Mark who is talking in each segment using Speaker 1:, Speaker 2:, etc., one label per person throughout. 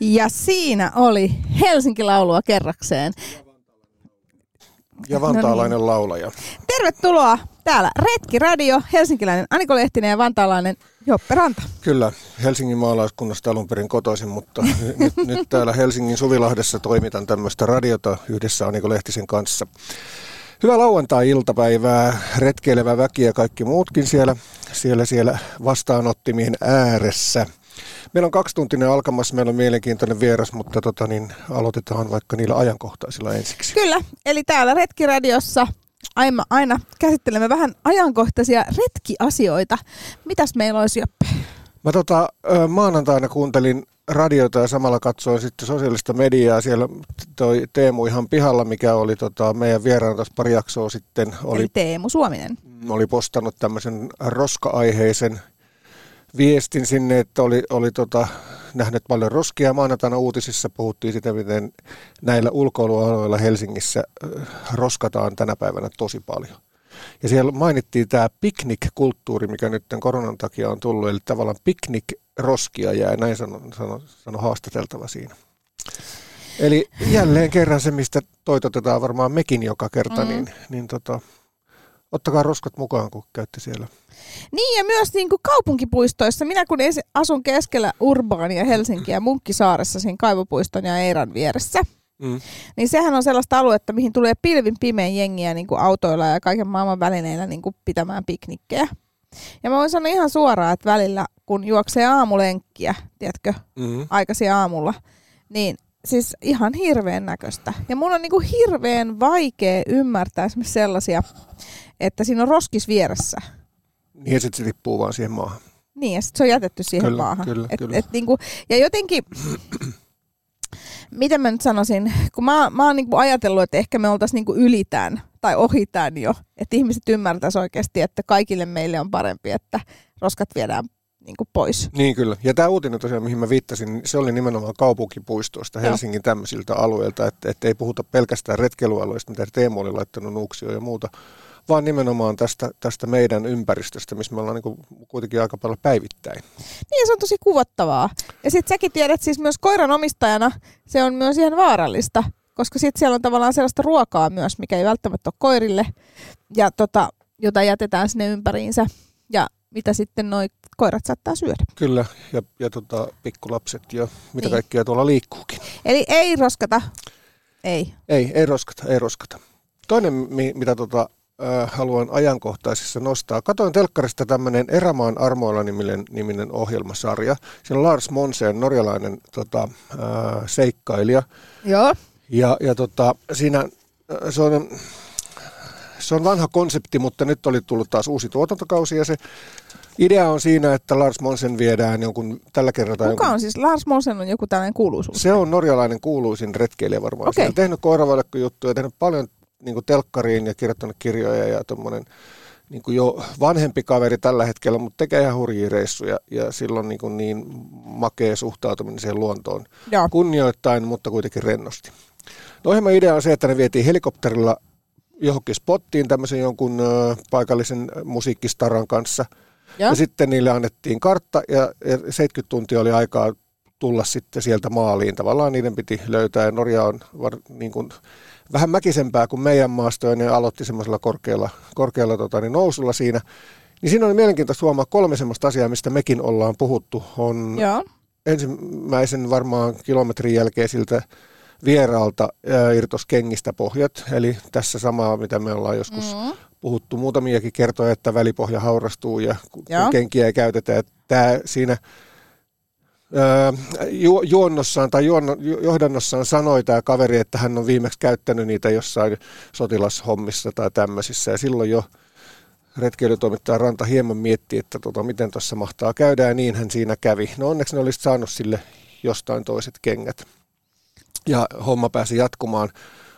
Speaker 1: Ja siinä oli Helsinki-laulua kerrakseen.
Speaker 2: Ja vantaalainen no niin. laulaja.
Speaker 1: Tervetuloa täällä Retki Radio, helsinkiläinen Aniko Lehtinen ja vantaalainen Joppe Ranta.
Speaker 2: Kyllä, Helsingin maalaiskunnasta alun perin kotoisin, mutta nyt, nyt täällä Helsingin Suvilahdessa toimitan tämmöistä radiota yhdessä Aniko Lehtisen kanssa. Hyvää lauantai-iltapäivää, retkeilevä väki ja kaikki muutkin siellä, siellä, siellä vastaanottimien ääressä. Meillä on kaksituntinen alkamassa, meillä on mielenkiintoinen vieras, mutta tota, niin aloitetaan vaikka niillä ajankohtaisilla ensiksi.
Speaker 1: Kyllä, eli täällä Retkiradiossa aina, aina käsittelemme vähän ajankohtaisia retkiasioita. Mitäs meillä olisi, Joppe?
Speaker 2: Mä tota, maanantaina kuuntelin radiota ja samalla katsoin sitten sosiaalista mediaa. Siellä toi Teemu ihan pihalla, mikä oli tota, meidän vieraana taas pari jaksoa sitten. Oli,
Speaker 1: Eli Teemu Suominen.
Speaker 2: Oli postannut tämmöisen roska-aiheisen viestin sinne, että oli, oli tota, nähnyt paljon roskia. Maanantaina uutisissa puhuttiin sitä, miten näillä ulkoilualueilla Helsingissä roskataan tänä päivänä tosi paljon. Ja siellä mainittiin tämä piknik-kulttuuri, mikä nyt koronan takia on tullut, eli tavallaan piknik-roskia jää, näin sano, sano, sano haastateltava siinä. Eli jälleen kerran se, mistä toitotetaan varmaan mekin joka kerta, mm. niin, niin tota, ottakaa roskat mukaan, kun käytte siellä.
Speaker 1: Niin ja myös niin kuin kaupunkipuistoissa. Minä kun asun keskellä Urbaania Helsinkiä Munkkisaaressa siinä kaivopuiston ja Eiran vieressä, mm. niin sehän on sellaista aluetta, mihin tulee pilvin pimeän jengiä niin kuin autoilla ja kaiken maailman välineillä niin kuin pitämään piknikkejä. Ja mä voin sanoa ihan suoraan, että välillä kun juoksee aamulenkkiä, tiedätkö, mm. aikaisin aamulla, niin siis ihan hirveän näköistä. Ja mun on niinku hirveän vaikea ymmärtää esimerkiksi sellaisia, että siinä on roskis vieressä.
Speaker 2: Niin ja sitten se tippuu vaan siihen maahan.
Speaker 1: Niin ja sitten se on jätetty siihen
Speaker 2: kyllä,
Speaker 1: maahan.
Speaker 2: Kyllä,
Speaker 1: et,
Speaker 2: kyllä.
Speaker 1: Et niinku, ja jotenkin, miten mä nyt sanoisin, kun mä, mä oon niinku ajatellut, että ehkä me oltaisiin niinku ylitään tai ohitään jo, että ihmiset ymmärtäisivät oikeasti, että kaikille meille on parempi, että roskat viedään niin kuin pois.
Speaker 2: Niin kyllä. Ja tämä uutinen tosiaan, mihin mä viittasin, se oli nimenomaan kaupunkipuistoista, Helsingin tämmöisiltä alueilta, että, että ei puhuta pelkästään retkeilyalueista, mitä Teemu oli laittanut nuuksio ja muuta, vaan nimenomaan tästä, tästä meidän ympäristöstä, missä me ollaan niin kuin kuitenkin aika paljon päivittäin.
Speaker 1: Niin, se on tosi kuvattavaa. Ja sitten säkin tiedät siis myös koiran omistajana, se on myös ihan vaarallista, koska sitten siellä on tavallaan sellaista ruokaa myös, mikä ei välttämättä ole koirille, ja tota, jota jätetään sinne ympäriinsä. Ja mitä sitten noi koirat saattaa syödä.
Speaker 2: Kyllä, ja, ja tota, pikkulapset ja mitä niin. kaikkea tuolla liikkuukin.
Speaker 1: Eli ei roskata? Ei.
Speaker 2: Ei, ei roskata, ei roskata. Toinen, mitä tota, äh, haluan ajankohtaisessa nostaa. Katoin telkkarista tämmöinen Erämaan armoilla niminen, niminen ohjelmasarja. Siinä on Lars Monsen, norjalainen tota, äh, seikkailija.
Speaker 1: Joo.
Speaker 2: Ja, ja tota, siinä äh, se on, se on vanha konsepti, mutta nyt oli tullut taas uusi tuotantokausi ja se Idea on siinä, että Lars Monsen viedään jonkun tällä kertaa... Kuka
Speaker 1: jonkun... on siis? Lars Monsen on joku tällainen kuuluisuus?
Speaker 2: Se on norjalainen kuuluisin retkeilijä varmaan. Okay. Se on tehnyt koiravalekko-juttuja, tehnyt paljon niin kuin telkkariin ja kirjoittanut kirjoja ja tuommoinen niin kuin jo vanhempi kaveri tällä hetkellä, mutta tekee ihan hurjia reissuja ja silloin niin, kuin niin makea suhtautuminen siihen luontoon. Joo. Kunnioittain, mutta kuitenkin rennosti. No ohjelman idea on se, että ne vietiin helikopterilla johonkin spottiin tämmöisen jonkun ö, paikallisen musiikkistaran kanssa – ja. ja sitten niille annettiin kartta ja, ja 70 tuntia oli aikaa tulla sitten sieltä maaliin. Tavallaan niiden piti löytää ja Norja on var, niin kuin, vähän mäkisempää kuin meidän maasto ja ne aloitti semmoisella korkealla, korkealla tota, niin nousulla siinä. Niin siinä oli mielenkiintoista huomaa kolme semmoista asiaa, mistä mekin ollaan puhuttu. On
Speaker 1: Joo.
Speaker 2: ensimmäisen varmaan kilometrin jälkeen siltä vieraalta irtos kengistä pohjat, eli tässä samaa, mitä me ollaan joskus mm puhuttu muutamiakin kertoja, että välipohja haurastuu ja kun Joo. kenkiä ei käytetä. Tämä siinä ju, juonnossaan tai juon, johdannossaan sanoi tämä kaveri, että hän on viimeksi käyttänyt niitä jossain sotilashommissa tai tämmöisissä. Ja silloin jo retkeilytoimittaja Ranta hieman mietti, että tota, miten tuossa mahtaa käydä ja niin hän siinä kävi. No onneksi ne olisi saanut sille jostain toiset kengät ja homma pääsi jatkumaan.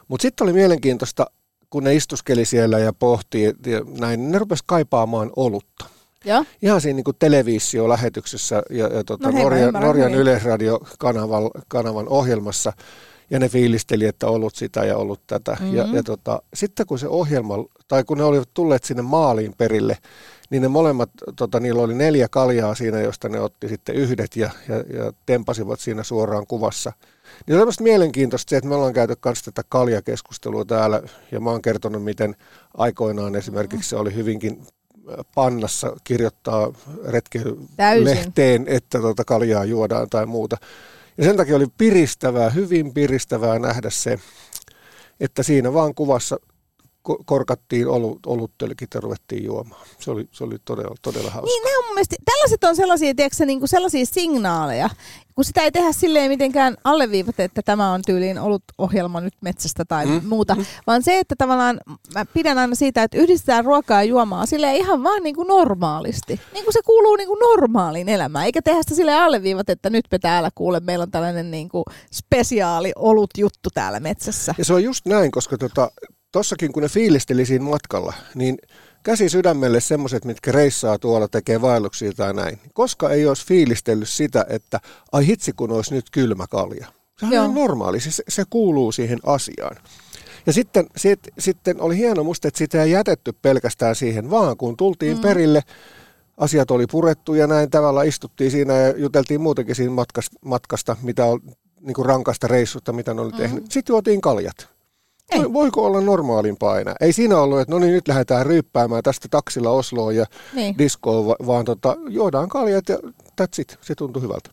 Speaker 2: Mutta sitten oli mielenkiintoista kun ne istuskeli siellä ja pohti ja näin, ne rupesi kaipaamaan olutta.
Speaker 1: Ja?
Speaker 2: Ihan siinä niin televisio-lähetyksessä ja, ja tota, no Norjan, Norjan Yleisradio-kanavan kanavan ohjelmassa. Ja ne fiilisteli, että ollut sitä ja ollut tätä. Mm-hmm. Ja, ja tota, sitten kun se ohjelma, tai kun ne olivat tulleet sinne maaliin perille, niin ne molemmat, tota, niillä oli neljä kaljaa siinä, josta ne otti sitten yhdet ja, ja, ja tempasivat siinä suoraan kuvassa. Niin on mielenkiintoista se, että me ollaan käyty kanssa tätä kaljakeskustelua täällä, ja mä oon kertonut, miten aikoinaan esimerkiksi se oli hyvinkin pannassa kirjoittaa retkeilylehteen, että tuota kaljaa juodaan tai muuta. Ja sen takia oli piristävää, hyvin piristävää nähdä se, että siinä vaan kuvassa korkattiin olut, oluttölkit ja ruvettiin juomaan. Se oli, se oli todella, todella hauska.
Speaker 1: Niin, on mun mielestä, tällaiset on sellaisia, tiedätkö, niin kuin sellaisia signaaleja, kun sitä ei tehdä silleen mitenkään alleviivata, että tämä on tyyliin ollut ohjelma nyt metsästä tai mm. muuta, mm. vaan se, että tavallaan mä pidän aina siitä, että yhdistetään ruokaa ja juomaa silleen ihan vaan niin kuin normaalisti. Niin kuin se kuuluu niin kuin normaaliin elämään, eikä tehdä sitä silleen alleviivata, että nyt me täällä kuule, meillä on tällainen niin kuin spesiaali olut juttu täällä metsässä.
Speaker 2: Ja se on just näin, koska tota, tossakin kun ne fiilisteli siinä matkalla, niin käsi sydämelle semmoiset, mitkä reissaa tuolla, tekee vaelluksia tai näin. Koska ei olisi fiilistellyt sitä, että ai hitsi kun olisi nyt kylmä kalja. Se on normaali, se, se kuuluu siihen asiaan. Ja sitten, sit, sitten oli hieno musta, että sitä ei jätetty pelkästään siihen, vaan kun tultiin mm. perille, asiat oli purettu ja näin tavalla istuttiin siinä ja juteltiin muutenkin siinä matkasta, matkasta mitä on niin kuin rankasta reissusta, mitä ne oli mm. tehnyt. Sitten juotiin kaljat. Ei. Voiko olla normaalimpaa enää? Ei siinä ollut, että no niin, nyt lähdetään ryppäämään tästä taksilla Osloon ja niin. diskoon, vaan tota, juodaan kaljat ja that's it. Se tuntui hyvältä.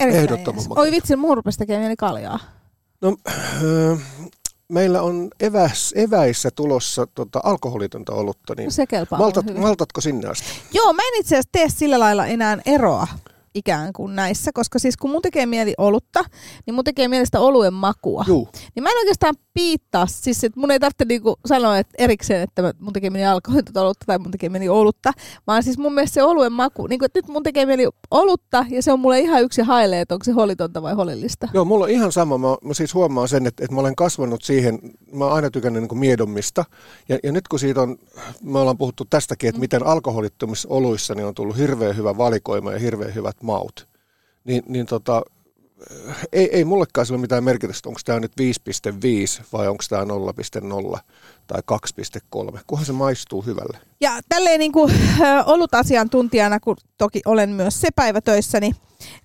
Speaker 1: Ehdottoman Oi vitsi, mun rupesi tekemään kaljaa.
Speaker 2: No, äh, meillä on eväs, eväissä tulossa tota, alkoholitonta olutta, niin no
Speaker 1: se
Speaker 2: maltat, maltatko sinne asti?
Speaker 1: Joo, mä en itse asiassa tee sillä lailla enää eroa ikään kuin näissä, koska siis kun mun tekee mieli olutta, niin mun tekee mielestä oluen makua.
Speaker 2: Juu.
Speaker 1: Niin mä en oikeastaan piittaa, siis että mun ei tarvitse niinku sanoa että erikseen, että mun tekee mieli alkoholita olutta tai mun tekee mieli olutta, vaan siis mun mielestä se oluen maku, niin kuin, että nyt mun tekee mieli olutta ja se on mulle ihan yksi hailee, että onko se holitonta vai holillista.
Speaker 2: Joo, mulla on ihan sama. Mä, mä siis huomaan sen, että, että mä olen kasvanut siihen, mä oon aina tykännyt niin kuin miedommista ja, ja nyt kun siitä on, me ollaan puhuttu tästäkin, että mm. miten alkoholittomissa oluissa niin on tullut hirveän hyvä valikoima ja hirveän hyvät maut, niin, niin tota, ei, ei mullekaan sillä mitään merkitystä, onko tämä nyt 5.5 vai onko tämä 0.0 tai 2.3, kunhan se maistuu hyvälle.
Speaker 1: Ja tälleen niin kuin ollut asiantuntijana, kun toki olen myös se päivä töissäni,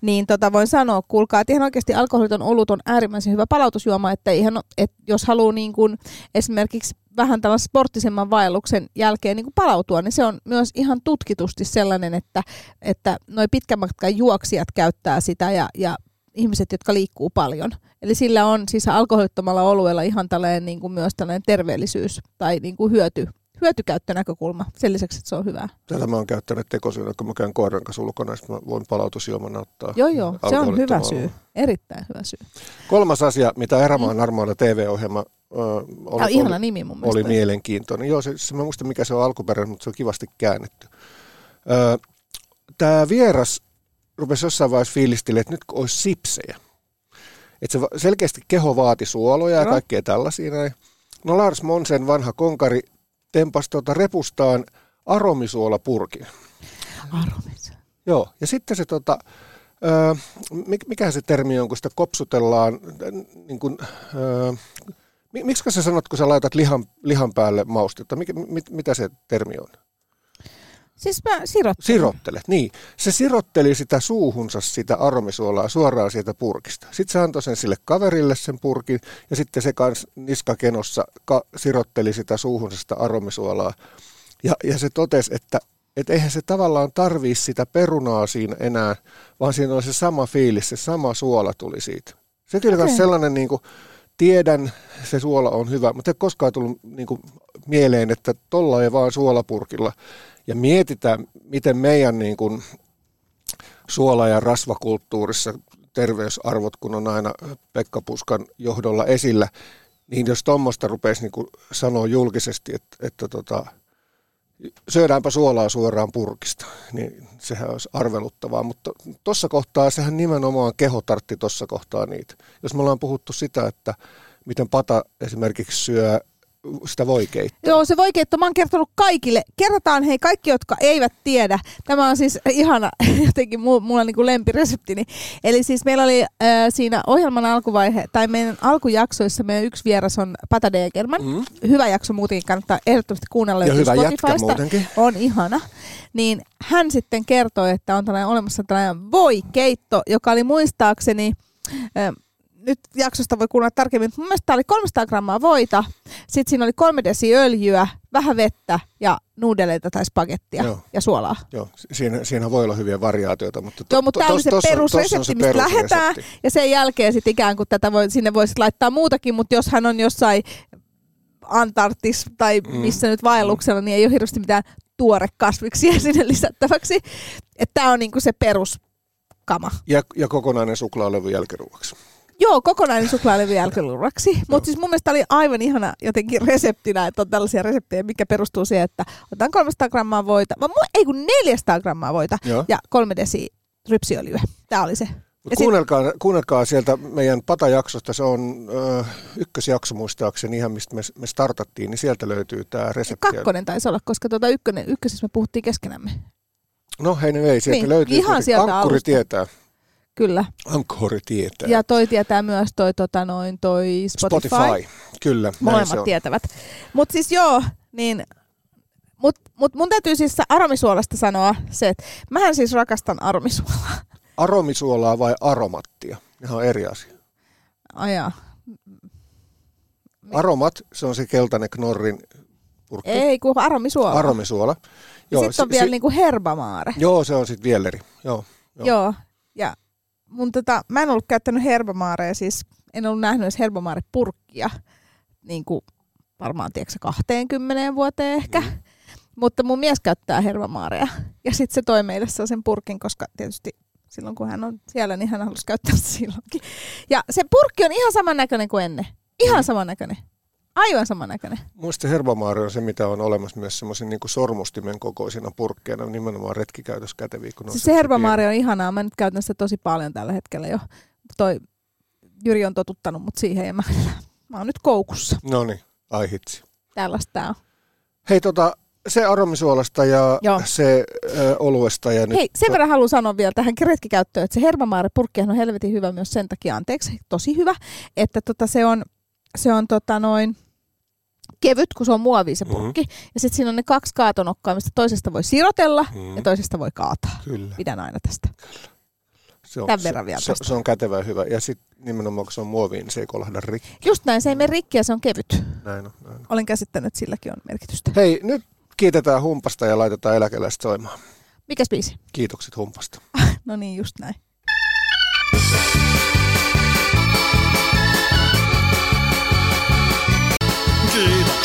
Speaker 1: niin tota voin sanoa, kuulkaa, että ihan oikeasti alkoholiton olut on äärimmäisen hyvä palautusjuoma, että, ihan, että jos haluaa niin kuin esimerkiksi vähän tällaisen sporttisemman vaelluksen jälkeen niin kuin palautua, niin se on myös ihan tutkitusti sellainen, että, että noi pitkän matkan juoksijat käyttää sitä ja, ja ihmiset, jotka liikkuu paljon. Eli sillä on siis alkoholittomalla oluella ihan tällainen niin kuin myös tällainen terveellisyys tai niin kuin hyöty, hyötykäyttönäkökulma sen lisäksi, että se on hyvää.
Speaker 2: Tätä mä oon käyttänyt tekosyynä, kun mä käyn koiran kanssa ulkona, mä voin palautusjuomana ottaa.
Speaker 1: Joo, joo, se on hyvä syy. Erittäin hyvä syy.
Speaker 2: Kolmas asia, mitä Erämaan mm. armoilla TV-ohjelma
Speaker 1: oli, oli, ihana nimi mun
Speaker 2: oli mielenkiintoinen. Joo, se, se, mä muista mikä se on alkuperäinen, mutta se on kivasti käännetty. Tämä vieras rupesi jossain vaiheessa fiilistellä, että nyt olisi sipsejä. Että se selkeästi keho vaati suoloja ja no. kaikkea tällaisia näin. No Lars Monsen vanha konkari tempasi tuota repustaan aromisuolapurkin.
Speaker 1: Aromis.
Speaker 2: Joo, ja sitten se tota, öö, mikä se termi on, kun sitä kopsutellaan, niin kuin, öö, miksi sä sanot, kun sä laitat lihan, lihan päälle maustetta, Mik, mit, mitä se termi on?
Speaker 1: Siis mä sirottelen.
Speaker 2: Sirottelet, niin. Se sirotteli sitä suuhunsa sitä aromisuolaa suoraan sieltä purkista. Sitten se antoi sen sille kaverille sen purkin ja sitten se kans niskakenossa ka- sirotteli sitä suuhunsa sitä aromisuolaa. Ja, ja se totesi, että et eihän se tavallaan tarvii sitä perunaa siinä enää, vaan siinä oli se sama fiilis, se sama suola tuli siitä. Se tuli okay. sellainen niin kuin, tiedän, se suola on hyvä, mutta ei koskaan tullut niin kuin, mieleen, että tolla ei vaan suolapurkilla. Ja mietitään, miten meidän niin kuin suola- ja rasvakulttuurissa terveysarvot, kun on aina Pekka Puskan johdolla esillä, niin jos tuommoista rupesi niin sanoa julkisesti, että, että tota, syödäänpä suolaa suoraan purkista, niin sehän olisi arveluttavaa, mutta tuossa kohtaa sehän nimenomaan keho tartti tuossa kohtaa niitä. Jos me ollaan puhuttu sitä, että miten pata esimerkiksi syö sitä voi keittoa.
Speaker 1: Joo, se voi keitto. Mä oon kertonut kaikille. Kerrotaan hei kaikki, jotka eivät tiedä. Tämä on siis ihana, jotenkin mulla niin kuin lempireseptini. Eli siis meillä oli äh, siinä ohjelman alkuvaihe, tai meidän alkujaksoissa meidän yksi vieras on Pata Degerman. Mm. Hyvä jakso muutenkin, kannattaa ehdottomasti kuunnella.
Speaker 2: Ja hyvä jätkä muutenkin.
Speaker 1: On ihana. Niin hän sitten kertoi, että on tällainen olemassa tällainen voi-keitto, joka oli muistaakseni... Nyt jaksosta voi kuunnella tarkemmin, mutta mun mielestä tämä oli 300 grammaa voita, sitten siinä oli kolme desi öljyä, vähän vettä ja nuudeleita tai spagettia Joo. ja suolaa.
Speaker 2: Joo, siinä, siinä voi olla hyviä variaatioita, mutta
Speaker 1: to, Joo, mutta tämä oli se perusresepti, mistä lähdetään, ja sen jälkeen sitten ikään kuin tätä voi, sinne voisi laittaa muutakin, mutta jos hän on jossain Antarktis tai mm. missä mm. nyt vaelluksella, niin ei ole hirveästi mitään tuorekasviksia sinne lisättäväksi. Tämä on niinku se peruskama.
Speaker 2: Ja, ja kokonainen suklaalevy jälkiruoksi.
Speaker 1: Joo, kokonainen suklaalevy jälkilurraksi. Mutta siis mun mielestä oli aivan ihana jotenkin reseptinä, että on tällaisia reseptejä, mikä perustuu siihen, että otetaan 300 grammaa voita, vai ei kun 400 grammaa voita Joo. ja kolme desi rypsiöljyä. Tämä oli se.
Speaker 2: Mut kuunnelkaa, sit... kuunnelkaa sieltä meidän patajaksosta, se on ö, ykkösjakso muistaakseni ihan mistä me, me startattiin, niin sieltä löytyy tämä resepti.
Speaker 1: Kakkonen taisi olla, koska tuota ykkönen, ykkösessä me puhuttiin keskenämme.
Speaker 2: No hei, ei, sieltä niin, löytyy.
Speaker 1: Ihan sieltä
Speaker 2: Ankkuri alusta. tietää.
Speaker 1: Kyllä.
Speaker 2: Ankkori tietää.
Speaker 1: Ja toi tietää myös toi, tota, noin, toi Spotify.
Speaker 2: Spotify, kyllä.
Speaker 1: Molemmat tietävät. Mutta siis joo, niin Mutta mut mun täytyy siis aromisuolasta sanoa se, että mähän siis rakastan aromisuolaa.
Speaker 2: Aromisuolaa vai aromattia? Ihan on eri asia.
Speaker 1: Ajaa.
Speaker 2: Aromat, se on se keltainen knorrin purkki.
Speaker 1: Ei, kun aromisuola.
Speaker 2: Aromisuola.
Speaker 1: Joo, sitten on si- vielä si- niinku herbamaare.
Speaker 2: Joo, se on sitten vielleri. Joo,
Speaker 1: joo. joo. Ja mun tota, mä en ollut käyttänyt herbamaareja, siis en ollut nähnyt edes herbamaarepurkkia, niin kuin varmaan tiedätkö, 20 vuoteen ehkä. Mm. Mutta mun mies käyttää herbamaareja. Ja sitten se toi meille sen purkin, koska tietysti silloin kun hän on siellä, niin hän halusi käyttää sitä silloinkin. Ja se purkki on ihan samannäköinen kuin ennen. Ihan mm. samannäköinen. Aivan samannäköinen.
Speaker 2: Muista herbamaari on se, mitä on olemassa myös semmoisen niin sormustimen kokoisina purkkeina, nimenomaan retkikäytössä käteviä. Kun
Speaker 1: siis se herbamaari on ihanaa. Mä nyt käytän sitä tosi paljon tällä hetkellä jo. Toi Jyri on totuttanut mut siihen ja mä, mä oon nyt koukussa.
Speaker 2: No niin, ai hitsi.
Speaker 1: Tällaista tää on.
Speaker 2: Hei tota, se aromisuolasta ja Joo. se ö, oluesta. Ja
Speaker 1: Hei, nyt... sen verran haluan sanoa vielä tähän retkikäyttöön, että se herbamaare-purkki on helvetin hyvä myös sen takia, anteeksi, tosi hyvä, että tota, se on, se on tota noin, kevyt, kun se on muovi se purkki. Mm-hmm. Ja sitten siinä on ne kaksi kaatonokkaa, mistä toisesta voi sirotella mm-hmm. ja toisesta voi kaataa. Kyllä. Pidän aina tästä. Kyllä.
Speaker 2: Se on, Tämän verran vielä se, se, on kätevä ja hyvä. Ja sitten nimenomaan kun se on muovi, niin se ei kolahda rikki.
Speaker 1: Just näin, se ei mene rikki ja se on kevyt.
Speaker 2: Näin on, näin on.
Speaker 1: Olen käsittänyt, että silläkin on merkitystä.
Speaker 2: Hei, nyt kiitetään humpasta ja laitetaan eläkeläistä soimaan.
Speaker 1: Mikäs biisi?
Speaker 2: Kiitokset humpasta.
Speaker 1: no niin, just näin.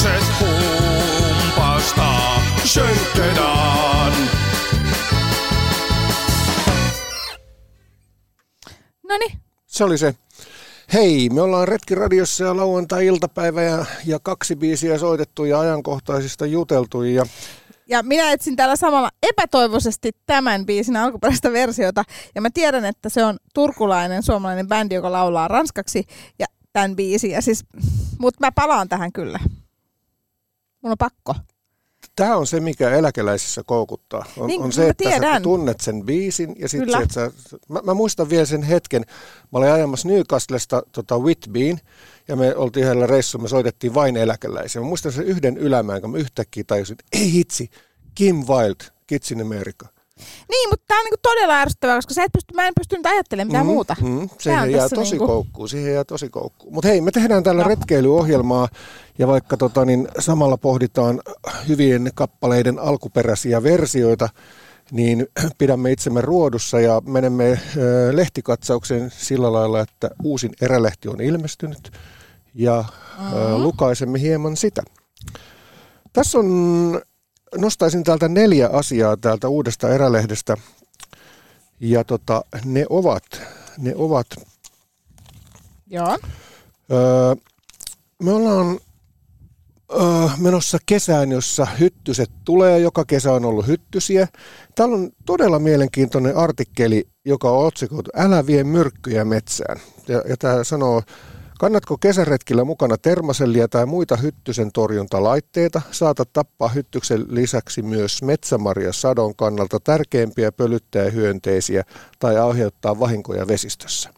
Speaker 3: Kiitokset humpasta Shakedown.
Speaker 1: Noniin.
Speaker 2: Se oli se. Hei, me ollaan Retkiradiossa ja lauantai-iltapäivä ja, ja kaksi biisiä soitettu ja ajankohtaisista juteltu. Ja...
Speaker 1: ja minä etsin täällä samalla epätoivoisesti tämän biisin alkuperäistä versiota. Ja mä tiedän, että se on turkulainen suomalainen bändi, joka laulaa ranskaksi. Ja tämän biisin. Ja siis, mutta mä palaan tähän kyllä. Mun on pakko.
Speaker 2: Tämä on se, mikä eläkeläisissä koukuttaa. On, niin, on se, että tiedän. sä tunnet sen biisin ja sitten se, että sä, mä, mä, muistan vielä sen hetken. Mä olin ajamassa Newcastlesta tota Whitbeen ja me oltiin yhdellä reissulla, me soitettiin vain eläkeläisiä. Mä muistan sen yhden ylämään, kun mä yhtäkkiä tajusin, että ei hitsi, Kim Wilde, Kids in America.
Speaker 1: Niin, mutta tämä on niinku todella ärsyttävää, koska sä et pysty, mä en pysty nyt ajattelemaan mitään mm, muuta.
Speaker 2: Mm, siihen jää tosi niinku... koukkuun, siihen jää tosi koukkuun. Mutta hei, me tehdään täällä no. retkeilyohjelmaa ja vaikka tota, niin samalla pohditaan hyvien kappaleiden alkuperäisiä versioita, niin pidämme itsemme ruodussa ja menemme lehtikatsaukseen sillä lailla, että uusin erälehti on ilmestynyt ja uh-huh. lukaisemme hieman sitä. Tässä on nostaisin täältä neljä asiaa täältä uudesta erälehdestä. Ja tota, ne ovat, ne ovat
Speaker 1: Joo.
Speaker 2: Öö, me ollaan öö, menossa kesään, jossa hyttyset tulee. Joka kesä on ollut hyttysiä. Täällä on todella mielenkiintoinen artikkeli, joka on otsikoitu Älä vie myrkkyjä metsään. Ja, ja tämä sanoo Kannatko kesäretkillä mukana termasellia tai muita hyttysen torjuntalaitteita? Saatat tappaa hyttyksen lisäksi myös metsämarja sadon kannalta tärkeimpiä pölyttäjähyönteisiä tai aiheuttaa vahinkoja vesistössä.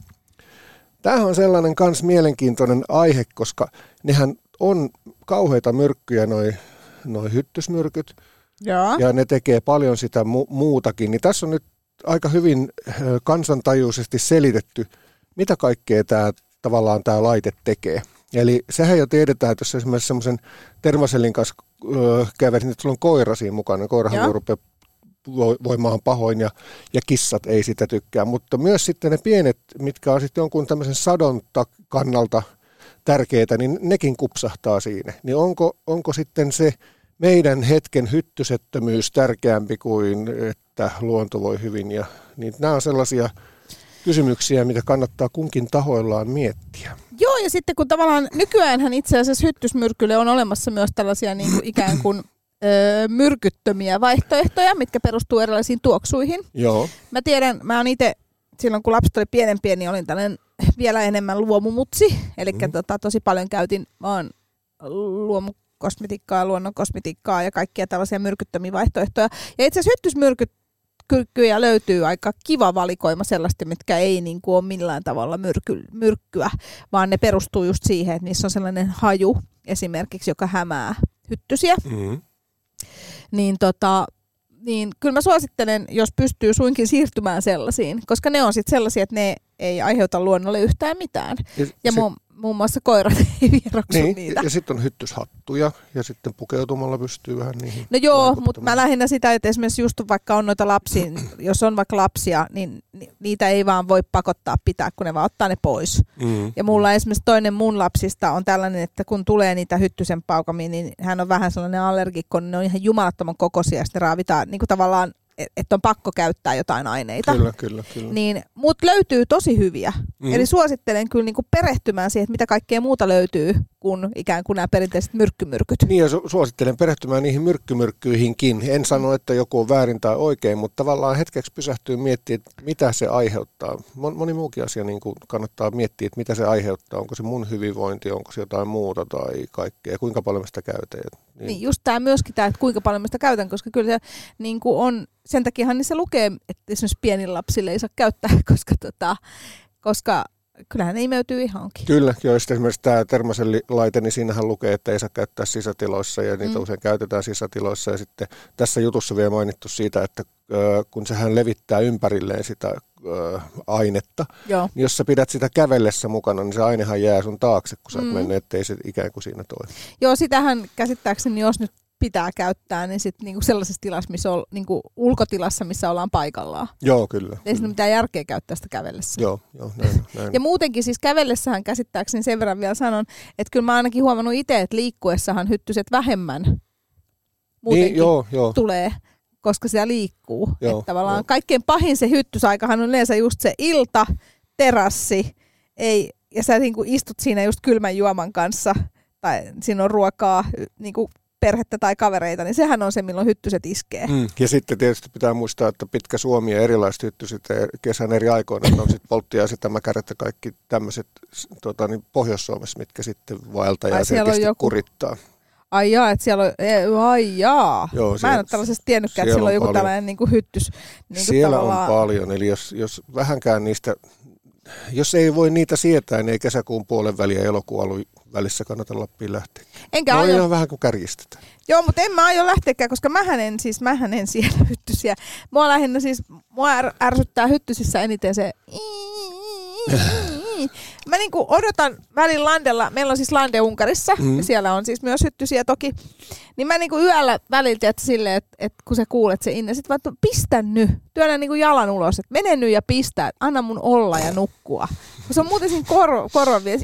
Speaker 2: Tämähän on sellainen kans mielenkiintoinen aihe, koska nehän on kauheita myrkkyjä, noi, noi hyttysmyrkyt,
Speaker 1: Joo.
Speaker 2: ja ne tekee paljon sitä mu- muutakin. Niin tässä on nyt aika hyvin kansantajuisesti selitetty, mitä kaikkea tämä tavallaan tämä laite tekee. Eli sehän jo tiedetään, että jos esimerkiksi semmoisen termasellin kanssa ö, kävelet, niin sulla on koira siinä mukana. Koirahan voi rupea vo- voimaan pahoin ja, ja kissat ei sitä tykkää. Mutta myös sitten ne pienet, mitkä on sitten jonkun tämmöisen sadon ta- kannalta tärkeitä, niin nekin kupsahtaa siinä. Niin onko, onko sitten se meidän hetken hyttysettömyys tärkeämpi kuin että luonto voi hyvin? Ja, niin nämä on sellaisia kysymyksiä, mitä kannattaa kunkin tahoillaan miettiä.
Speaker 1: Joo, ja sitten kun tavallaan nykyäänhän itse asiassa hyttysmyrkylle on olemassa myös tällaisia niin kuin ikään kuin öö, myrkyttömiä vaihtoehtoja, mitkä perustuu erilaisiin tuoksuihin.
Speaker 2: Joo,
Speaker 1: Mä tiedän, mä oon itse silloin kun lapset oli pienempiä, niin olin tällainen vielä enemmän luomumutsi. Eli mm. tota, tosi paljon käytin vaan luomukosmetiikkaa, luonnon kosmetiikkaa ja kaikkia tällaisia myrkyttömiä vaihtoehtoja. Ja itse asiassa hyttysmyrkkyjä löytyy aika kiva valikoima sellaista, mitkä ei niin kuin ole millään tavalla myrky, myrkkyä, vaan ne perustuu just siihen, että niissä on sellainen haju esimerkiksi, joka hämää hyttysiä
Speaker 2: mm.
Speaker 1: niin, tota, niin kyllä mä suosittelen, jos pystyy suinkin siirtymään sellaisiin, koska ne on sitten sellaisia, että ne ei aiheuta luonnolle yhtään mitään.
Speaker 2: ja,
Speaker 1: Ja
Speaker 2: sit-
Speaker 1: mu- muun muassa koirat ei vieroksu
Speaker 2: niin,
Speaker 1: niitä.
Speaker 2: ja, sitten on hyttyshattuja ja sitten pukeutumalla pystyy vähän niihin
Speaker 1: No joo, mutta mä lähinnä sitä, että esimerkiksi just vaikka on noita lapsia, jos on vaikka lapsia, niin ni- niitä ei vaan voi pakottaa pitää, kun ne vaan ottaa ne pois.
Speaker 2: Mm.
Speaker 1: Ja mulla esimerkiksi toinen mun lapsista on tällainen, että kun tulee niitä hyttysen paukamia, niin hän on vähän sellainen allergikko, niin ne on ihan jumalattoman kokoisia ja sitten raavitaan niin kuin tavallaan, että on pakko käyttää jotain aineita.
Speaker 2: Kyllä, kyllä, kyllä.
Speaker 1: Niin, mut löytyy tosi hyviä.
Speaker 2: Mm.
Speaker 1: Mm. Eli suosittelen kyllä niinku perehtymään siihen, että mitä kaikkea muuta löytyy kuin ikään kuin nämä perinteiset myrkkymyrkyt.
Speaker 2: Niin ja su- suosittelen perehtymään niihin myrkkymyrkkyihinkin. En sano, että joku on väärin tai oikein, mutta tavallaan hetkeksi pysähtyy miettimään, että mitä se aiheuttaa. Mon- Moni muukin asia niin kuin kannattaa miettiä, että mitä se aiheuttaa. Onko se mun hyvinvointi, onko se jotain muuta tai kaikkea. Kuinka paljon sitä käytän.
Speaker 1: Niin. niin just tämä myöskin tämä, että kuinka paljon sitä käytän, koska kyllä se niin kuin on, sen takiahan niissä lukee, että esimerkiksi pienillä lapsille ei saa käyttää, koska, tota, koska kyllähän ne imeytyy ihankin.
Speaker 2: Kyllä, joo, esimerkiksi tämä termosellilaite, niin siinähän lukee, että ei saa käyttää sisätiloissa ja niitä
Speaker 1: Mm.
Speaker 2: usein käytetään sisätiloissa. Ja sitten tässä jutussa vielä mainittu siitä, että kun sehän levittää ympärilleen sitä ainetta,
Speaker 1: Joo.
Speaker 2: niin jos sä pidät sitä kävellessä mukana, niin se ainehan jää sun taakse, kun sä
Speaker 1: Mm.
Speaker 2: mennyt, ettei se ikään kuin siinä toimi.
Speaker 1: Joo, sitähän käsittääkseni, jos nyt pitää käyttää, niin sitten niinku sellaisessa tilassa, missä on niinku ulkotilassa, missä ollaan paikallaan.
Speaker 2: Joo, kyllä.
Speaker 1: Ei siinä mitään järkeä käyttää sitä kävellessä.
Speaker 2: Joo, joo, näin, näin.
Speaker 1: Ja muutenkin siis kävellessähän käsittääkseni sen verran vielä sanon, että kyllä mä ainakin huomannut itse, että liikkuessahan hyttyset vähemmän muutenkin
Speaker 2: niin, joo, joo.
Speaker 1: tulee, koska siellä liikkuu.
Speaker 2: Joo,
Speaker 1: että tavallaan
Speaker 2: joo.
Speaker 1: kaikkein pahin se hyttysaikahan on yleensä just se ilta, terassi, ei, ja sä niin kuin istut siinä just kylmän juoman kanssa, tai siinä on ruokaa, niin kuin perhettä tai kavereita, niin sehän on se, milloin hyttyset iskee.
Speaker 2: Mm. Ja sitten tietysti pitää muistaa, että pitkä Suomi ja erilaiset hyttyset kesän eri aikoina, että on sitten polttiaiset, tämäkärät ja kaikki tämmöiset tota, niin Pohjois-Suomessa, mitkä sitten vaeltaa
Speaker 1: Ai, siellä
Speaker 2: selkeästi
Speaker 1: joku-
Speaker 2: kurittaa.
Speaker 1: Ai jaa, että siellä on, e, ai jaa.
Speaker 2: Joo,
Speaker 1: Mä en
Speaker 2: siellä-
Speaker 1: ole tällaisesta tiennytkään, että
Speaker 2: siellä
Speaker 1: siellä on joku
Speaker 2: paljon.
Speaker 1: tällainen niin kuin hyttys. Niin kuin
Speaker 2: Siellä
Speaker 1: tavallaan-
Speaker 2: on paljon, eli jos, jos vähänkään niistä, jos ei voi niitä sietää, niin ei kesäkuun puolen väliä ja elokuun välissä kannata Lappiin lähteä.
Speaker 1: Enkä
Speaker 2: No
Speaker 1: aio,
Speaker 2: ihan vähän kuin kärjistetään.
Speaker 1: Joo, mutta en mä aio lähteäkään, koska mähän en, siis, mähän en siellä hyttysiä. Mua lähinnä siis, mua är, ärsyttää hyttysissä eniten se Mä niinku odotan välin landella, meillä on siis lande Unkarissa,
Speaker 2: Mm.
Speaker 1: ja siellä on siis myös hyttysiä toki, niin mä niinku yöllä välillä että silleen, että et kun sä kuulet se inne, sit vaan että pistä nyt, työnnä niinku jalan ulos, että mene nyt ja pistä, että anna mun olla ja nukkua. Kun se on muuten siinä kor- korvan vielä,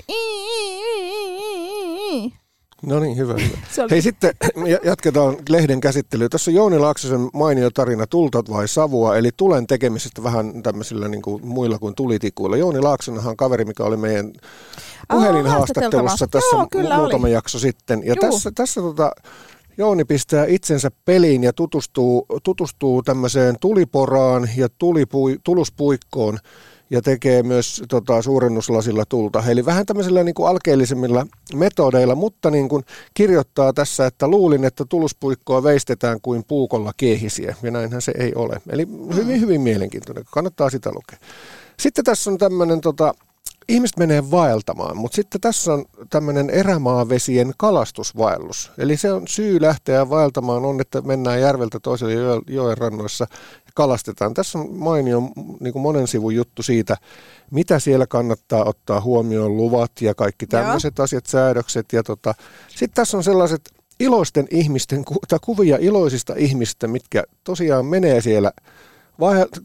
Speaker 2: No niin, hyvä. hyvä.
Speaker 1: oli
Speaker 2: Hei sitten ja- jatketaan lehden käsittelyä. Tässä on Jouni Laaksosen mainio tarina Tultat vai savua, eli tulen tekemisestä vähän tämmöisillä niin kuin muilla kuin tulitikuilla. Jouni Laaksonenhan on kaveri, mikä oli meidän puhelinhaastattelussa tässä
Speaker 1: Joo,
Speaker 2: mu- muutama
Speaker 1: oli.
Speaker 2: jakso sitten. Ja
Speaker 1: Juu.
Speaker 2: tässä, tässä tota, Jouni pistää itsensä peliin ja tutustuu, tutustuu tämmöiseen tuliporaan ja tulipui, tuluspuikkoon, ja tekee myös tota, suurennuslasilla tulta. Eli vähän tämmöisillä niin kuin alkeellisemmilla metodeilla, mutta niin kuin kirjoittaa tässä, että luulin, että tuluspuikkoa veistetään kuin puukolla kiehisiä, ja näinhän se ei ole. Eli hyvin, hyvin mielenkiintoinen, kannattaa sitä lukea. Sitten tässä on tämmöinen tota, ihmiset menee vaeltamaan, mutta sitten tässä on tämmöinen erämaavesien kalastusvaellus. Eli se on syy lähteä vaeltamaan on, että mennään järveltä toiselle joen rannoissa kalastetaan. Tässä on mainio niin kuin monen sivun juttu siitä, mitä siellä kannattaa ottaa huomioon, luvat ja kaikki tämmöiset asiat, säädökset. Ja tota, sitten tässä on sellaiset iloisten ihmisten, tai kuvia iloisista ihmistä, mitkä tosiaan menee siellä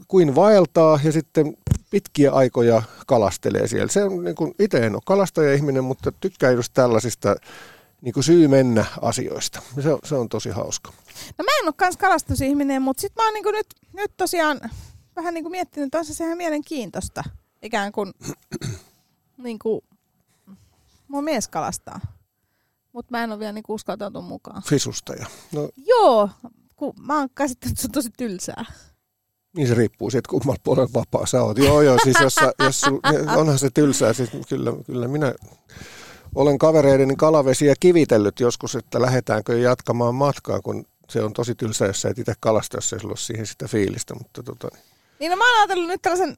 Speaker 2: kuin vaeltaa ja sitten pitkiä aikoja kalastelee siellä. Se on niin kuin, itse en ole kalastaja-ihminen, mutta tykkään just tällaisista niin kuin syy mennä asioista. Se, se on tosi hauska.
Speaker 1: No mä en ole kans kalastusihminen, mutta sitten mä oon niin kuin nyt, nyt tosiaan vähän niin kuin miettinyt, että on se ihan mielenkiintoista. Ikään kuin, niin kuin mun mies kalastaa. Mutta mä en ole vielä niin uskaltautunut mukaan.
Speaker 2: Fisustaja.
Speaker 1: No. Joo, kun mä oon käsittänyt, että se on tosi tylsää.
Speaker 2: Niin se riippuu siitä, kummalla puolella vapaa sä oot. Joo, joo, siis jos, sä, jos onhan se tylsää, siis kyllä, kyllä minä olen kavereideni kalavesiä kivitellyt joskus, että lähdetäänkö jatkamaan matkaa, kun se on tosi tylsää, jos sä et itse kalasta, jos ei sulla ole siihen sitä fiilistä. Mutta tota, niin.
Speaker 1: Niin no mä oon ajatellut nyt tällaisen,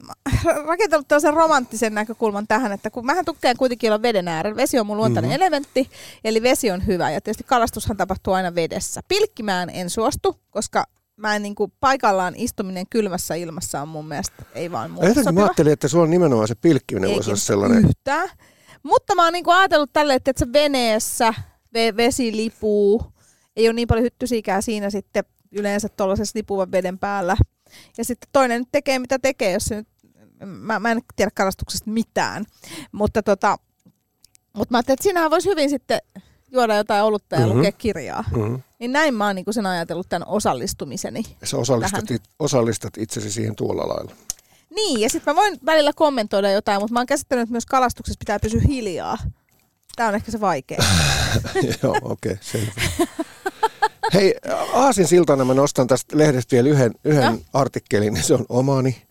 Speaker 1: rakentanut tällaisen romanttisen näkökulman tähän, että kun mähän tukkeen kuitenkin olla veden äärellä. Vesi on mun luontainen mm-hmm. elementti, eli vesi on hyvä. Ja tietysti kalastushan tapahtuu aina vedessä. Pilkkimään en suostu, koska mä en niin kuin, paikallaan istuminen kylmässä ilmassa on mun mielestä ei vaan muuta
Speaker 2: Jotenkin mä ajattelin, että sulla on nimenomaan se pilkkiminen voisi olla sellainen.
Speaker 1: yhtään. Mutta mä oon niin kuin ajatellut tälleen, että se veneessä ve- vesi lipuu. Ei ole niin paljon hyttysiikää siinä sitten yleensä tuollaisessa lipuvan veden päällä. Ja sitten toinen nyt tekee mitä tekee, jos se nyt, mä, mä en tiedä kalastuksesta mitään. Mutta tota, mutta mä ajattelin, että siinähän voisi hyvin sitten juoda jotain olutta ja mm-hmm. lukea kirjaa. Mm-hmm. Niin näin mä oon niin sen ajatellut tämän osallistumiseni.
Speaker 2: Ja sä osallistat, it, osallistat itsesi siihen tuolla lailla.
Speaker 1: Niin, ja sitten mä voin välillä kommentoida jotain, mutta mä oon käsittänyt, että myös kalastuksessa pitää pysyä hiljaa. Tämä on ehkä se vaikea.
Speaker 2: Joo, okei, selvä. Hei, Aasin siltana mä nostan tästä lehdestä vielä yhden, yhden artikkelin, se on omani.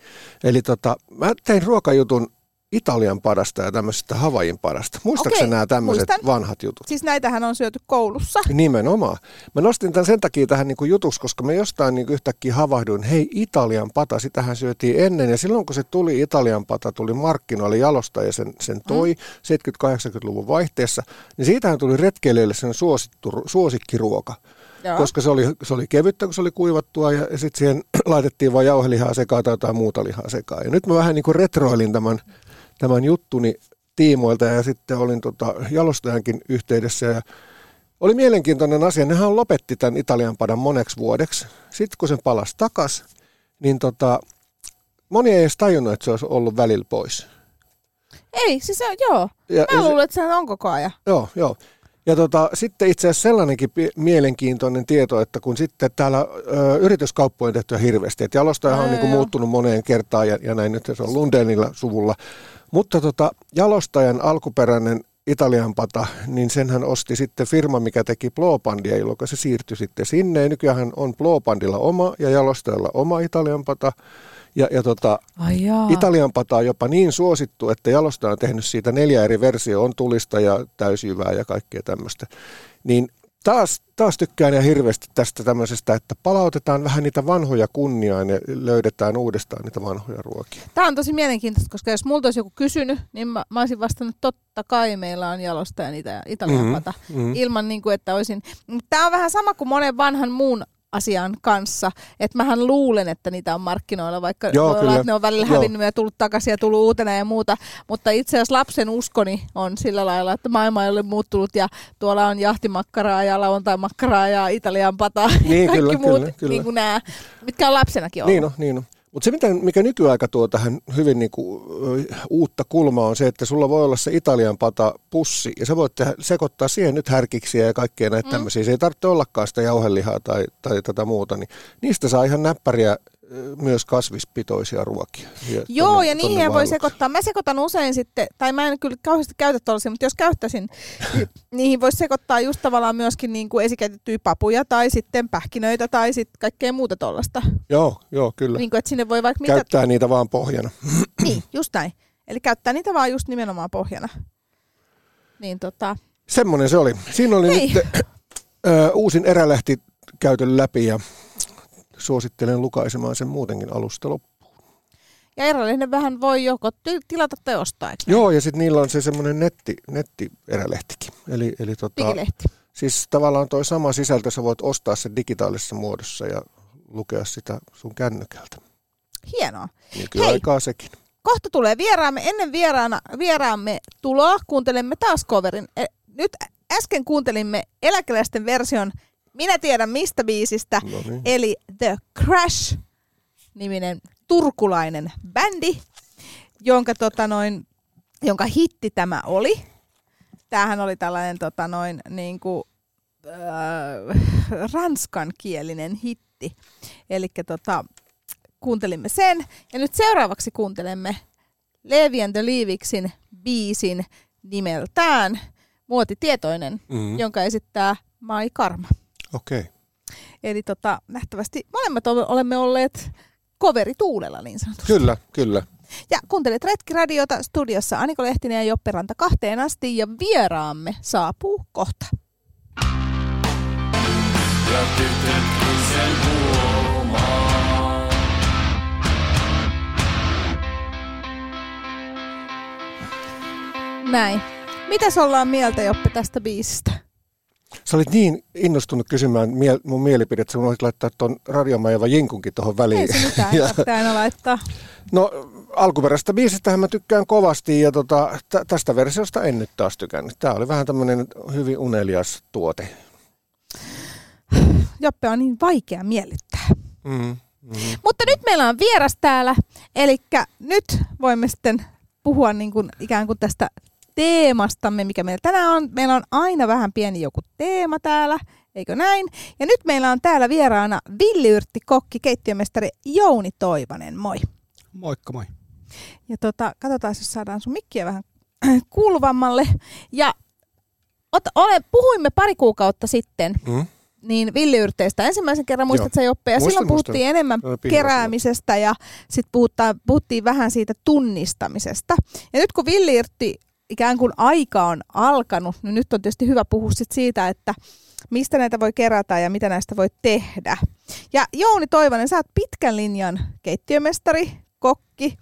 Speaker 2: Eli tota, mä tein ruokajutun Italian padasta ja tämmöisestä Havaijin padasta. Muistaakseni nämä tämmöiset vanhat jutut?
Speaker 1: Siis näitähän on syöty koulussa.
Speaker 2: Nimenomaan. Mä nostin tämän sen takia tähän niin jutuksi, koska mä jostain niin yhtäkkiä havahduin, hei Italian pata, sitähän syötiin ennen. Ja silloin kun se tuli Italian pata, tuli markkinoille jalostaja sen, sen toi mm. 70-80-luvun vaihteessa, niin siitähän tuli retkeilijöille sen suosittu, suosikkiruoka. Joo. koska se oli, se oli kevyttä, kun se oli kuivattua ja, ja sitten siihen laitettiin vain jauhelihaa sekaan tai jotain muuta lihaa sekaan. Ja nyt mä vähän niin kuin retroilin tämän tämän juttuni tiimoilta ja sitten olin tota jalostajankin yhteydessä ja oli mielenkiintoinen asia. Nehän lopetti tämän Italian padan moneksi vuodeksi. Sitten kun sen palasi takas, niin tota, moni ei edes tajunnut, että se olisi ollut välillä pois.
Speaker 1: Ei, siis se, joo. Ja, Mä luulen, että se on koko ajan.
Speaker 2: Joo, joo. Ja tota, sitten itse asiassa sellainenkin mielenkiintoinen tieto, että kun sitten täällä ö, yrityskauppoja on tehty hirveästi, että jalostajahan on niin kuin muuttunut moneen kertaan ja, ja näin nyt se on Lundenilla suvulla, mutta tota, jalostajan alkuperäinen Italian pata, niin senhän osti sitten firma, mikä teki Plopandia, jolloin se siirtyi sitten sinne. Ja nykyään on Plopandilla oma ja jalostajalla oma Italian pata. Ja, ja tota, Italian pata on jopa niin suosittu, että jalostaja on tehnyt siitä neljä eri versiota, on tulista ja täysjyvää ja kaikkea tämmöistä. Niin taas, taas tykkään ja hirveästi tästä tämmöisestä, että palautetaan vähän niitä vanhoja kunniaan ja löydetään uudestaan niitä vanhoja ruokia.
Speaker 1: Tämä on tosi mielenkiintoista, koska jos multa olisi joku kysynyt, niin mä, mä olisin vastannut, totta kai meillä on jalostaja niitä italian mm-hmm, mm-hmm. ilman niin kuin, että olisin... Tämä on vähän sama kuin monen vanhan muun asian kanssa. Että mähän luulen, että niitä on markkinoilla, vaikka Joo, olla, että ne on välillä Joo. hävinnyt ja tullut takaisin ja tullut uutena ja muuta. Mutta itse asiassa lapsen uskoni on sillä lailla, että maailma ei ole muuttunut ja tuolla on jahtimakkaraa ja lauantai-makkaraa ja italian pata niin, ja kaikki kyllä, muut, kyllä, kyllä. Niin kuin nämä, mitkä on lapsenakin ollut.
Speaker 2: Niin on, niin on. Mutta se, mikä nykyaika tuo tähän hyvin niinku, uutta kulmaa on se, että sulla voi olla se Italian pata pussi ja sä voit tehdä, sekoittaa siihen nyt härkiksiä ja kaikkea näitä mm. tämmöisiä. Se ei tarvitse ollakaan sitä jauhelihaa tai, tai tätä muuta, niin niistä saa ihan näppäriä myös kasvispitoisia ruokia.
Speaker 1: Ja Joo, tonne, ja niihin voi sekoittaa. Mä sekoitan usein sitten, tai mä en kyllä kauheasti käytä tuollaisia, mutta jos käyttäisin, niin niihin voisi sekoittaa just tavallaan myöskin niin kuin esikäytettyjä papuja, tai sitten pähkinöitä, tai sitten kaikkea muuta tuollaista.
Speaker 2: Joo, joo, kyllä.
Speaker 1: Niin kuin, että sinne voi vaikka
Speaker 2: Käyttää mitä... niitä vaan pohjana.
Speaker 1: niin, just näin. Eli käyttää niitä vaan just nimenomaan pohjana. Niin tota...
Speaker 2: Semmoinen se oli. Siinä oli Hei. nyt ö, uusin erälähti käytön läpi ja suosittelen lukaisemaan sen muutenkin alusta loppuun.
Speaker 1: Ja erälehden vähän voi joko tilata tai ostaa, eikö
Speaker 2: Joo, ja sitten niillä on se semmoinen netti, nettierälehtikin. Eli, eli tota,
Speaker 1: Digilehti.
Speaker 2: Siis tavallaan toi sama sisältö, sä voit ostaa sen digitaalisessa muodossa ja lukea sitä sun kännykältä.
Speaker 1: Hienoa.
Speaker 2: Nykyaikaa Hei, sekin.
Speaker 1: Kohta tulee vieraamme. Ennen vieraana, vieraamme tuloa kuuntelemme taas coverin. E, nyt äsken kuuntelimme eläkeläisten version minä tiedän mistä biisistä, no niin. eli The Crash-niminen turkulainen bändi, jonka, tota noin, jonka hitti tämä oli. Tämähän oli tällainen tota noin, niin kuin, äh, ranskankielinen hitti. Eli tota, kuuntelimme sen. Ja nyt seuraavaksi kuuntelemme Levi and the Leaviksin biisin nimeltään Muotitietoinen, mm. jonka esittää Mai Karma.
Speaker 2: Okei. Okay.
Speaker 1: Eli tota, nähtävästi molemmat olemme olleet koveri tuulella niin sanotusti.
Speaker 2: Kyllä, kyllä.
Speaker 1: Ja kuuntelet Retkiradiota studiossa Aniko Lehtinen ja Joppe Ranta kahteen asti ja vieraamme saapuu kohta. Ja sen Näin. Mitäs ollaan mieltä Joppe tästä biisistä?
Speaker 2: Sä olit niin innostunut kysymään mie- mun mielipidettä, että voisit laittaa tuon radiomajava Jinkunkin tuohon väliin. Ei
Speaker 1: se mitään, ja, aina laittaa.
Speaker 2: No alkuperäisestä biisistähän mä tykkään kovasti ja tota, t- tästä versiosta en nyt taas tykännyt. Tämä oli vähän tämmöinen hyvin unelias tuote.
Speaker 1: Joppe on niin vaikea miellyttää. Mm, mm. Mutta nyt meillä on vieras täällä, eli nyt voimme sitten puhua niin kuin ikään kuin tästä teemastamme, mikä meillä tänään on. Meillä on aina vähän pieni joku teema täällä, eikö näin? Ja nyt meillä on täällä vieraana Villiyrtti Kokki, keittiömestari Jouni Toivanen. Moi.
Speaker 4: Moikka moi.
Speaker 1: Ja tota, katsotaan, jos saadaan sun mikkiä vähän kuuluvammalle. Ja ot, ole, puhuimme pari kuukautta sitten mm. niin villiyrteistä. Ensimmäisen kerran muistat sä Joppe, ja muistan, silloin puhuttiin muistan. enemmän keräämisestä ja sitten puhuttiin vähän siitä tunnistamisesta. Ja nyt kun villiyrtti ikään kuin aika on alkanut, niin nyt on tietysti hyvä puhua sit siitä, että mistä näitä voi kerätä ja mitä näistä voi tehdä. Ja Jouni Toivonen, sä oot pitkän linjan keittiömestari, kokki.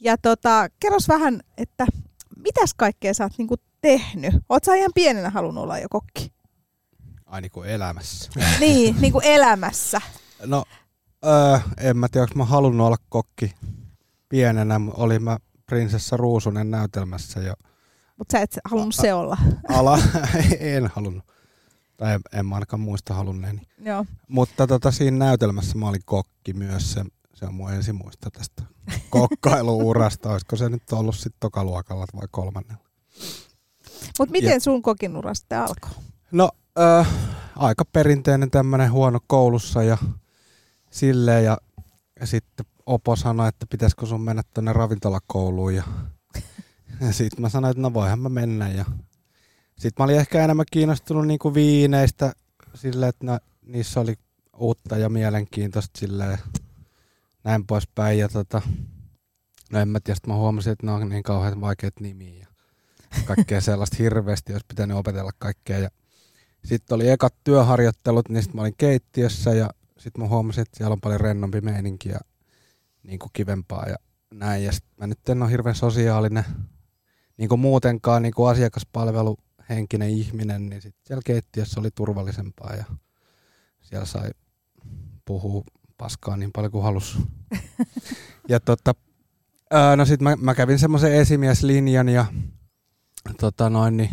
Speaker 1: Ja tota, kerros vähän, että mitäs kaikkea sä oot niinku tehnyt? Oot sä ihan pienenä halunnut olla jo kokki?
Speaker 4: Ai niin kuin elämässä.
Speaker 1: niin, niin kuin elämässä.
Speaker 4: No, öö, en mä tiedä, onko mä halunnut olla kokki pienenä. Olin mä prinsessa Ruusunen näytelmässä jo
Speaker 1: mutta sä et halunnut se olla.
Speaker 4: Ala, en halunnut. Tai en, en mä ainakaan muista halunneeni.
Speaker 1: Joo.
Speaker 4: Mutta tota, siinä näytelmässä mä olin kokki myös. Se, se on mun ensimuista tästä kokkailuurasta. Olisiko se nyt ollut sitten tokaluokalla vai kolmannella?
Speaker 1: Mutta miten ja, sun kokinura sitten alkoi?
Speaker 4: No, äh, aika perinteinen tämmöinen huono koulussa ja silleen. Ja, ja sitten Opo sanoi, että pitäisikö sun mennä tuonne ravintolakouluun. Ja ja sitten mä sanoin, että no voihan mä mennä. Ja sitten mä olin ehkä enemmän kiinnostunut niinku viineistä sille, että no, niissä oli uutta ja mielenkiintoista silleen näin poispäin. Ja tota, no en mä tiedä, mä huomasin, että ne on niin kauhean vaikeat nimiä ja kaikkea sellaista hirveästi, jos pitänyt opetella kaikkea. Ja sitten oli ekat työharjoittelut, niin sitten mä olin keittiössä ja sitten mä huomasin, että siellä on paljon rennompi meininki ja niin kuin kivempaa ja näin. Ja sit mä nyt en ole hirveän sosiaalinen niin kuin muutenkaan niin kuin asiakaspalveluhenkinen ihminen, niin sitten siellä keittiössä oli turvallisempaa ja siellä sai puhua paskaa niin paljon kuin halusi. ja tota, ää, no sitten mä, mä, kävin semmoisen esimieslinjan ja tota noin, niin,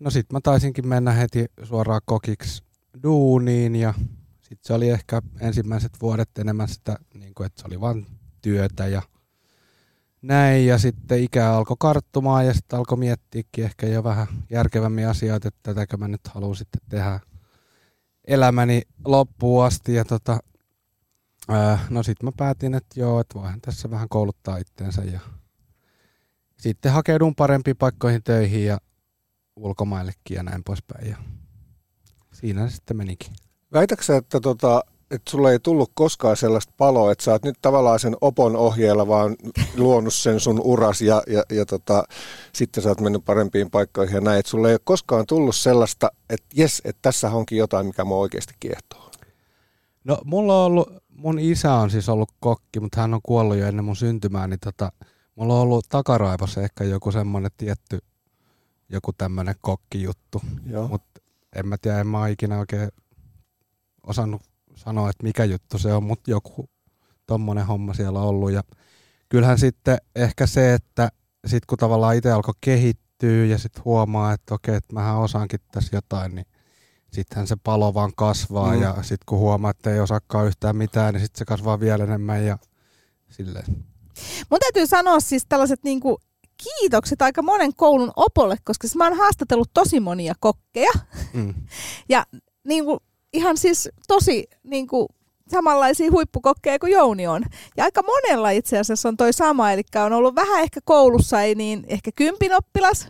Speaker 4: no sitten mä taisinkin mennä heti suoraan kokiksi duuniin ja sitten se oli ehkä ensimmäiset vuodet enemmän sitä, niin kuin, että se oli vain työtä ja näin ja sitten ikä alkoi karttumaan ja sitten alkoi miettiäkin ehkä jo vähän järkevämmin asioita, että tätäkö mä nyt haluan sitten tehdä elämäni loppuun asti ja tota, no sitten mä päätin, että joo, että voihan tässä vähän kouluttaa itteensä ja sitten hakeudun parempiin paikkoihin töihin ja ulkomaillekin ja näin poispäin. Ja siinä se sitten menikin.
Speaker 2: Väitäksä, että tota, että sulle ei tullut koskaan sellaista paloa, että sä oot nyt tavallaan sen opon ohjeella vaan luonut sen sun uras ja, ja, ja tota, sitten sä oot mennyt parempiin paikkoihin ja näin. Että sulle ei ole koskaan tullut sellaista, että jes, että tässä onkin jotain, mikä mua oikeasti kiehtoo.
Speaker 4: No mulla on ollut, mun isä on siis ollut kokki, mutta hän on kuollut jo ennen mun syntymää, niin tota, mulla on ollut takaraivossa ehkä joku semmoinen tietty, joku tämmöinen kokkijuttu. Mutta en mä tiedä, en mä ikinä oikein osannut sanoa, että mikä juttu se on, mutta joku tommonen homma siellä on ollut. Ja kyllähän sitten ehkä se, että sitten kun tavallaan itse alkoi kehittyä ja sitten huomaa, että okei, että mähän osaankin tässä jotain, niin sittenhän se palo vaan kasvaa mm. ja sitten kun huomaa, että ei osaakaan yhtään mitään, niin sitten se kasvaa vielä enemmän ja silleen.
Speaker 1: Mun täytyy sanoa siis tällaiset niinku kiitokset aika monen koulun opolle, koska siis mä oon haastatellut tosi monia kokkeja. Mm. ja niin kuin ihan siis tosi niin kuin, samanlaisia huippukokkeja kuin Jouni on. Ja aika monella itse asiassa on toi sama, eli on ollut vähän ehkä koulussa, ei niin ehkä kympin oppilas.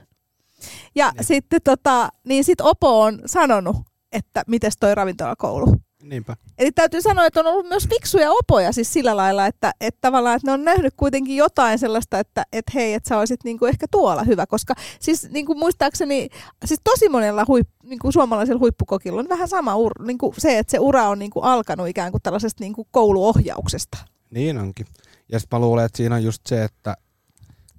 Speaker 1: Ja niin. sitten tota, niin sit Opo on sanonut, että miten toi ravintolakoulu.
Speaker 4: Niinpä.
Speaker 1: Eli täytyy sanoa, että on ollut myös fiksuja opoja siis sillä lailla, että, että tavallaan että ne on nähnyt kuitenkin jotain sellaista, että, että hei, että sä olisit niinku ehkä tuolla hyvä, koska siis niinku muistaakseni, siis tosi monella huip, niinku suomalaisella huippukokilla on vähän sama ur, niinku se, että se ura on niinku alkanut ikään kuin tällaisesta niinku kouluohjauksesta.
Speaker 4: Niin onkin. Ja sitten mä luulen, että siinä on just se, että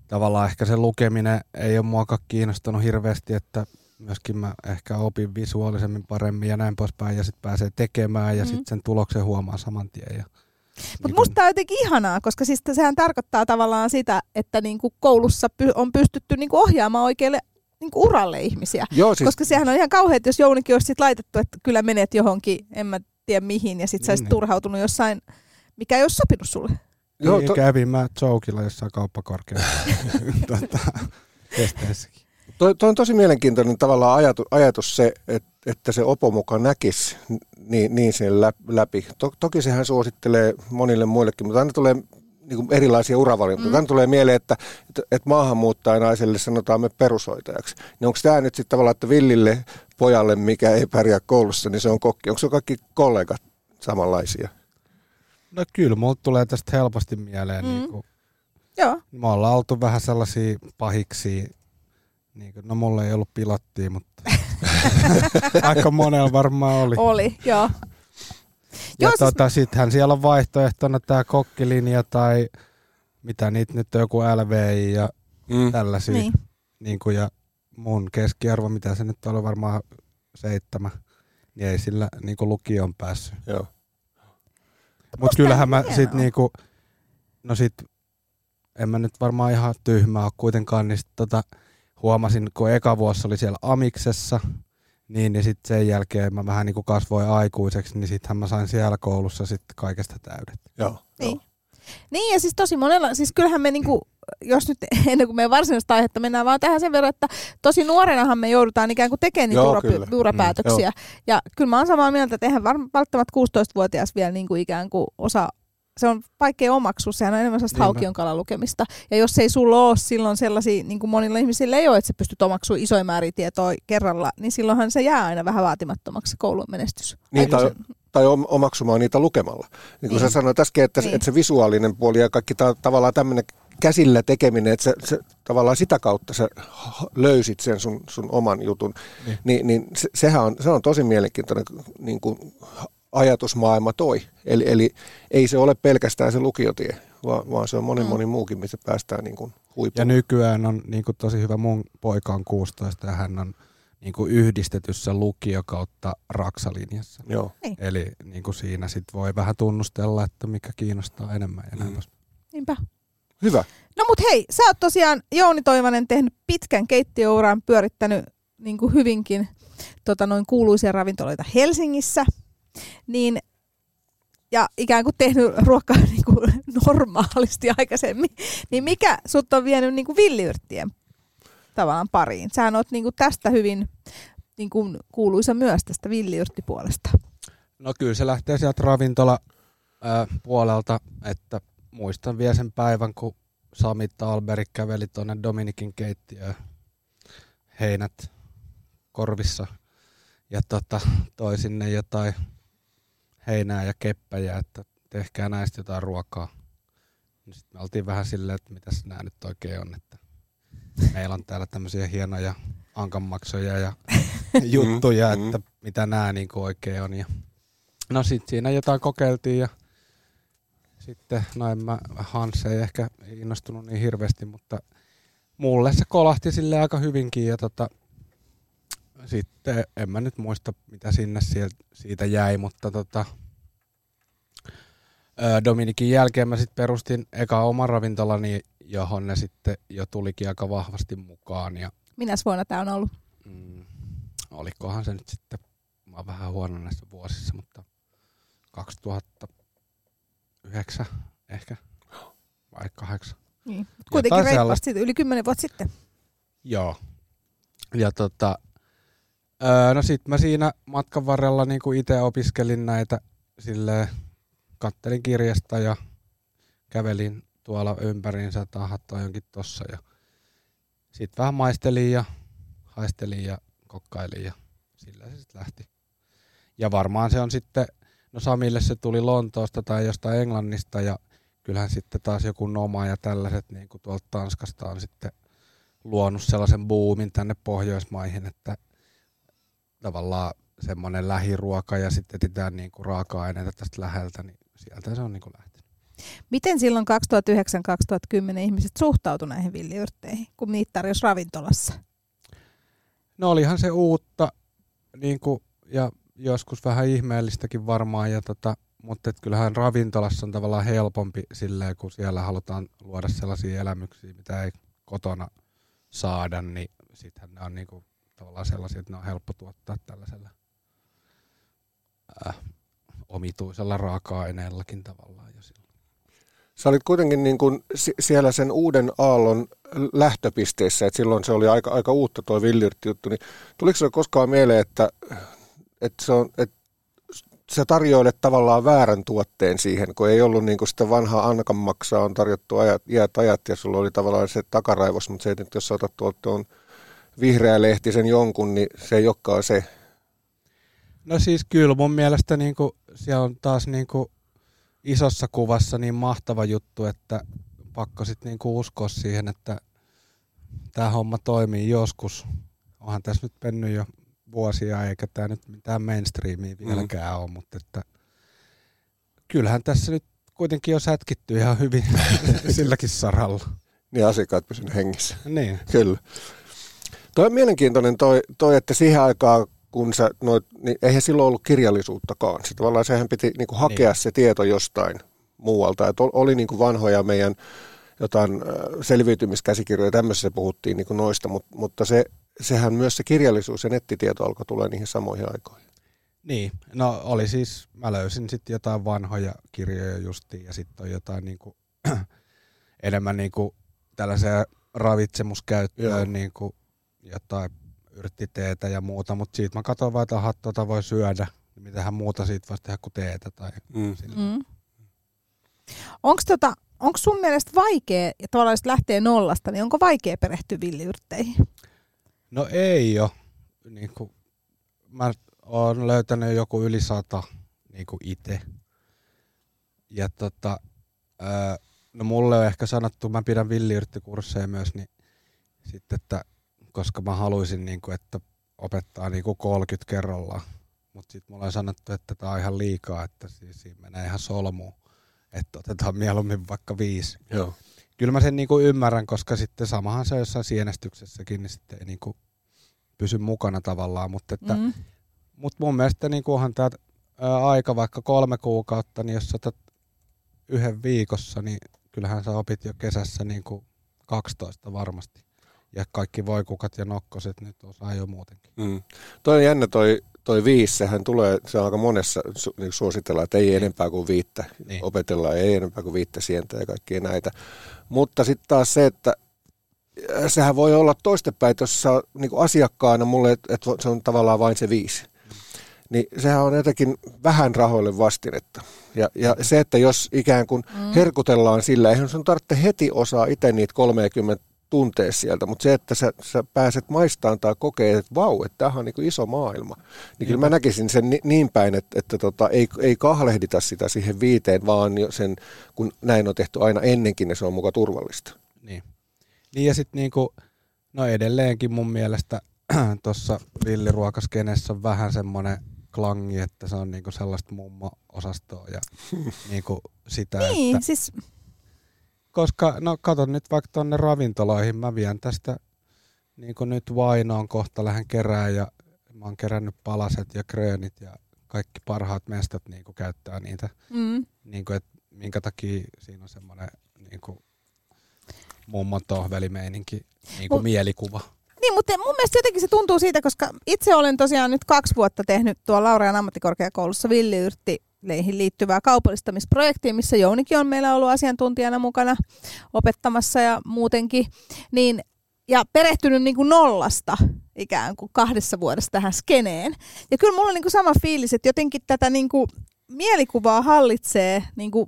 Speaker 4: tavallaan ehkä se lukeminen ei ole muakaan kiinnostanut hirveästi, että myöskin mä ehkä opin visuaalisemmin paremmin ja näin poispäin ja sitten pääsee tekemään ja mm. sitten sen tuloksen huomaa saman tien. Ja,
Speaker 1: Mutta niin musta tämä on jotenkin ihanaa, koska siis sehän tarkoittaa tavallaan sitä, että niinku koulussa py- on pystytty niinku ohjaamaan oikealle niinku uralle ihmisiä. Joo, siis... Koska sehän on ihan kauheaa, jos Jounikin olisi sit laitettu, että kyllä menet johonkin, en mä tiedä mihin, ja sitten sä olisit niin. turhautunut jossain, mikä ei olisi sopinut sulle.
Speaker 4: Joo, niin, to... kävin mä Joukilla jossain kauppakorkeassa tota,
Speaker 2: Toi, toi on tosi mielenkiintoinen tavallaan ajatus, ajatus se, että, että se Opo mukaan näkisi niin, niin sen läpi. To, toki sehän suosittelee monille muillekin, mutta aina tulee niin kuin erilaisia uravalintoja. Mm. Tänne tulee mieleen, että, että, että naiselle sanotaan me perusoitajaksi. Niin onko tämä nyt sitten tavallaan, että villille pojalle, mikä ei pärjää koulussa, niin se on kokki. Onko se kaikki kollegat samanlaisia?
Speaker 4: No kyllä, mulle tulee tästä helposti mieleen. Mm. Niin kuin, Joo. Me ollaan oltu vähän sellaisia pahiksi niin kuin, no mulla ei ollut pilottia, mutta aika monella varmaan oli.
Speaker 1: Oli, joo.
Speaker 4: Ja joo, tota, siis... sittenhän siellä on vaihtoehtona tämä kokkilinja tai mitä niitä nyt on joku LVI ja mm. tällaisia. Niin. Niin kuin, ja mun keskiarvo, mitä se nyt oli varmaan seitsemän, niin ei sillä niin kuin lukion päässyt.
Speaker 2: Joo.
Speaker 4: Mutta kyllähän mä sit niinku, no sit, en mä nyt varmaan ihan tyhmää ole kuitenkaan, niin sit tota, huomasin, kun eka vuosi oli siellä Amiksessa, niin, niin sitten sen jälkeen mä vähän niin kuin kasvoin aikuiseksi, niin sittenhän mä sain siellä koulussa sitten kaikesta täydet.
Speaker 2: Joo.
Speaker 1: Niin. Joo. Niin ja siis tosi monella, siis kyllähän me niinku, jos nyt ennen kuin meidän varsinaista aihetta mennään vaan tähän sen verran, että tosi nuorenahan me joudutaan ikään kuin tekemään niitä ura, urapäätöksiä. Mm, ja kyllä mä oon samaa mieltä, että eihän välttämättä 16-vuotias vielä niin kuin ikään kuin osaa se on vaikea omaksua, sehän on enemmän sellaista haukionkalan lukemista. Ja jos ei sulla ole silloin sellaisia, niin kuin monilla ihmisillä ei ole, että sä pystyt omaksua isoja määriä tietoa kerralla, niin silloinhan se jää aina vähän vaatimattomaksi koulun menestys.
Speaker 2: Niin, tai, tai omaksumaan niitä lukemalla. Niin kuin niin. sä sanoit äsken, että, niin. että se visuaalinen puoli ja kaikki ta- tavallaan tämmöinen käsillä tekeminen, että se, se, tavallaan sitä kautta sä löysit sen sun, sun oman jutun, niin, niin, niin se, sehän on, se on tosi mielenkiintoinen niin kuin ajatusmaailma toi. Eli, eli ei se ole pelkästään se lukiotie, vaan, vaan se on moni mm. moni muukin, missä päästään niin kuin
Speaker 4: huipuun. Ja nykyään on niin kuin tosi hyvä, mun poika on 16 ja hän on niin kuin yhdistetyssä lukio kautta raksalinjassa.
Speaker 2: Joo.
Speaker 1: Niin.
Speaker 4: Eli niin kuin siinä sit voi vähän tunnustella, että mikä kiinnostaa enemmän ja näin mm.
Speaker 1: Niinpä.
Speaker 2: Hyvä.
Speaker 1: No mut hei, sä oot tosiaan Jouni Toivanen tehnyt pitkän keittiöuran, pyörittänyt niin kuin hyvinkin tota, noin kuuluisia ravintoloita Helsingissä – niin ja ikään kuin tehnyt ruokaa niin kuin normaalisti aikaisemmin, niin mikä sut on vienyt niin kuin villiyrttien tavallaan pariin? Sähän oot niin kuin tästä hyvin niin kuin kuuluisa myös tästä villiyrttipuolesta.
Speaker 4: No kyllä se lähtee sieltä ravintola ää, puolelta, että muistan vielä sen päivän, kun Sami Talberi käveli tuonne Dominikin keittiöön heinät korvissa ja tota, toi sinne jotain heinää ja keppäjä, että tehkää näistä jotain ruokaa. Sitten me oltiin vähän silleen, että mitäs nämä nyt oikein on, että meillä on täällä tämmöisiä hienoja ankanmaksoja ja juttuja,
Speaker 2: Mm,
Speaker 4: että mitä nämä niinku oikein on. Ja no sitten siinä jotain kokeiltiin ja sitten, no en mä, Hans ei ehkä innostunut niin hirveästi, mutta mulle se kolahti sille aika hyvinkin ja tota, sitten en mä nyt muista mitä sinne sieltä, siitä jäi, mutta tota, Dominikin jälkeen mä sitten perustin eka oman ravintolani, johon ne sitten jo tulikin aika vahvasti mukaan ja
Speaker 1: Minäs vuonna tämä on ollut?
Speaker 4: mm, olikohan se nyt sitten, mä oon vähän huono näissä vuosissa, mutta 2009 ehkä, vai kahdeksan.
Speaker 1: Niin. Kuitenkin reippaasti yli kymmenen vuotta sitten.
Speaker 4: Joo. Ja tota, öö, no sit mä siinä matkan varrella niinku itse opiskelin näitä silleen, kattelin kirjasta ja kävelin tuolla ympäriinsä, että aha, toi tossa. Ja sit vähän maistelin ja haistelin ja kokkailin ja sillä se sitten lähti. Ja varmaan se on sitten, no Samille se tuli Lontoosta tai jostain Englannista ja kyllähän sitten taas joku Noma ja tällaiset niin kuin tuolta Tanskasta on sitten luonut sellaisen boomin tänne Pohjoismaihin, että tavallaan semmoinen lähiruoka ja sitten etsitään niin kuin raaka-aineita tästä läheltä, niin sieltä se on niin kuin lähtenyt.
Speaker 1: Miten silloin 2009-2010 ihmiset suhtautu näihin villiyrtteihin, kun niitä tarjosi ravintolassa?
Speaker 4: No olihan se uutta niin kuin, ja joskus vähän ihmeellistäkin varmaan, ja tota, mutta et kyllähän ravintolassa on tavallaan helpompi silleen, kun siellä halutaan luoda sellaisia elämyksiä, mitä ei kotona saada, niin sittenhän ne on niin kuin, tavallaan sellaisia, että ne on helppo tuottaa tällaisella äh, omituisella raaka-aineellakin tavallaan jo silloin.
Speaker 2: Sä olit kuitenkin niin kuin si- siellä sen uuden aallon lähtöpisteessä, että silloin se oli aika, aika uutta tuo villyrtti-juttu, niin tuliko se koskaan mieleen, että, että, se on, että sä tarjoilet tavallaan väärän tuotteen siihen, kun ei ollut niin sitä vanhaa Ankan maksaa on tarjottu ajat, iät ajat ja sulla oli tavallaan se takaraivos, mutta se, että jos sä otat tuolta vihreä lehtisen jonkun, niin se ei olekaan se.
Speaker 4: No siis kyllä mun mielestä niinku, siellä on taas niinku isossa kuvassa niin mahtava juttu, että pakko sitten niinku uskoa siihen, että tämä homma toimii joskus. Onhan tässä nyt mennyt jo vuosia, eikä tämä nyt mitään mainstreamia vieläkään ole, mutta että kyllähän tässä nyt kuitenkin on sätkitty ihan hyvin silläkin saralla.
Speaker 2: Niin asiakkaat pysynyt hengissä.
Speaker 4: Niin.
Speaker 2: Kyllä. Toi on mielenkiintoinen toi, toi että siihen aikaan, kun sä, noit, niin eihän silloin ollut kirjallisuuttakaan. Se tavallaan sehän piti niin kuin hakea
Speaker 4: Niin.
Speaker 2: se tieto jostain muualta. Et ol- oli niin kuin vanhoja meidän jotain selviytymiskäsikirjoja, ja tämmöisessä puhuttiin niin kuin noista, mutta, mutta se, sehän myös se kirjallisuus ja nettitieto alkoi tulla niihin samoihin aikoihin.
Speaker 4: Niin, no oli siis, mä löysin sitten jotain vanhoja kirjoja justiin ja sitten on jotain niinku, enemmän niinku tällaiseen
Speaker 2: Joo.
Speaker 4: ravitsemuskäyttöön niinku jotain yrttiteetä ja muuta, mutta siitä mä katsoin vaan, että aha, tota voi syödä, niin mitähän muuta siitä voisi tehdä kuin teetä tai
Speaker 2: Mm.
Speaker 4: sillä.
Speaker 1: Mm. Onko tota, onks sun mielestä vaikea, ja tavallaan jos lähtee nollasta, niin onko vaikea perehtyä villiyrtteihin?
Speaker 4: No ei ole. Niin kuin, mä oon löytänyt joku yli sata niin itse. Ja tota, no mulle on ehkä sanottu, mä pidän villiyrttikursseja myös, niin sitten, että koska mä haluaisin, niin kuin, että opettaa niin kuin 30 kerrallaan. Mutta sitten mulle on sanottu, että tämä on ihan liikaa, että siis siinä menee ihan solmuun. Että otetaan mieluummin vaikka viisi
Speaker 2: Joo.
Speaker 4: kyllä mä sen niinku ymmärrän, koska sitten samahan se on jossain sienestyksessäkin, niin sitten ei niinku pysy mukana tavallaan, mutta että, mm. Mut mun mielestä niinku onhan tämä aika vaikka kolme kuukautta, niin jos sä otat yhden viikossa, niin kyllähän sä opit jo kesässä niinku 12 varmasti. Ja kaikki voikukat ja nokkoset nyt osaa jo muutenkin.
Speaker 2: Mm. Toi on jännä toi, toi viisi, sehän tulee, se on aika monessa su, niin suositellaan, että ei enempää kuin viittä
Speaker 4: Niin.
Speaker 2: opetellaan, ei enempää kuin viittä sientä ja kaikkia näitä. Mutta sitten taas se, että äh, sehän voi olla toistepäin, että jos sä niin asiakkaana mulle, että et se on tavallaan vain se viisi. niin sehän on jotenkin vähän rahoille vastinetta. Ja, ja se, että jos ikään kuin mm. herkutellaan sillä, eihän sun tarvitse heti osaa itse niitä 30 tuntea sieltä, mutta se, että sä, sä pääset maistaan tai kokee, että vau, että tämähän on niin iso maailma, niin kyllä mä näkisin sen ni, niin päin, että, että tota, ei, ei kahlehdita sitä siihen viiteen, vaan jo sen, kun näin on tehty aina ennenkin, niin se on muka turvallista.
Speaker 4: Niin, niin ja sitten niinku, no edelleenkin mun mielestä tuossa villiruokaskenessä on vähän semmoinen klangi, että se on niinku sellaista mummo-osastoa ja niinku sitä,
Speaker 1: Niin,
Speaker 4: että,
Speaker 1: siis
Speaker 4: koska no katon nyt vaikka tonne ravintoloihin, mä vien tästä niin kuin nyt vainoon kohta lähden kerää ja mä oon kerännyt palaset ja kröönit ja kaikki parhaat mestat niin kuin käyttää niitä,
Speaker 1: mm.
Speaker 4: niin kuin, et minkä takia siinä on semmoinen niin kuin mummon tohvelimeininki, niin kuin
Speaker 1: Mut-
Speaker 4: mielikuva.
Speaker 1: Niin, mutta mun mielestä jotenkin se tuntuu siitä, koska itse olen tosiaan nyt kaksi vuotta tehnyt tuolla Laurajan ammattikorkeakoulussa villiyrttileihin liittyvää kaupallistamisprojektia, missä Jounikin on meillä ollut asiantuntijana mukana opettamassa ja muutenkin. Niin, ja perehtynyt niin kuin nollasta ikään kuin kahdessa vuodessa tähän skeneen. Ja kyllä mulla on niin kuin sama fiilis, että jotenkin tätä niin kuin mielikuvaa hallitsee niin kuin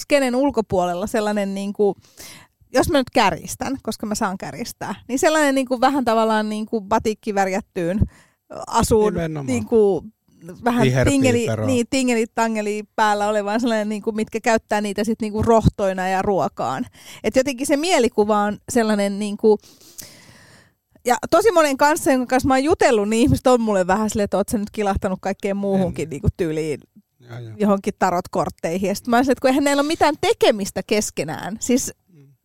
Speaker 1: skenen ulkopuolella sellainen niin kuin jos mä nyt kärjistän, koska mä saan kärjistää, niin sellainen niin kuin vähän tavallaan niin kuin batikki värjättyyn asuun, niin kuin vähän tingeli, niin, tingeli tangeli päällä olevan sellainen, niin kuin, mitkä käyttää niitä sit niin kuin rohtoina ja ruokaan. Et jotenkin se mielikuva on sellainen niin kuin, ja tosi monen kanssa, jonka kanssa mä oon jutellut, niin ihmiset on mulle vähän silleen, että oot sä nyt kilahtanut kaikkeen muuhunkin niin kuin tyyliin
Speaker 4: Ja, ja.
Speaker 1: johonkin tarotkortteihin. Ja sitten mä olisin, että kun eihän näillä ole mitään tekemistä keskenään. Siis,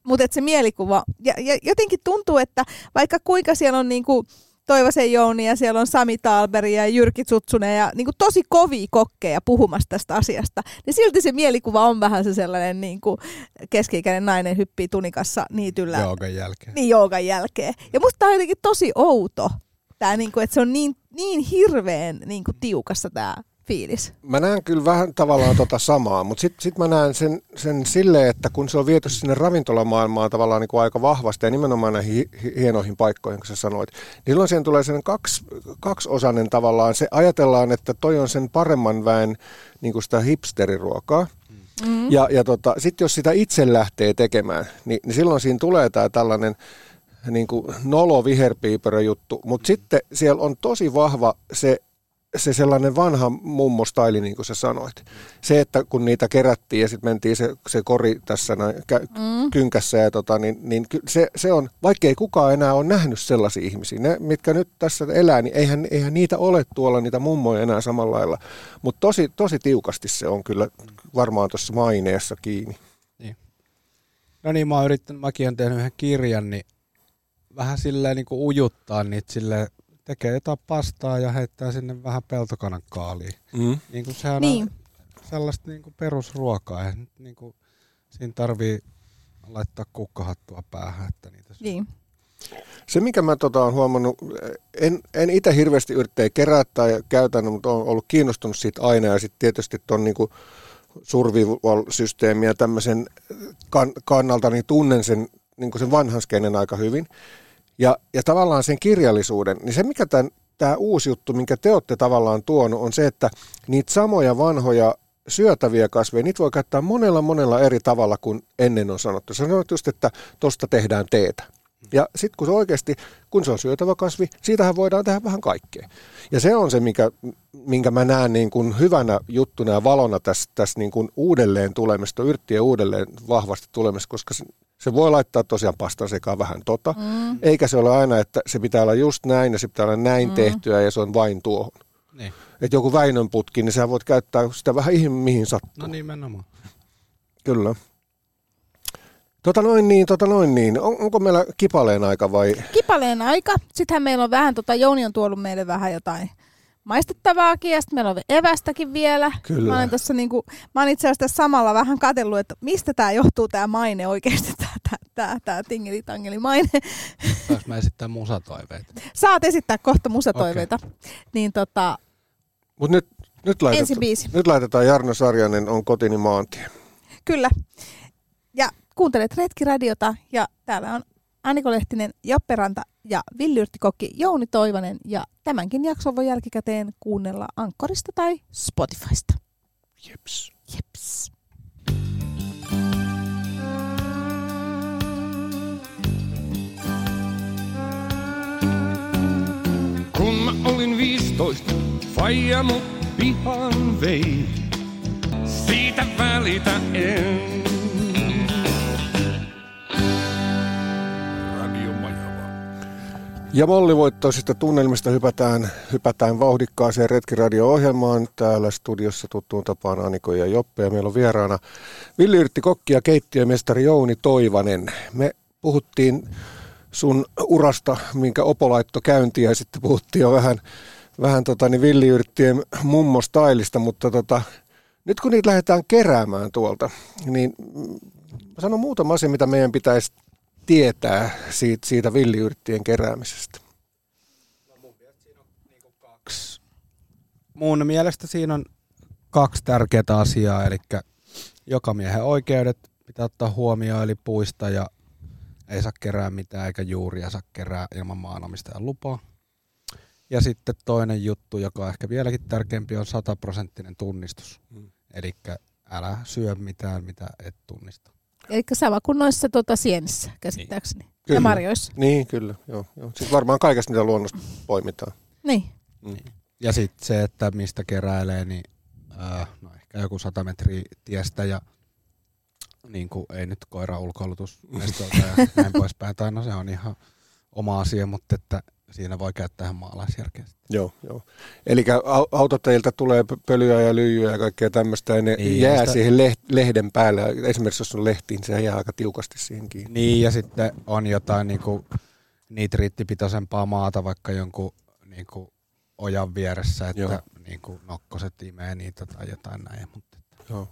Speaker 1: mutta että se mielikuva, ja, ja jotenkin tuntuu, että vaikka kuinka siellä on niinku Toivosen Jouni ja siellä on Sami Talberi ja Jyrki Tsutsunen ja niinku tosi kovia kokkeja puhumassa tästä asiasta, niin silti se mielikuva on vähän se sellainen niinku keski-ikäinen nainen hyppii tunikassa niityllä
Speaker 4: Joogan jälkeen.
Speaker 1: niin joogan jälkeen. Ja musta tää on jotenkin tosi outo, tää niinku, että se on niin, niin hirveän niinku tiukassa tää fiilis.
Speaker 2: Mä näen kyllä vähän tavallaan tota samaa, mutta sitten sit mä näen sen, sen silleen, että kun se on viety sinne ravintolamaailmaan tavallaan niin kuin aika vahvasti ja nimenomaan näihin hi- hi- hienoihin paikkoihin, kun sä sanoit, niin silloin siihen tulee sen kaksi, kaksiosainen tavallaan. Se ajatellaan, että toi on sen paremman väen niin kuin sitä hipsteriruokaa.
Speaker 1: Mm.
Speaker 2: Ja, ja tota, sitten jos sitä itse lähtee tekemään, niin, niin silloin siinä tulee tämä tällainen niin kuin nolo viherpiiperö juttu, mutta sitten siellä on tosi vahva se, se sellainen vanha mummostaili, niin kuin sä sanoit. Se, että kun niitä kerättiin ja sitten mentiin se, se kori tässä näin, kä-
Speaker 1: Mm.
Speaker 2: kynkässä, ja tota, niin, niin se, se on, vaikka ei kukaan enää ole nähnyt sellaisia ihmisiä, ne, mitkä nyt tässä elää, niin eihän, eihän niitä ole tuolla niitä mummoja enää samalla lailla. Mutta tosi, tosi tiukasti se on kyllä varmaan tuossa maineessa kiinni.
Speaker 4: No niin, mä oon yrittänyt, mäkin olen tehnyt yhden kirjan, niin vähän silleen niin kuin ujuttaa niitä silleen, tekee jotain pastaa ja heittää sinne vähän peltokanan kaaliin.
Speaker 2: Mm.
Speaker 4: Niin kuin sehän
Speaker 1: Niin.
Speaker 4: on sellaista niin kuin perusruokaa. Eihän nyt niin kuin, siinä tarvii laittaa kukkahattua päähän, että niitä syö.
Speaker 1: Niin.
Speaker 2: Se, mikä mä tota, on huomannut, en, en itse hirveästi yrittäjä kerää tai käytännön, mutta olen ollut kiinnostunut siitä aina ja sitten tietysti tuon niin survival-systeemiä ja tämmöisen kan, kannalta, niin tunnen sen, niin sen vanhan skenen aika hyvin. Ja, ja tavallaan sen kirjallisuuden, niin se mikä tämän, tämä uusi juttu, minkä te olette tavallaan tuonut, on se, että niitä samoja vanhoja syötäviä kasveja, niitä voi käyttää monella monella eri tavalla kuin ennen on sanottu. Sanoit just, että tosta tehdään teetä. Ja sitten kun se oikeasti, kun se on syötävä kasvi, siitähän voidaan tehdä vähän kaikkea. Ja se on se, minkä, minkä mä näen niin kuin hyvänä juttuna ja valona tässä, tässä niin kuin uudelleen tulemista, yrttien uudelleen vahvasti tulemista, koska se voi laittaa tosiaan pastan sekaan vähän tota,
Speaker 1: Mm.
Speaker 2: eikä se ole aina, että se pitää olla just näin ja se pitää olla näin
Speaker 1: Mm.
Speaker 2: tehtyä ja se on vain tuohon.
Speaker 4: Niin.
Speaker 2: Että joku Väinön putki, niin sä voit käyttää sitä vähän ihan mihin sattuu.
Speaker 4: No nimenomaan.
Speaker 2: Kyllä. Tota noin niin, tota noin niin. On, onko meillä kipaleen aika vai?
Speaker 1: Kipaleen aika. Sittenhän meillä on vähän, tota, Jouni on tuonut meille vähän jotain maistettavaakin ja sitten meillä on evästäkin vielä.
Speaker 2: Kyllä.
Speaker 1: Mä olen, tässä niinku, mä olen itse asiassa tässä samalla vähän katsellut, että mistä tämä johtuu tämä maine oikeasti, tämä tää, tää, tää tingeli-tangeli maine.
Speaker 4: Saanko mä esittää musatoiveita?
Speaker 1: Saat esittää kohta musatoiveita. Niin tota,
Speaker 2: Mutta nyt, nyt, laitet,
Speaker 1: ensi biisi.
Speaker 2: nyt laitetaan Jarno Sarjanen on kotini maantie.
Speaker 1: Kyllä. Ja kuuntelet Retkiradiota ja täällä on Aniko Lehtinen, Joppe Ranta ja Villiyrttikokki Jouni Toivonen. Ja tämänkin jakson voi jälkikäteen kuunnella Ankkorista tai Spotifysta.
Speaker 2: Jeps.
Speaker 3: Kun mä olin 15, faija mut pihan vei. Siitä välitä en. Radio Majava.
Speaker 2: Ja mollivoittoisista tunnelmista hypätään, hypätään vauhdikkaaseen Retkiradio-ohjelmaan. Täällä studiossa tuttuun tapaan Aniko ja Joppe. Ja meillä on vieraana Villi Yrtti Kokki ja keittiömestari Jouni Toivanen. Me puhuttiin sun urasta, minkä Opo laitto käyntiin ja sitten puhuttiin jo vähän, vähän tota, niin villiyrttien mummostailista, mutta tota, nyt kun niitä lähdetään keräämään tuolta, niin mä sanon muutama asia, mitä meidän pitäisi tietää siitä, siitä villiyrttien keräämisestä.
Speaker 4: Mun mielestä siinä on kaksi tärkeää asiaa, eli joka miehen oikeudet pitää ottaa huomioon, eli puista ja ei saa kerää mitään eikä juuria saa kerää ilman maanomistajan lupaa. Ja sitten toinen juttu, joka on ehkä vieläkin tärkeämpi, on sataprosenttinen tunnistus.
Speaker 2: Mm.
Speaker 4: Eli älä syö mitään, mitä et tunnista.
Speaker 1: Eli sama kuin noissa tota, sienissä, käsittääkseni.
Speaker 2: Kyllä.
Speaker 1: Ja marjoissa.
Speaker 2: Niin, kyllä. Joo, joo. Siis varmaan kaikesta, mitä luonnosta poimitaan.
Speaker 1: Niin.
Speaker 2: Mm.
Speaker 4: Ja sitten se, että mistä keräilee, niin äh, no ehkä joku 100 metriä tiestä ja niin kuin, ei nyt koira ulkoilutusmestolta ja näin poispäin. Tai no se on ihan oma asia, mutta että siinä voi käyttää ihan maalaisjärkeä.
Speaker 2: Joo, joo. Eli autoteilta tulee pölyä ja lyijyä ja kaikkea tämmöistä, ja ne
Speaker 4: Niin,
Speaker 2: jää
Speaker 4: ja sitä-
Speaker 2: siihen lehden päälle. Esimerkiksi jos on lehti, niin se jää aika tiukasti siihen kiinni.
Speaker 4: Niin, ja sitten on jotain niinku nitriittipitoisempaa maata vaikka jonkun niinku ojan vieressä, että
Speaker 2: Joo.
Speaker 4: niinku nokkoset imee niitä tai jotain näin. Mutta
Speaker 2: Joo.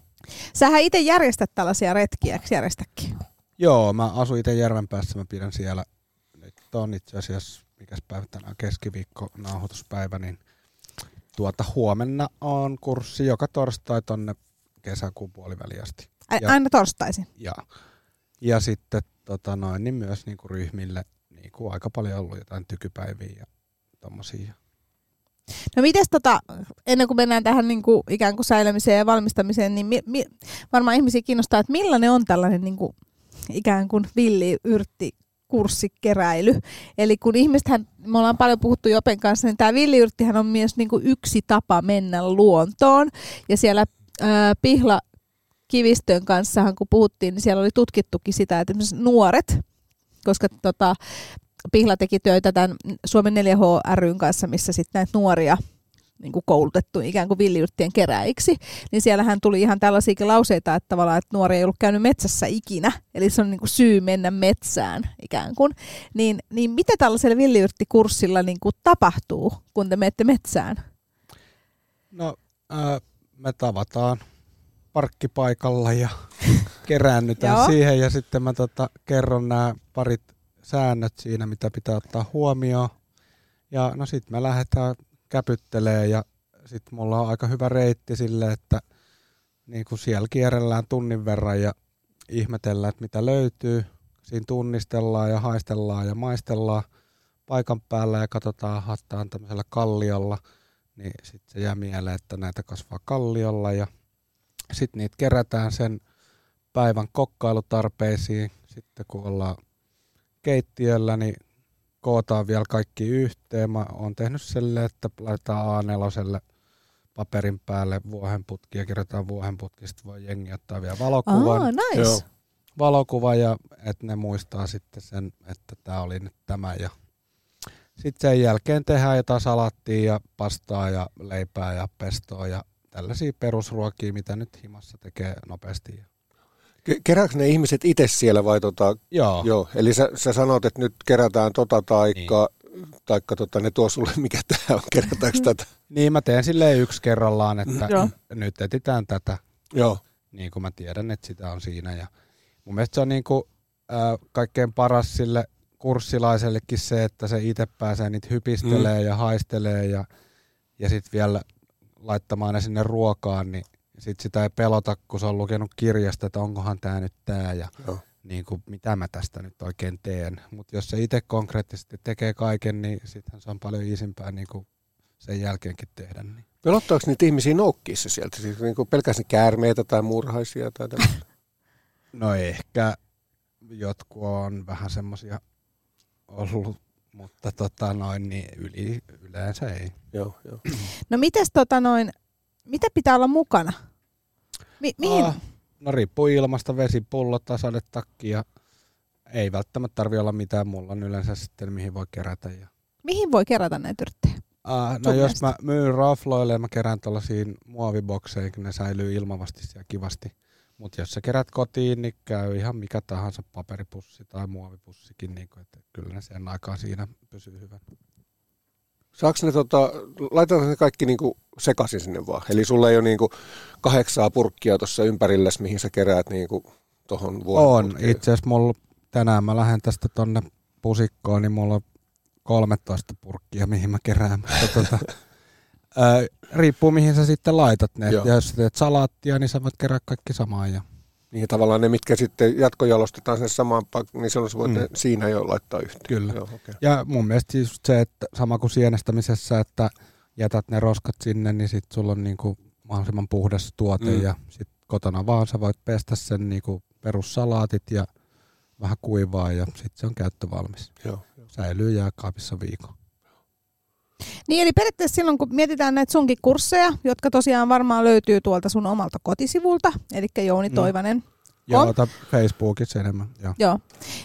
Speaker 1: Sähän itse järjestät tällaisia retkiä, eikö järjestäkin?
Speaker 4: Joo, mä asun itse Järvenpäässä, mä pidän siellä, nyt on itse asiassa, mikäs päivä tänään on keskiviikko nauhoituspäivä, niin tuota huomenna on kurssi joka torstai tonne kesäkuun puoliväliin asti. Ja-
Speaker 1: aina torstaisin.
Speaker 4: Ja, ja sitten tota noin, niin myös niinku ryhmille niinku aika paljon ollut jotain tykypäiviä ja tommosia.
Speaker 1: No mites tota, ennen kuin mennään tähän niin kuin ikään kuin säilymiseen ja valmistamiseen, niin mi, mi, varmaan ihmisiä kiinnostaa, että millainen on tällainen niin kuin, ikään kuin villiyrtti kurssikeräily. Eli kun ihmistähän, me ollaan paljon puhuttu Jopen kanssa, niin tämä villiyrttihän on myös niin kuin yksi tapa mennä luontoon. Ja siellä ää, Pihla Kivistön kanssahan kun puhuttiin, niin siellä oli tutkittukin sitä, että esimerkiksi nuoret, koska tota, Pihla teki töitä tämän Suomen 4H ryn kanssa, missä sitten näitä nuoria niin kuin koulutettu ikään kuin villiyrttien keräiksi, niin siellähän tuli ihan tällaisiakin lauseita, että tavallaan, että nuori ei ollut käynyt metsässä ikinä, eli se on niin kuin syy mennä metsään ikään kuin. Niin, niin mitä tällaisella villiyrttikurssilla niin kuin tapahtuu, kun te menette metsään?
Speaker 4: No, ää, me tavataan parkkipaikalla ja keräännytään siihen ja sitten mä tota, kerron nämä parit säännöt siinä, mitä pitää ottaa huomioon. Ja no sit me lähdetään käpyttelee ja sitten mulla on aika hyvä reitti sille, että niin kuin siellä kierrellään tunnin verran ja ihmetellään, että mitä löytyy. Siinä tunnistellaan ja haistellaan ja maistellaan paikan päällä ja katsotaan, hattaan tämmöisellä kalliolla. Niin sitten se jää mieleen, että näitä kasvaa kalliolla ja sitten niitä kerätään sen päivän kokkailutarpeisiin. Sitten kun ollaan keittiöllä, niin kootaan vielä kaikki yhteen. Mä oon tehnyt sille, että laitetaan A4 paperin päälle vuohenputki ja kirjoitetaan vuohenputki. Sitten voi jengi ottaa vielä valokuvan.
Speaker 1: Aa, nice.
Speaker 2: Joo.
Speaker 4: valokuva ja että ne muistaa sitten sen, että tämä oli nyt tämä. Ja sitten sen jälkeen tehdään jotain salattia ja pastaa ja leipää ja pestoa ja tällaisia perusruokia, mitä nyt himassa tekee nopeasti.
Speaker 2: Ke- Kerääkö ne ihmiset itse siellä vai tota,
Speaker 4: Joo,
Speaker 2: joo. Eli sä, sä sanot, että nyt kerätään tota taikka, niin. taikka tota, ne tuo sulle, mikä tää on, kerätäänkö tätä?
Speaker 4: niin mä teen silleen yksi kerrallaan, että
Speaker 1: Joo.
Speaker 4: nyt etitään tätä,
Speaker 2: Joo,
Speaker 4: niin kuin mä tiedän, että sitä on siinä. Ja mun mielestä se on niin kuin, äh, kaikkein paras sille kurssilaisellekin se, että se itse pääsee niitä hypistelee mm. ja haistelee ja, ja sitten vielä laittamaan ne sinne ruokaan, niin sitten sitä ei pelota, kun se on lukenut kirjasta, että onkohan tämä nyt tämä. Ja
Speaker 2: joo.
Speaker 4: niin kuin, mitä mä tästä nyt oikein teen. Mutta jos se itse konkreettisesti tekee kaiken, niin sittenhän se on paljon isimpää niin kuin sen jälkeenkin tehdä. Niin.
Speaker 2: Pelottaako niitä ihmisiä noukkiissa sieltä? Siis niin pelkästään käärmeitä tai murhaisia tai tämmöistä?
Speaker 4: No ehkä jotkut on vähän semmoisia ollut, mutta tota noin, niin yli, yleensä ei.
Speaker 2: joo, joo.
Speaker 1: No mites tota noin, mitä pitää olla mukana? Mi- mihin?
Speaker 4: Ah, no riippuu ilmasta, vesipullo, tasadetakki ja ei välttämättä tarvi olla mitään. Mulla on yleensä sitten mihin voi kerätä. Ja...
Speaker 1: Mihin voi kerätä näitä yrttejä?
Speaker 4: Ah, no
Speaker 1: Sun
Speaker 4: jos
Speaker 1: mielestä?
Speaker 4: mä myyn rafloille ja mä kerään tällaisiin muovibokseihin, niin ne säilyy ilmavasti siellä kivasti. Mutta jos sä kerät kotiin, niin käy ihan mikä tahansa paperipussi tai muovipussikin, niin kuin, että kyllä ne sen aikaa siinä pysyy hyvän.
Speaker 2: Saako ne tota, laitetaan ne kaikki niinku sekaisin sinne vaan? Eli sulla ei ole niinku kahdeksaa purkkia tuossa ympärilläs, mihin sä keräät niinku tohon vuoden
Speaker 4: On.
Speaker 2: purkkiin?
Speaker 4: Itse asiassa mulla tänään mä lähden tästä tonne pusikkoon, niin mulla on 13 purkkia, mihin mä kerään. Mutta tota, ää, riippuu mihin sä sitten laitat ne.
Speaker 2: Joo.
Speaker 4: Ja jos sä teet salaattia, niin sä voit kerää kaikki samaan. Ja,
Speaker 2: Niin tavallaan ne, mitkä sitten jatkojalostetaan sinne samaan paikkaan, niin silloin voit
Speaker 4: Mm.
Speaker 2: siinä jo laittaa yhteen.
Speaker 4: Kyllä.
Speaker 2: Joo, okay.
Speaker 4: ja mun mielestä just se, että sama kuin sienestämisessä, että jätät ne roskat sinne, niin sit sulla on niinku mahdollisimman puhdas tuote.
Speaker 2: Mm.
Speaker 4: Ja sit kotona vaan sä voit pestä sen niinku perussalaatit ja vähän kuivaa ja sit se on käyttövalmis.
Speaker 2: Joo.
Speaker 4: Säilyy jääkaapissa viikon.
Speaker 1: Niin eli periaatteessa silloin kun mietitään näitä sunkin kursseja, jotka tosiaan varmaan löytyy tuolta sun omalta kotisivulta, eli Jouni
Speaker 4: Mm.
Speaker 1: Toivanen,
Speaker 4: Ja
Speaker 1: On.
Speaker 4: ota Facebookissa enemmän. Joo,
Speaker 1: joo,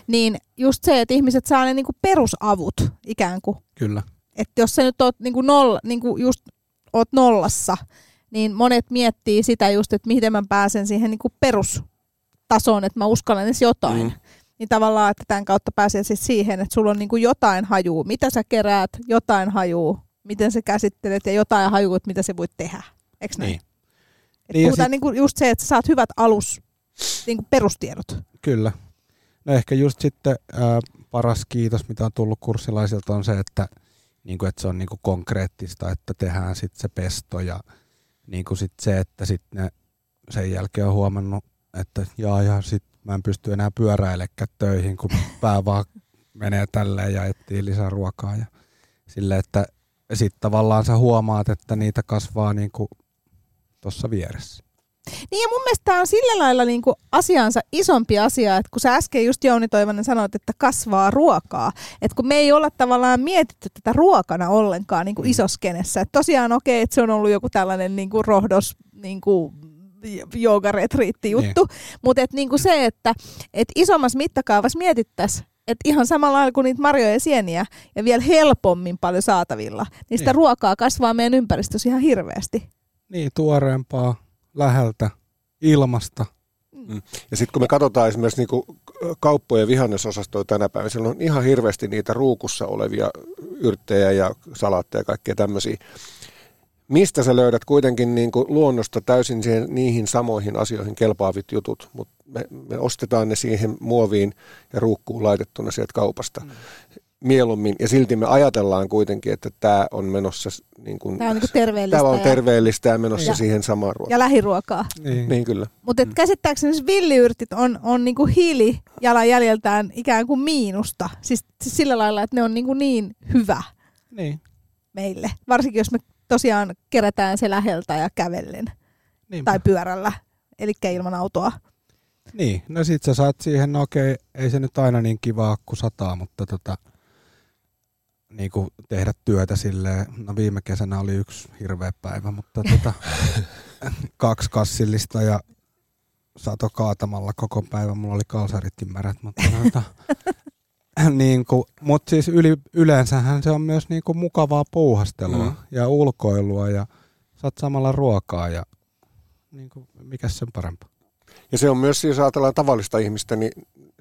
Speaker 1: niin just se, että ihmiset saa ne niinku perusavut ikään kuin.
Speaker 4: kyllä.
Speaker 1: Että jos sä nyt oot niinku nolla, niinku just oot nollassa, niin monet miettii sitä just, että miten mä pääsen siihen niinku perustasoon, että mä uskallan edes jotain.
Speaker 2: Mm.
Speaker 1: Niin tavallaan, että tämän kautta pääsee siis siihen, että sulla on niinku jotain hajuu, mitä sä keräät, jotain hajuu, miten sä käsittelet ja jotain hajuu, mitä sä voit tehdä. Eikö näin?
Speaker 4: Niin.
Speaker 1: Et
Speaker 4: Niin
Speaker 1: puhutaan
Speaker 4: sit-
Speaker 1: niinku just se, että sä saat hyvät alus, niinku perustiedot.
Speaker 4: Kyllä. No ehkä just sitten ää, paras kiitos, mitä on tullut kurssilaisilta, on se, että, niin kuin, että se on niin kuin konkreettista, että tehdään sitten se pesto ja niin kuin sit se, että sit ne sen jälkeen on huomannut, että jaa, ja sit mä en pysty enää pyöräilekään töihin, kun pää vaan menee tälleen ja etsii lisää ruokaa. Ja sille, että sitten tavallaan sä huomaat, että niitä kasvaa niin kuin tuossa vieressä.
Speaker 1: Niin ja mun mielestä tämä on sillä lailla niinku asiansa isompi asia, että kun sä äsken just Jouni Toivonen sanoit, että kasvaa ruokaa, että kun me ei olla tavallaan mietitty tätä ruokana ollenkaan niinku isoskenessä. Et tosiaan okei, että se on ollut joku tällainen niinku rohdos niinku joogaretriitti juttu, niin. mutta et niinku se, että et isommassa mittakaavassa mietittäisiin, että ihan samalla lailla kuin niitä marjoja ja sieniä ja vielä helpommin paljon saatavilla, niin sitä
Speaker 4: Niin.
Speaker 1: ruokaa kasvaa meidän ympäristössä ihan hirveästi.
Speaker 4: Niin, tuoreempaa, läheltä, ilmasta.
Speaker 2: Ja sitten kun me katsotaan esimerkiksi niinku kauppojen vihannesosastoja tänä päivänä, siellä on ihan hirveästi niitä ruukussa olevia yrttejä ja salaatteja ja kaikkea tämmöisiä. Mistä sä löydät kuitenkin niinku luonnosta täysin siihen, niihin samoihin asioihin kelpaavit jutut, mutta me, me ostetaan ne siihen muoviin ja ruukkuun laitettuna sieltä kaupasta mm. mieluummin. Ja silti me ajatellaan kuitenkin, että tämä on menossa niin kuin,
Speaker 1: Tämä on niinku terveellistä
Speaker 2: tämä on
Speaker 1: ja-
Speaker 2: terveellistä ja menossa
Speaker 1: Ja-
Speaker 2: siihen samaan ruokaan.
Speaker 1: ja lähiruokaa.
Speaker 4: Niin.
Speaker 2: Niin kyllä.
Speaker 1: Mutta mm. käsittääkseni villiyrtit on, on niinku hiilijalanjäljeltään ikään kuin miinusta. Siis, siis sillä lailla, että ne on niinku niin hyvä
Speaker 4: niin.
Speaker 1: meille. Varsinkin jos me tosiaan kerätään se läheltä ja kävellen
Speaker 4: Niinpä.
Speaker 1: tai pyörällä, eli ilman autoa.
Speaker 4: Niin, no sit sä saat siihen, no okei, ei se nyt aina niin kivaa kun sataa, mutta tota, niin kuin tehdä työtä silleen, no viime kesänä oli yksi hirveä päivä, mutta tota, kaksi kassillista ja sato kaatamalla koko päivän, mulla oli kalsaritkin märät, mutta tota, niin kuin, mut siis yli, yleensähän se on myös niin kuin mukavaa puuhastelua
Speaker 2: Mm.
Speaker 4: mm. ja ulkoilua ja saat samalla ruokaa ja niin kuin, mikä sen parempaa.
Speaker 2: Ja se on myös, jos ajatellaan tavallista ihmistä, niin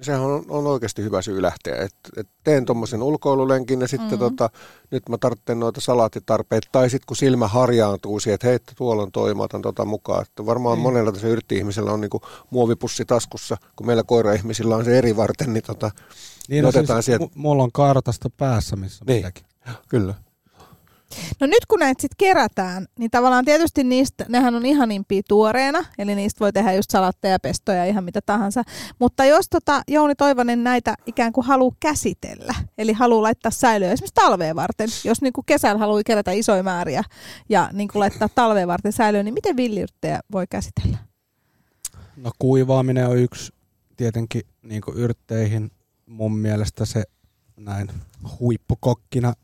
Speaker 2: sehän on, on oikeasti hyvä syy lähteä. Et, et teen tuommoisen ulkoilulenkin ja sitten
Speaker 1: Mhm.
Speaker 2: mm. tota, nyt mä tarvitsen noita salaattitarpeita. Tai sitten kun silmä harjaantuu siihen, että hei, että tuolla on toi, mä otan tota mukaan. Että varmaan
Speaker 4: Niin.
Speaker 2: monella tässä yrtti-ihmisellä on niinku muovipussi taskussa, kun meillä koira-ihmisillä on se eri varten, niin tota,
Speaker 4: Niin no siis,
Speaker 2: otetaan sieltä-
Speaker 4: mu- mulla on kartasta päässä, missä
Speaker 2: Niin.
Speaker 4: niin. mitäkin.
Speaker 2: kyllä.
Speaker 1: No nyt kun näitä sitten kerätään, niin tavallaan tietysti niistä, nehän on ihanimpia tuoreena, eli niistä voi tehdä just salatteja, pestoja, ihan mitä tahansa. Mutta jos tota, Jouni Toivonen näitä ikään kuin haluaa käsitellä, eli haluaa laittaa säilöön esimerkiksi talveen varten, jos niin kuin kesällä haluaa kerätä isoja määriä ja niin kuin laittaa talveen varten säilöön, niin miten villiyrttejä voi käsitellä?
Speaker 4: No kuivaaminen on yksi tietenkin niin yrtteihin mun mielestä se näin huippukokkina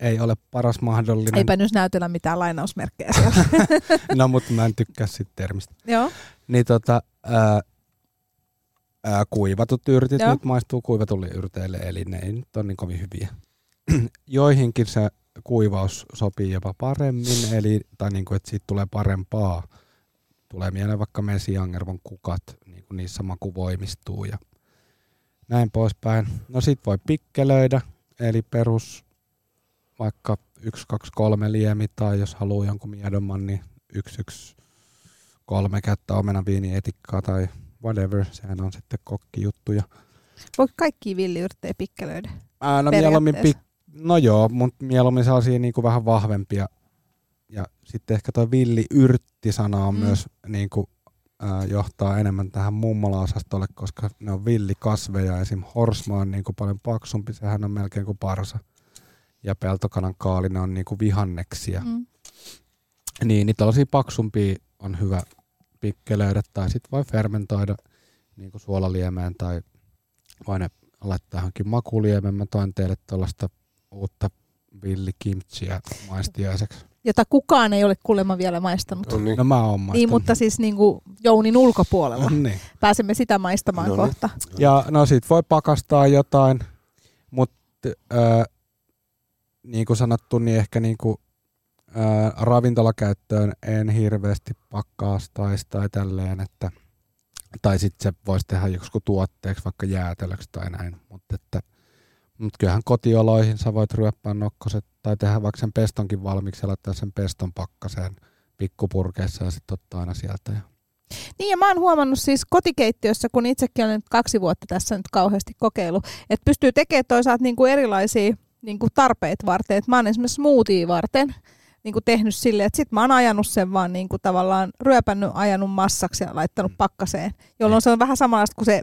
Speaker 4: ei ole paras mahdollinen.
Speaker 1: Eipä nyt näytellä mitään lainausmerkkejä siellä.
Speaker 4: no, mutta mä en tykkää siitä termistä.
Speaker 1: Joo.
Speaker 4: Niin tota, ää, ää, kuivatut yrtit Joo. nyt maistuu kuivatulle yrteille, eli ne ei nyt ole niin kovin hyviä. Joihinkin se kuivaus sopii jopa paremmin, eli, tai niin kuin, että siitä tulee parempaa. Tulee mieleen vaikka mesiangervon kukat, niin kuin niissä maku voimistuu ja näin poispäin. No sit voi pikkelöidä, eli perus vaikka 1, 2, 3 liemi tai jos haluaa jonkun miedomman, niin 1, 1, 3 kättä omena viinietikkaa tai whatever. Sehän on sitten kokkijuttuja.
Speaker 1: Voi kaikki villiyrttejä pikkelöidä?
Speaker 4: Ää, no, mieluummin pik- no joo, mutta mieluummin sellaisia niinku vähän vahvempia. Ja sitten ehkä tuo villiyrtti-sana on mm. myös niinku, johtaa enemmän tähän mummola-osastolle, koska ne on villikasveja. Esim. horsma on niinku paljon paksumpi, sehän on melkein kuin parsa ja peltokanan kaali, ne on niinku vihanneksia. Mm. Niin, niin tällaisia paksumpia on hyvä pikkelöidä tai sitten voi fermentoida niinku suolaliemeen tai voi ne laittaa johonkin makuliemen. Mä toin teille tällaista uutta villikimchiä maistiaiseksi.
Speaker 1: Jota kukaan ei ole kuulemma vielä maistanut.
Speaker 4: No, niin. no mä oon
Speaker 1: maistanut. Niin, mutta siis niin kuin Jounin ulkopuolella. No, niin. Pääsemme sitä maistamaan no, niin. kohta.
Speaker 4: Ja no sit voi pakastaa jotain, mutta äh, niin kuin sanottu, niin ehkä niin kuin, ää, ravintolakäyttöön en hirveästi pakkaastaisi tai tälleen, että tai sitten se voisi tehdä joku tuotteeksi, vaikka jäätelöksi tai näin, mutta että mutta kyllähän kotioloihin sä voit ryöppää nokkoset tai tehdä vaikka sen pestonkin valmiiksi ja laittaa sen peston pakkaseen pikkupurkeissa ja sitten ottaa aina sieltä. Ja.
Speaker 1: Niin ja mä oon huomannut siis kotikeittiössä, kun itsekin olen nyt kaksi vuotta tässä nyt kauheasti kokeilu, että pystyy tekemään toisaalta niin kuin erilaisia niin kuin tarpeet varten. Et mä oon esimerkiksi smoothie varten niin kuin tehnyt silleen, että sit mä oon ajanut sen vaan niin kuin tavallaan ryöpännyt, ajanut massaksi ja laittanut mm. pakkaseen, jolloin se on vähän samanlaista kuin se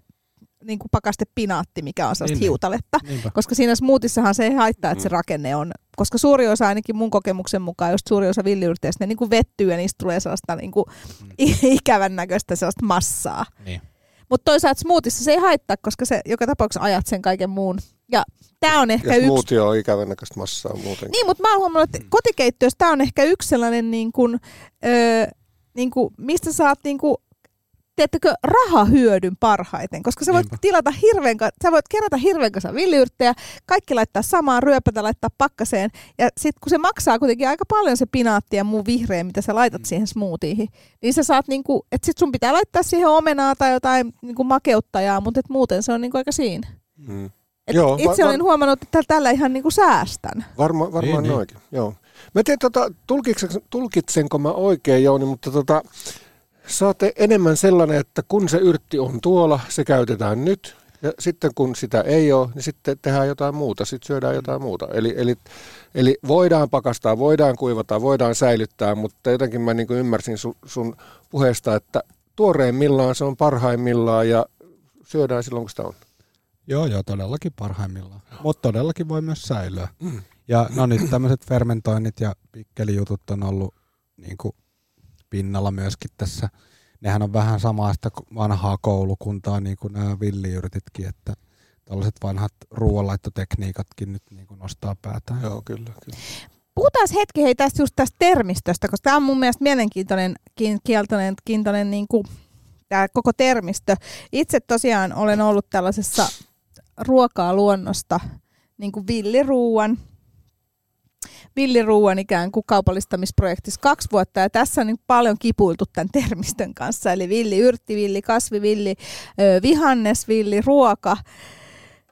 Speaker 1: niin kuin pakaste pinaatti, mikä on sellaista niin, niin. hiutaletta. Niinpä. Koska siinä smoothissahan se ei haittaa, että mm. se rakenne on. Koska suuri osa ainakin mun kokemuksen mukaan, just suuri osa villiyrteistä, ne niin kuin vettyy ja niistä tulee sellaista niin kuin mm. ikävän näköistä sellaista massaa. Niin. Mutta toisaalta smoothissa se ei haittaa, koska se joka tapauksessa ajat sen kaiken muun. Ja tämä on ehkä
Speaker 2: ja
Speaker 1: yksi...
Speaker 2: smoothie on ikävän näköistä massaa muuten.
Speaker 1: Niin, mutta mä oon huomannut, että kotikeittiössä tämä on ehkä yksi sellainen, niin kuin, öö, niin kuin, mistä saat niin kuin, teettekö, rahahyödyn parhaiten, koska sä voit Niinpä. tilata hirveän, sä voit kerätä hirveän kanssa villiyrttejä, kaikki laittaa samaan, ryöpätä laittaa pakkaseen, ja sitten kun se maksaa kuitenkin aika paljon se pinaatti ja muu vihreä, mitä sä laitat mm. siihen smoothieihin, niin sä saat niinku, että sit sun pitää laittaa siihen omenaa tai jotain niinku makeuttajaa, mutta et muuten se on niinku aika siinä. Mm. Et Joo, itse va- olin huomannut, että tällä ihan niinku säästän.
Speaker 2: Varma, varmaan niin, noinkin, niin. joo. Mä tiedän, tota, tulkitsenko mä oikein, Jouni, mutta tota, saatte enemmän sellainen, että kun se yrtti on tuolla, se käytetään nyt. Ja sitten kun sitä ei ole, niin sitten tehdään jotain muuta, sitten syödään jotain muuta. Eli, eli, eli voidaan pakastaa, voidaan kuivata, voidaan säilyttää, mutta jotenkin mä niin ymmärsin sun, sun puheesta, että tuoreimmillaan se on parhaimmillaan ja syödään silloin, kun sitä on.
Speaker 4: Joo, joo, todellakin parhaimmillaan. Mutta todellakin voi myös säilyä. Mm. Ja no nyt tämmöiset fermentoinnit ja pikkelijutut on ollut niin kuin pinnalla myöskin tässä. Nehän on vähän samaista vanhaa koulukuntaa, niin kuin nämä villiyrtitkin, että tällaiset vanhat ruoanlaittotekniikatkin nyt niin kuin nostaa päätään.
Speaker 2: Joo, kyllä. kyllä.
Speaker 1: Puhutaan hetki hei tästä just tästä termistöstä, koska tämä on mun mielestä mielenkiintoinen kieltoinen, kiintoinen niin kuin, tämä koko termistö. Itse tosiaan olen ollut tällaisessa ruokaa luonnosta, niin kuin villiruuan, villiruuan ikään kuin kaupallistamisprojektissa kaksi vuotta ja tässä on niin paljon kipuiltu tämän termistön kanssa. Eli villi yrtti, villi kasvi, villi vihannes, villi ruoka.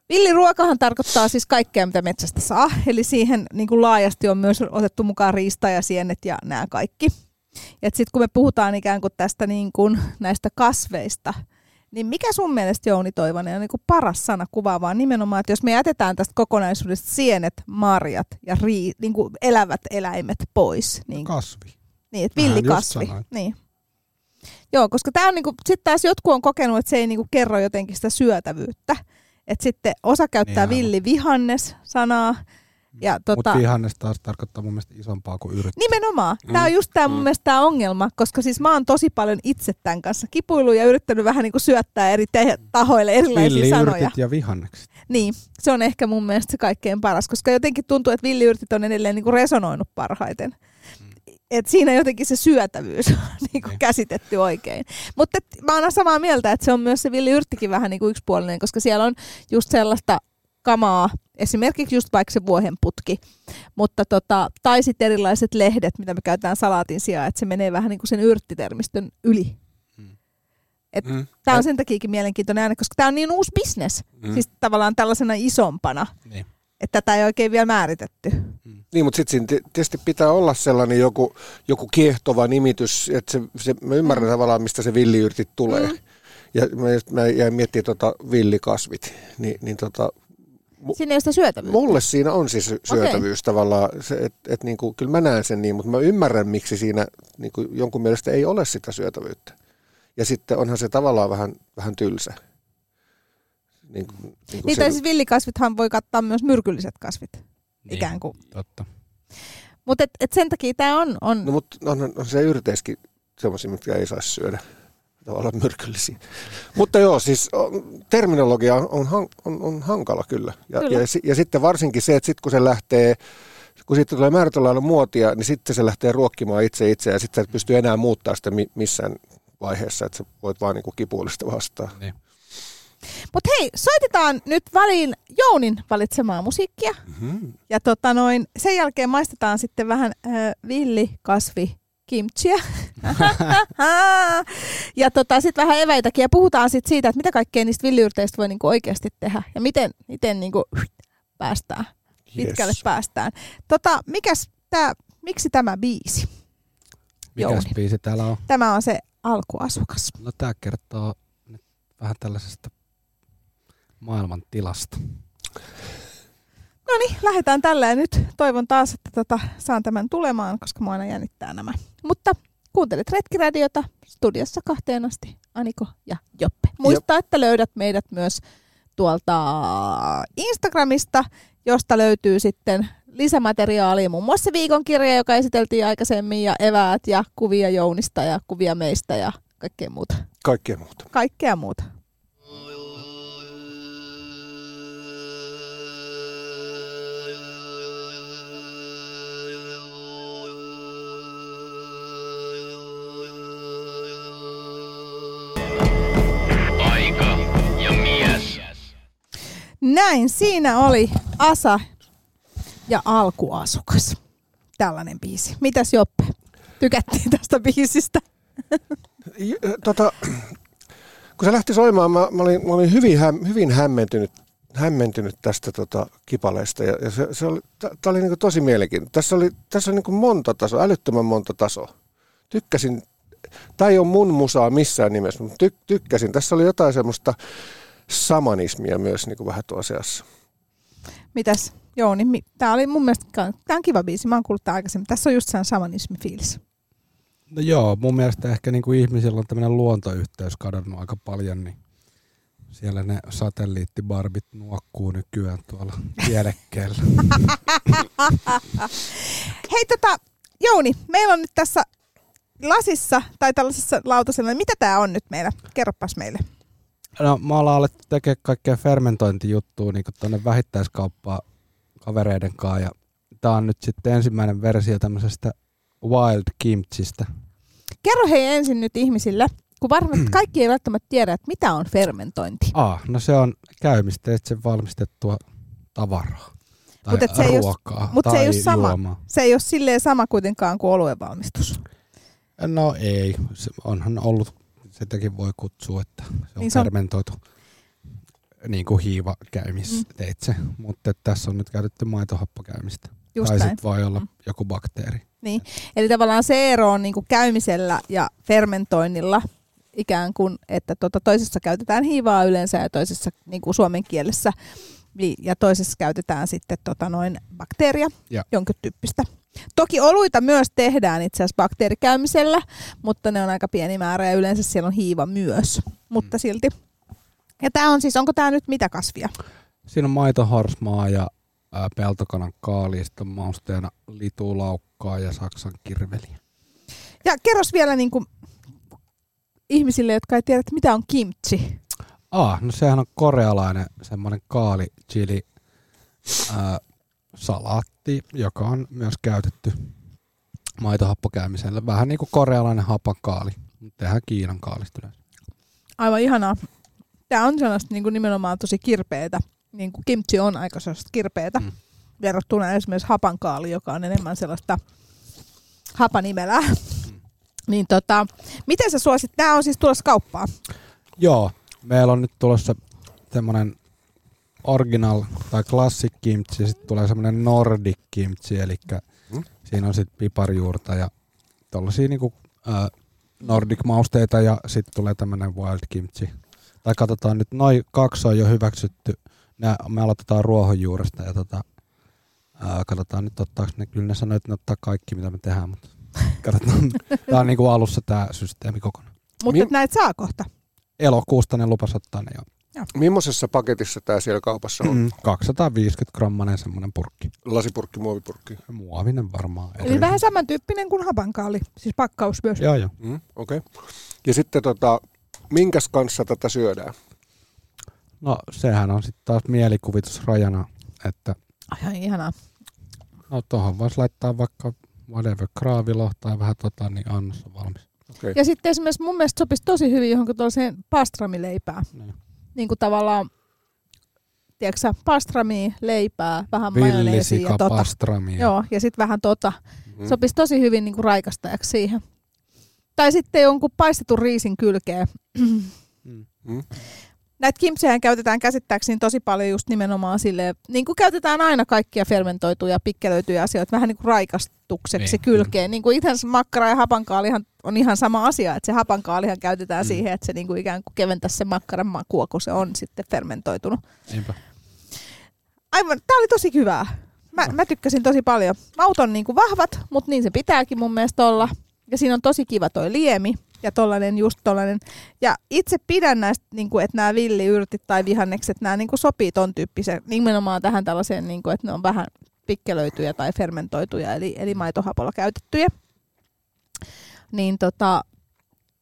Speaker 1: Villiruokahan tarkoittaa siis kaikkea, mitä metsästä saa. Eli siihen niin kuin laajasti on myös otettu mukaan riista ja sienet ja nämä kaikki. Ja sitten kun me puhutaan ikään kuin tästä niin kuin näistä kasveista, Niin mikä sun mielestä Jouni Toivonen on niin kuin paras sana kuvaavaa nimenomaan, että jos me jätetään tästä kokonaisuudesta sienet, marjat ja rii, niin kuin elävät eläimet pois. Niin,
Speaker 4: Kasvi.
Speaker 1: niin että villikasvi. Niin. Joo, koska tämä on niinku, sitten taas jotkut on kokenut, että se ei niinku kerro jotenkin sitä syötävyyttä. Että sitten osa käyttää
Speaker 4: Niin
Speaker 1: villivihannes-sanaa. Ja tota,
Speaker 4: Mutta vihannes taas tarkoittaa mun mielestä isompaa kuin yrtti.
Speaker 1: Nimenomaan. Tämä on
Speaker 2: Mm,
Speaker 1: just tämä mun
Speaker 2: mm.
Speaker 1: mielestä tämä ongelma, koska siis mä oon tosi paljon itse tämän kanssa kipuillut ja yrittänyt vähän niin kuin syöttää eri te- tahoille erilaisia sanoja.
Speaker 4: Villiyrtit ja vihannekset.
Speaker 1: Niin, se on ehkä mun mielestä se kaikkein paras, koska jotenkin tuntuu, että villiyrtit on edelleen niin kuin resonoinut parhaiten. Et siinä jotenkin se syötävyys on niin kuin
Speaker 4: Niin.
Speaker 1: käsitetty oikein. Mutta mä oon samaa mieltä, että se on myös se villiyrttikin vähän niin kuin yksipuolinen, koska siellä on just sellaista kamaa, esimerkiksi just vaikka se vuohenputki, mutta tota, tai sitten erilaiset lehdet, mitä me käytetään salaatin sijaan, että se menee vähän niin kuin sen yrttitermistön yli. Et
Speaker 2: Mm.
Speaker 1: Tämä on sen takiakin mielenkiintoinen ääne, koska tämä on niin uusi bisnes,
Speaker 2: Mm.
Speaker 1: siis tavallaan tällaisena isompana,
Speaker 4: Niin.
Speaker 1: että tätä ei oikein vielä määritetty.
Speaker 2: Niin, mutta sitten tietysti pitää olla sellainen joku, joku kiehtova nimitys, että se, se, mä ymmärrän mm. tavallaan, mistä se villiyrtit tulee.
Speaker 1: Mm.
Speaker 2: Mm. Ja mä, mä jäin miettimään tota villikasvit, Ni, niin tota,
Speaker 1: Siinä ei ole sitä syötävyyttä.
Speaker 2: mulle siinä on siis syötävyys okay. tavallaan, se, että et niinku, kyllä mä näen sen niin, mutta mä ymmärrän, miksi siinä niinku, jonkun mielestä ei ole sitä syötävyyttä. Ja sitten onhan se tavallaan vähän, vähän tylsä. Niin, kuin, niin kuin
Speaker 1: Niin,
Speaker 2: se,
Speaker 1: tai siis villikasvithan voi kattaa myös myrkylliset kasvit,
Speaker 4: Niin.
Speaker 1: ikään kuin.
Speaker 4: Totta.
Speaker 1: Mutta et, et sen takia tämä on, on
Speaker 2: No mutta on, on se yrteiskin semmoisia, mitkä ei saisi syödä. Tavallaan myrkyllisiä. Mutta joo, siis on- terminologia on, on, on, on hankala kyllä. Ja,
Speaker 1: Kyllä.
Speaker 2: Ja, ja sitten varsinkin se, että sitten kun se lähtee, kun siitä tulee määrätyllä lailla muotia, niin sitten se lähtee ruokkimaan itse itseään ja sitten sä et pysty enää muuttaa sitä mi- missään vaiheessa, että sä voit vaan niinku kipuillista vastaan.
Speaker 4: Niin.
Speaker 1: Mutta hei, soitetaan nyt väliin Jounin valitsemaa musiikkia.
Speaker 2: Mm-hmm.
Speaker 1: Ja tota noin, sen jälkeen maistetaan sitten vähän äh, villikasvi kimchiä. ja tota, sitten vähän eväitäkin ja puhutaan sitten siitä, että mitä kaikkea niistä villiyrteistä voi niinku oikeasti tehdä ja miten, miten niinku päästään, pitkälle
Speaker 2: Yes.
Speaker 1: päästään. Tota, mikäs tää, miksi tämä biisi?
Speaker 4: Mikäs
Speaker 1: Jouni.
Speaker 4: biisi täällä on?
Speaker 1: Tämä on se alkuasukas.
Speaker 4: No tää kertoo nyt vähän tällaisesta maailman tilasta.
Speaker 1: No niin, lähdetään tällä ja nyt toivon taas, että tota, saan tämän tulemaan, koska mua aina jännittää nämä. Mutta kuuntelet Retkiradiota studiossa kahteen asti, Aniko ja Joppe. Muista, että löydät meidät myös tuolta Instagramista, josta löytyy sitten lisämateriaalia, muun muassa viikon kirja, joka esiteltiin aikaisemmin, ja eväät ja kuvia Jounista ja kuvia meistä ja kaikkea muuta.
Speaker 2: Kaikkea muuta.
Speaker 1: Kaikkea muuta. Näin, siinä oli Asa ja alkuasukas. Tällainen biisi. Mitäs Joppe? Tykättiin tästä biisistä?
Speaker 2: Tota, kun se lähti soimaan, mä, mä, olin, mä olin hyvin, häm, hyvin hämmentynyt, hämmentynyt tästä tota, kipaleesta. Ja, ja se, se oli, tämä oli niinku tosi mielenkiintoinen. Tässä oli, tässä oli niinku monta tasoa, älyttömän monta tasoa. Tykkäsin, tämä ei ole mun musaa missään nimessä, mutta ty, tykkäsin. Tässä oli jotain semmoista samanismia myös niinku vähän tuossa asiassa.
Speaker 1: Mitäs Jouni? Mi- Tää oli mun mielestä tää on kiva biisi. Mä oon kuullut aikaisemmin. Tässä on just sen samanismi fiilis.
Speaker 4: No joo, mun mielestä ehkä niinku ihmisillä on tämmöinen luontoyhteys kadonnut aika paljon, niin siellä ne satelliittibarbit nuokkuu nykyään tuolla tiedekkeellä.
Speaker 1: Hei tota, Jouni, meillä on nyt tässä lasissa tai tällaisessa lautasella, niin mitä tää on nyt meillä? Kerropas meille.
Speaker 4: No mä ollaan alettu tekemään kaikkea fermentointijuttua niin tuonne vähittäiskauppaan kavereiden kanssa ja tää on nyt sitten ensimmäinen versio tämmöisestä wild kimchistä.
Speaker 1: Kerro hei ensin nyt ihmisille, kun varmasti kaikki ei välttämättä tiedä, että mitä on fermentointi.
Speaker 4: Ah, no se on käymisteitse valmistettua tavaraa. Tai
Speaker 1: Mut se ei
Speaker 4: ruokaa
Speaker 1: mut se ei oo sama.
Speaker 4: juomaa.
Speaker 1: Se ei ole silleen sama kuitenkaan kuin oluen valmistus.
Speaker 4: No ei, se onhan ollut, sitäkin voi kutsua, että se on
Speaker 1: Niin
Speaker 4: niin
Speaker 1: se on-
Speaker 4: fermentoitu niin kuin hiiva käymisteitse, mm. mutta tässä on nyt käytetty maitohappokäymistä.
Speaker 1: Just
Speaker 4: tai sitten voi olla
Speaker 1: Mm.
Speaker 4: joku bakteeri.
Speaker 1: Niin. Eli tavallaan se ero on niinku käymisellä ja fermentoinnilla ikään kuin, että tota, toisessa käytetään hiivaa yleensä ja toisessa niin kuin suomen kielessä Niin, ja toisessa käytetään sitten tota, noin bakteeria,
Speaker 4: Ja.
Speaker 1: jonkin tyyppistä. Toki oluita myös tehdään itse asiassa bakteerikäymisellä, mutta ne on aika pieni määrä ja yleensä siellä on hiiva myös, mutta silti. Ja tämä on siis, onko tämä nyt mitä kasvia?
Speaker 4: Siinä on maitohorsmaa ja ää, peltokanan kaalista mausteena litulaukkaa ja saksan kirveliä.
Speaker 1: Ja kerros vielä niin kuin, ihmisille, jotka ei tiedä, että mitä on kimchi.
Speaker 4: Ah, no sehän on korealainen semmoinen kaali chili ää, salaatti, joka on myös käytetty maitohappokäymiselle. Vähän niin kuin korealainen hapakaali, mutta tehdään Kiinan kaalista yleensä.
Speaker 1: Aivan ihanaa. Tämä on sellaista niin kuin nimenomaan tosi kirpeätä. Niin kuin kimchi on aika sellaista kirpeätä
Speaker 4: Mm.
Speaker 1: mm. verrattuna esimerkiksi hapankaali, joka on enemmän sellaista hapanimelää.
Speaker 4: Mm.
Speaker 1: Niin tota, miten sä suosit? Nämä on siis tulossa kauppaan.
Speaker 4: Joo, meillä on nyt tulossa semmoinen original tai classic kimchi ja sitten tulee semmoinen nordic kimchi, eli
Speaker 2: Mm.
Speaker 4: siinä on sitten piparjuurta ja tollasia niinku äh, nordic mausteita ja sitten tulee tämmöinen wild kimchi. Tai katsotaan nyt, noin kaksi on jo hyväksytty. Nää, me aloitetaan ruohonjuuresta ja tota, ää, katsotaan nyt ottaako ne, kyllä ne sanoo, että ne ottaa kaikki mitä me tehdään, mutta katsotaan. Tämä on niinku alussa tämä systeemi kokonaan.
Speaker 1: Mutta
Speaker 2: Mi-
Speaker 1: Mi- näitä saa kohta.
Speaker 4: Elokuusta ne lupas ottaa ne jo.
Speaker 2: Millaisessa paketissa tämä siellä kaupassa on?
Speaker 4: Mm, 250 grammanen semmoinen purkki.
Speaker 2: Lasipurkki, muovipurkki?
Speaker 4: Muovinen varmaan.
Speaker 1: Eli vähän samantyyppinen kuin hapankaali, siis pakkaus myös.
Speaker 4: Joo, joo.
Speaker 2: Mm, Okei. Okay. Ja sitten tota, minkäs kanssa tätä syödään?
Speaker 4: No sehän on sitten taas mielikuvitusrajana, että
Speaker 1: Ai ihanaa.
Speaker 4: no tohon voisi laittaa vaikka whatever, kraavilohtaa ja vähän tota, niin annos on valmis.
Speaker 2: Okay.
Speaker 1: Ja sitten esimerkiksi mun mielestä sopisi tosi hyvin johonkin tuollaiseen pastramileipään.
Speaker 4: Niin.
Speaker 1: Niin kuin tavallaan, tiedätkö sä, pastrami, leipää, vähän majoneesia ja tota.
Speaker 4: pastrami.
Speaker 1: Joo, ja sitten vähän tota.
Speaker 2: Mm.
Speaker 1: Sopisi tosi hyvin niin kuin raikastajaksi siihen. Tai sitten jonkun paistetun riisin kylkeen.
Speaker 4: Mm.
Speaker 2: Mm.
Speaker 1: Näitä kimsejä käytetään käsittääkseni tosi paljon just nimenomaan silleen, niin kuin käytetään aina kaikkia fermentoituja, pikkelöityjä asioita vähän niin kuin raikastukseksi
Speaker 4: Niin,
Speaker 1: kylkeen. Niin kuin itse makkara ja hapankaalihan on ihan sama asia, että se hapankaalihan käytetään
Speaker 4: Mm.
Speaker 1: siihen, että se niin kuin ikään kuin keventäisi se makkaran makua, kun se on sitten fermentoitunut.
Speaker 4: Niinpä.
Speaker 1: Aivan, tää oli tosi hyvää. Mä, mä tykkäsin tosi paljon. Maut on niinku vahvat, mutta niin se pitääkin mun mielestä olla. Ja siinä on tosi kiva toi liemi ja tollanen just tollanen. Ja itse pidän näistä, niinku, että nämä villiyrtit tai vihannekset, nämä niinku sopii ton tyyppisen, nimenomaan tähän tällaiseen, niinku, että ne on vähän pikkelöityjä tai fermentoituja, eli, eli maitohapolla käytettyjä. Niin tota,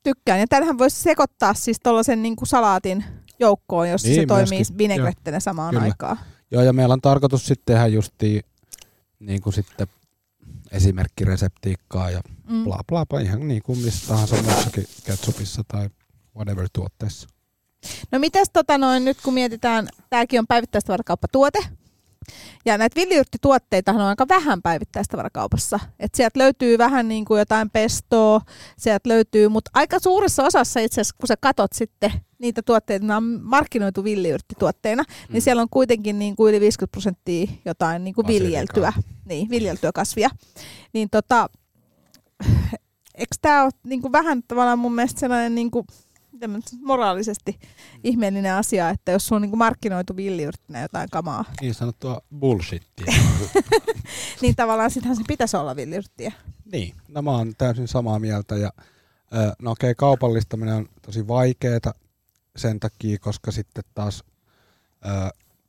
Speaker 1: tykkään. Ja täällähän voisi sekoittaa siis tollasen niinku salaatin joukkoon, jos
Speaker 4: Niin,
Speaker 1: se toimii vinegrettenä samaan
Speaker 4: Kyllä.
Speaker 1: aikaan.
Speaker 4: Joo, ja meillä on tarkoitus sitten tehdä justiin niin kuin sitten esimerkkireseptiikkaa ja
Speaker 1: Mm.
Speaker 4: bla bla bla, ihan niin kuin missä tahansa muussakin ketsupissa tai whatever tuotteessa.
Speaker 1: No mitäs tota noin, nyt kun mietitään, tämäkin on päivittäistavarakauppatuote, ja näitä villiyrttituotteitahan on aika vähän päivittäistavarakaupassa. Et sieltä löytyy vähän niin kuin jotain pestoa, sieltä löytyy, mutta aika suuressa osassa itse asiassa, kun sä katot sitten niitä tuotteita, nämä on markkinoitu villiyrttituotteina, mm. niin siellä on kuitenkin niin kuin yli 50 prosenttia jotain niin kuin viljeltyä, niin, viljeltyä kasvia. Niin tota, eikö tämä ole niin kuin vähän tavallaan mun mielestä sellainen niin kuin, moraalisesti ihmeellinen asia, että jos sulla on niin markkinoitu villiyrttinä jotain kamaa,
Speaker 4: Niin sanottua bullshittia.
Speaker 1: niin tavallaan sittenhän se pitäisi olla villiyrttiä.
Speaker 4: niin, no mä oon täysin samaa mieltä. Ja, no okei, kaupallistaminen on tosi vaikeeta sen takia, koska sitten taas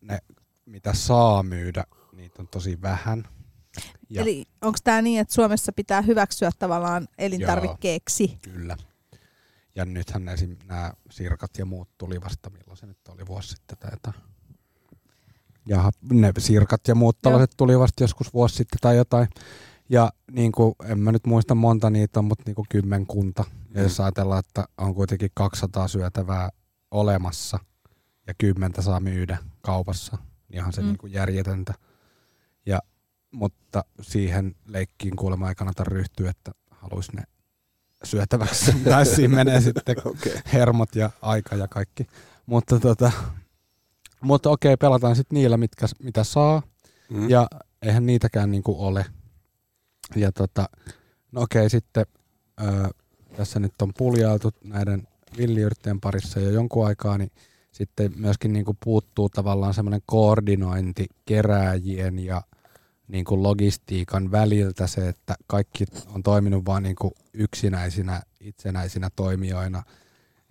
Speaker 4: ne, mitä saa myydä, niitä on tosi vähän. Ja.
Speaker 1: Eli onko tämä niin, että Suomessa pitää hyväksyä tavallaan elintarvikkeeksi?
Speaker 4: Kyllä. Ja nythän esim. nämä sirkat ja muut tuli vasta, milloin se nyt oli vuosi sitten tai jotain. Ja ne sirkat ja muut tällaiset tuli vasta joskus vuosi sitten tai jotain. Ja niin kuin, en mä nyt muista monta niitä on, mutta niin kuin kymmenkunta. Ja jos ajatellaan, että on kuitenkin 200 syötävää olemassa ja kymmentä saa myydä kaupassa, niin onhan se
Speaker 1: Mm.
Speaker 4: niin kuin järjetöntä. Ja, mutta siihen leikkiin kuulemma ei kannata ryhtyä, että haluaisi ne syötäväksi. tai siinä menee sitten
Speaker 2: Okei.
Speaker 4: hermot ja aika ja kaikki. Mutta, tota, mutta okei, pelataan sitten niillä, mitkä, mitä saa.
Speaker 2: Mm.
Speaker 4: Ja eihän niitäkään niinku ole. Ja tota, no okei, sitten ö, tässä nyt on puljailtu näiden villiyrttien parissa jo jonkun aikaa, niin sitten myöskin niin kuin puuttuu tavallaan semmoinen koordinointi kerääjien ja niin kuin logistiikan väliltä se, että kaikki on toiminut vain niin kuin yksinäisinä, itsenäisinä toimijoina.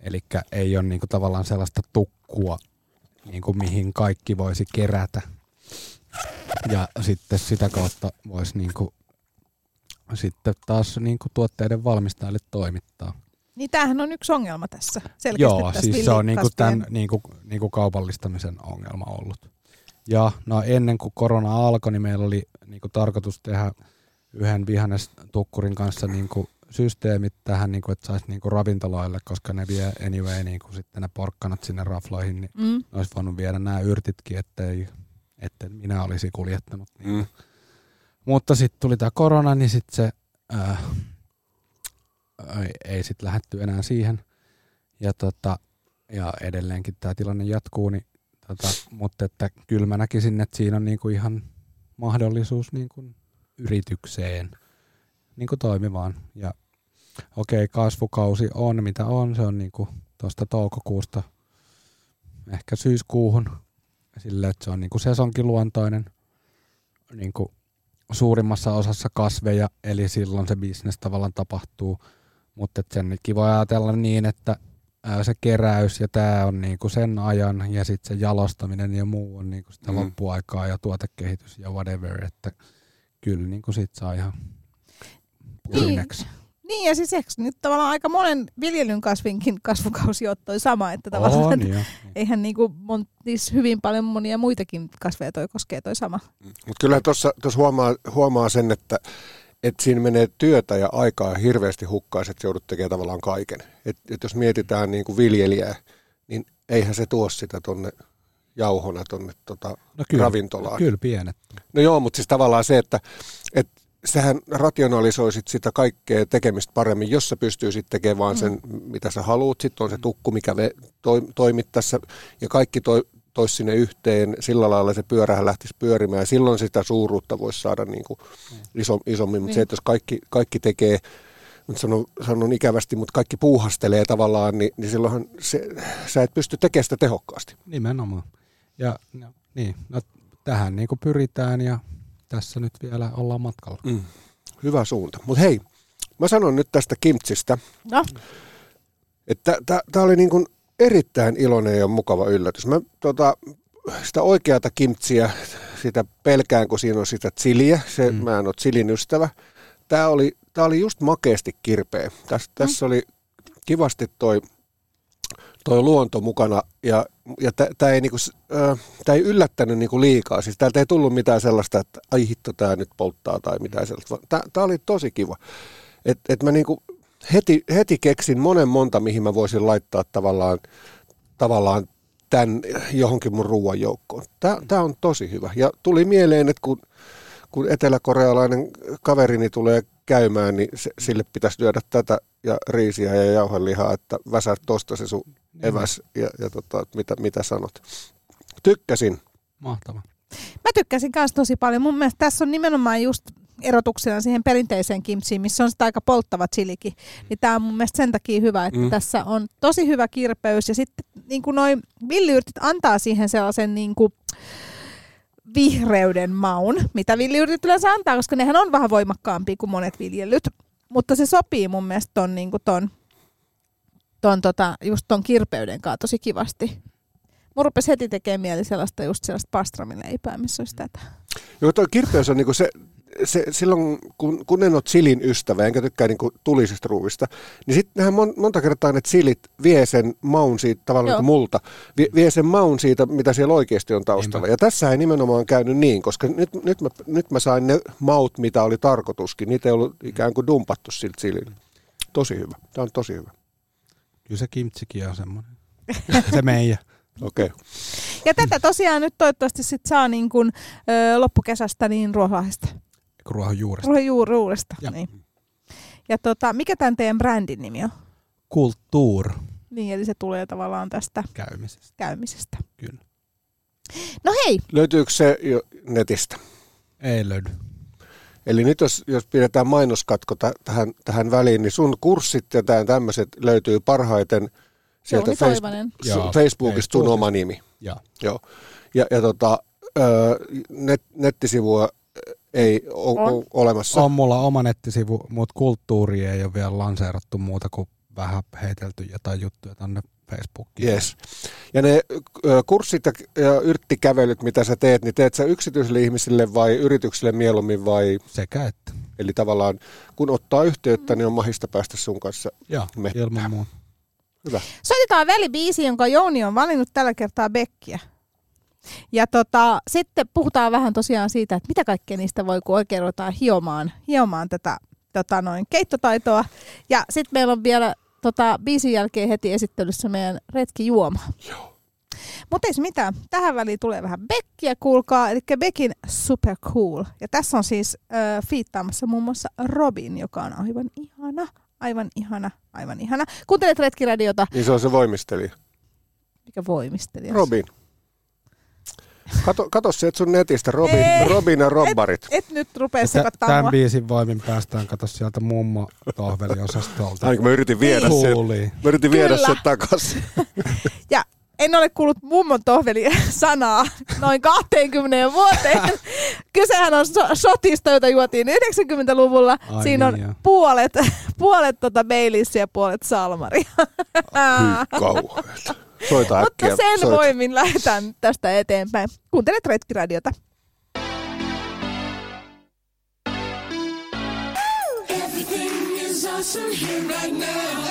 Speaker 4: Eli ei ole niin kuin tavallaan sellaista tukkua, niin kuin mihin kaikki voisi kerätä. Ja sitten sitä kautta voisi niin kuin, sitten taas niin kuin tuotteiden valmistajille toimittaa.
Speaker 1: Niin tämähän on yksi ongelma tässä. Selkeästi
Speaker 4: Joo,
Speaker 1: tässä
Speaker 4: siis se on niinku
Speaker 1: villikasvien-
Speaker 4: tämän niinku, niinku kaupallistamisen ongelma ollut. Ja no ennen kuin korona alkoi, niin meillä oli niinku tarkoitus tehdä yhden vihannestukkurin kanssa niinku systeemit tähän, niinku, että saisi niinku ravintoloille, koska ne vie anyway niinku sitten ne porkkanat sinne rafloihin, niin
Speaker 1: Mm.
Speaker 4: ne olisi voinut viedä nämä yrtitkin, ettei, ettei minä olisi kuljettanut niitä.
Speaker 2: Mm.
Speaker 4: Mutta sitten tuli tämä korona, niin sitten se äh, ei, ei sitten lähdetty enää siihen. Ja, tota, ja edelleenkin tämä tilanne jatkuu, niin, tota, mutta että kyllä mä näkisin, että siinä on niinku ihan mahdollisuus niinku yritykseen niinku toimivaan. Ja okei, kasvukausi on mitä on, se on niinku tuosta toukokuusta ehkä syyskuuhun, sille että se on niinku sesonkiluontoinen niinku suurimmassa osassa kasveja, eli silloin se bisnes tavallaan tapahtuu. Mutta senkin voi ajatella niin, että ää, se keräys ja tämä on niinku sen ajan ja sitten se jalostaminen ja muu on niinku sitä
Speaker 2: Mm.
Speaker 4: mm. loppuaikaa ja tuotekehitys ja whatever, että kyllä niinku sit saa ihan purineksi.
Speaker 1: Niin ja siis eikö nyt tavallaan aika monen viljelyn kasvinkin kasvukausi on toi sama, että tavallaan
Speaker 4: On jo.
Speaker 1: eihän niinku mon, niissä hyvin paljon monia muitakin kasveja toi koskee toi sama.
Speaker 2: Mutta kyllä tuossa huomaa, huomaa sen, että, että siinä menee työtä ja aikaa hirveästi hukkaan, että joudut tekemään tavallaan kaiken. Et, et jos mietitään niin kuin viljelijää, niin eihän se tuo sitä tonne jauhona tonne tota,
Speaker 4: No kyllä,
Speaker 2: ravintolaan.
Speaker 4: kyllä pienet.
Speaker 2: No joo, mutta siis tavallaan se, että, että sähän rationalisoisit sitä kaikkea tekemistä paremmin, jos sä pystyisit tekemään vaan sen, mitä sä haluat. Sitten on se tukku, mikä ve, toi, toimit tässä ja kaikki toi, tois sinne yhteen. Sillä lailla se pyörähän lähtisi pyörimään ja silloin sitä suuruutta voisi saada niin kuin iso, isommin. Mutta
Speaker 1: Niin.
Speaker 2: se, että jos kaikki, kaikki tekee, nyt sanon, sanon ikävästi, mutta kaikki puuhastelee tavallaan, niin, niin silloinhan se, sä et pysty tekemään sitä tehokkaasti.
Speaker 4: Nimenomaan. Ja no, niin, no, tähän niinku pyritään ja tässä nyt vielä ollaan matkalla.
Speaker 2: Mm. Hyvä suunta. Mutta hei, mä sanon nyt tästä kimtsistä,
Speaker 1: No,
Speaker 2: että tämä oli niin kuin erittäin iloinen ja mukava yllätys. Mä tota, sitä oikeata kimtsiä, sitä pelkään, kun siinä on sitä chiliä. Se, mm.
Speaker 4: Mm.
Speaker 2: Mä en ole chilin ystävä. Tämä oli, tää oli just makeasti kirpeä. Täs, tässä oli kivasti toi, toi luonto mukana ja, ja tämä ei, niinku, ei yllättänyt niinku liikaa. Siis täältä ei tullut mitään sellaista, että ai hitto, tämä nyt polttaa tai mitään sellaista. Tämä oli tosi kiva. Et, et mä niinku heti, heti keksin monen monta, mihin mä voisin laittaa tavallaan, tavallaan tämän johonkin mun ruoan joukkoon. Tämä on tosi hyvä. Ja tuli mieleen, että kun, kun eteläkorealainen kaverini tulee käymään, niin se, sille pitäisi syödä tätä ja riisiä ja jauhelihaa, että väsät tosta se sun eväs ja, ja tota, mitä, mitä sanot. Tykkäsin.
Speaker 4: Mahtava.
Speaker 1: mä tykkäsin myös tosi paljon. Mun mielestä tässä on nimenomaan just erotuksena siihen perinteiseen kimchiin, missä on sitä aika polttava chilikin. Niin tämä on mun mielestä sen takia hyvä, että
Speaker 2: Mm.
Speaker 1: tässä on tosi hyvä kirpeys ja sitten niin kuin noi villiyrtit antaa siihen sellaisen niin kuin vihreyden maun, mitä villiyrtit yleensä antaa, koska nehän on vähän voimakkaampia kuin monet viljelyt. Mutta se sopii mun mielestä ton, niin kuin ton, ton tota, just ton kirpeyden kanssa tosi kivasti. Mun rupesi heti tekemään mieli sellaista just sellaista pastramileipää, missä olisi tätä.
Speaker 2: Joo, tuo kirpeys on niinku se, se, silloin, kun, kun en ole chilin ystävä, enkä tykkää niinku tulisesta ruuvista, niin sitten mon, monta kertaa ne chilit vie sen maun siitä, tavallaan
Speaker 1: Joo.
Speaker 2: kuin multa, vie, vie sen maun siitä, mitä siellä oikeasti on taustalla.
Speaker 4: Niinpä.
Speaker 2: Ja tässä ei nimenomaan käynyt niin, koska nyt, nyt, mä, nyt mä sain ne maut, mitä oli tarkoituskin. Niitä ei ollut ikään kuin dumpattu siltä chilillä. Tosi hyvä. Tämä on tosi hyvä.
Speaker 4: Kyllä se kimtsikin on semmoinen. se meidän.
Speaker 2: Okei. Okay.
Speaker 1: Ja tätä tosiaan nyt toivottavasti sit saa niin kuin, ö, loppukesästä niin Ruoholahesta.
Speaker 4: Ruohonjuuresta.
Speaker 1: Ruohonjuuresta.
Speaker 4: Ja.
Speaker 1: Niin. Ja tota, mikä tämän teidän brändin nimi on?
Speaker 4: Kulttuur
Speaker 1: Niin, eli se tulee tavallaan tästä
Speaker 4: käymisestä.
Speaker 1: käymisestä.
Speaker 4: Kyllä.
Speaker 1: No hei,
Speaker 2: Löytyykö se jo netistä?
Speaker 4: Ei löydy.
Speaker 2: Eli nyt jos, jos pidetään mainoskatko tä, tähän, tähän väliin, niin sun kurssit ja tämmöiset löytyy parhaiten Sieltä su-
Speaker 4: Joo,
Speaker 2: Facebookista sun oma nimi.
Speaker 4: Joo.
Speaker 2: Joo. Ja, ja tota, ö, net, nettisivua ei ole
Speaker 1: On.
Speaker 2: olemassa.
Speaker 4: On mulla oma nettisivu, mutta kulttuuri ei ole vielä lanseerattu muuta kuin vähän heitelty jotain juttuja tonne Facebookiin.
Speaker 2: Yes. Ja ne kurssit ja, ja yrttikävelyt, mitä sä teet, niin teet sä yksityisille ihmisille vai yrityksille mieluummin vai,
Speaker 4: Sekä että.
Speaker 2: eli tavallaan kun ottaa yhteyttä, niin on mahista päästä sun kanssa.
Speaker 4: Joo,
Speaker 2: Mettään.
Speaker 4: ilman muuta.
Speaker 2: Hyvä.
Speaker 1: Soitetaan välibiisi, jonka Jouni on valinnut tällä kertaa Bekkiä. Ja tota, sitten puhutaan vähän tosiaan siitä, että mitä kaikkea niistä voi, kun oikein ruvetaan hiomaan, hiomaan tätä tota noin, keittotaitoa. Ja sitten meillä on vielä tota, biisin jälkeen heti esittelyssä meidän retkijuoma. Mutta ei se mitään. Tähän väliin tulee vähän Beckiä, kuulkaa. Eli Beckin Super Cool. Ja tässä on siis äh, fiittaamassa muun muassa Robin, joka on aivan ihana. Aivan ihana, aivan ihana. Kuuntelet Retkiradiota,
Speaker 2: Niin se on se voimistelija.
Speaker 1: mikä voimistelija.
Speaker 2: Robin. Kato, kato sieltä sun netistä, Robin,
Speaker 1: Ei.
Speaker 2: Robin ja Robbarit.
Speaker 1: Et nyt rupea sekoittaa
Speaker 4: Tämän
Speaker 1: mua.
Speaker 4: biisin voimin päästään, kato sieltä mummo tohveliosastolta.
Speaker 2: Ainakin mä yritin viedä sen,
Speaker 4: Kuulii.
Speaker 2: mä yritin viedä sen takaisin.
Speaker 1: Ja en ole kuullut mummon tohveli sanaa noin 20 vuoteen. Kysehän on so- shotista, jota juotiin 90-luvulla.
Speaker 4: Ai
Speaker 1: Siinä on
Speaker 4: niin, joo.
Speaker 1: puolet, puolet tota Baileysia ja puolet Salmaria.
Speaker 2: Kauheeta. Soita äkkiä.
Speaker 1: Mutta sen
Speaker 2: soita.
Speaker 1: voimin lähdetään tästä eteenpäin. Kuuntelet Retkiradiota.
Speaker 5: Everything is awesome here right now.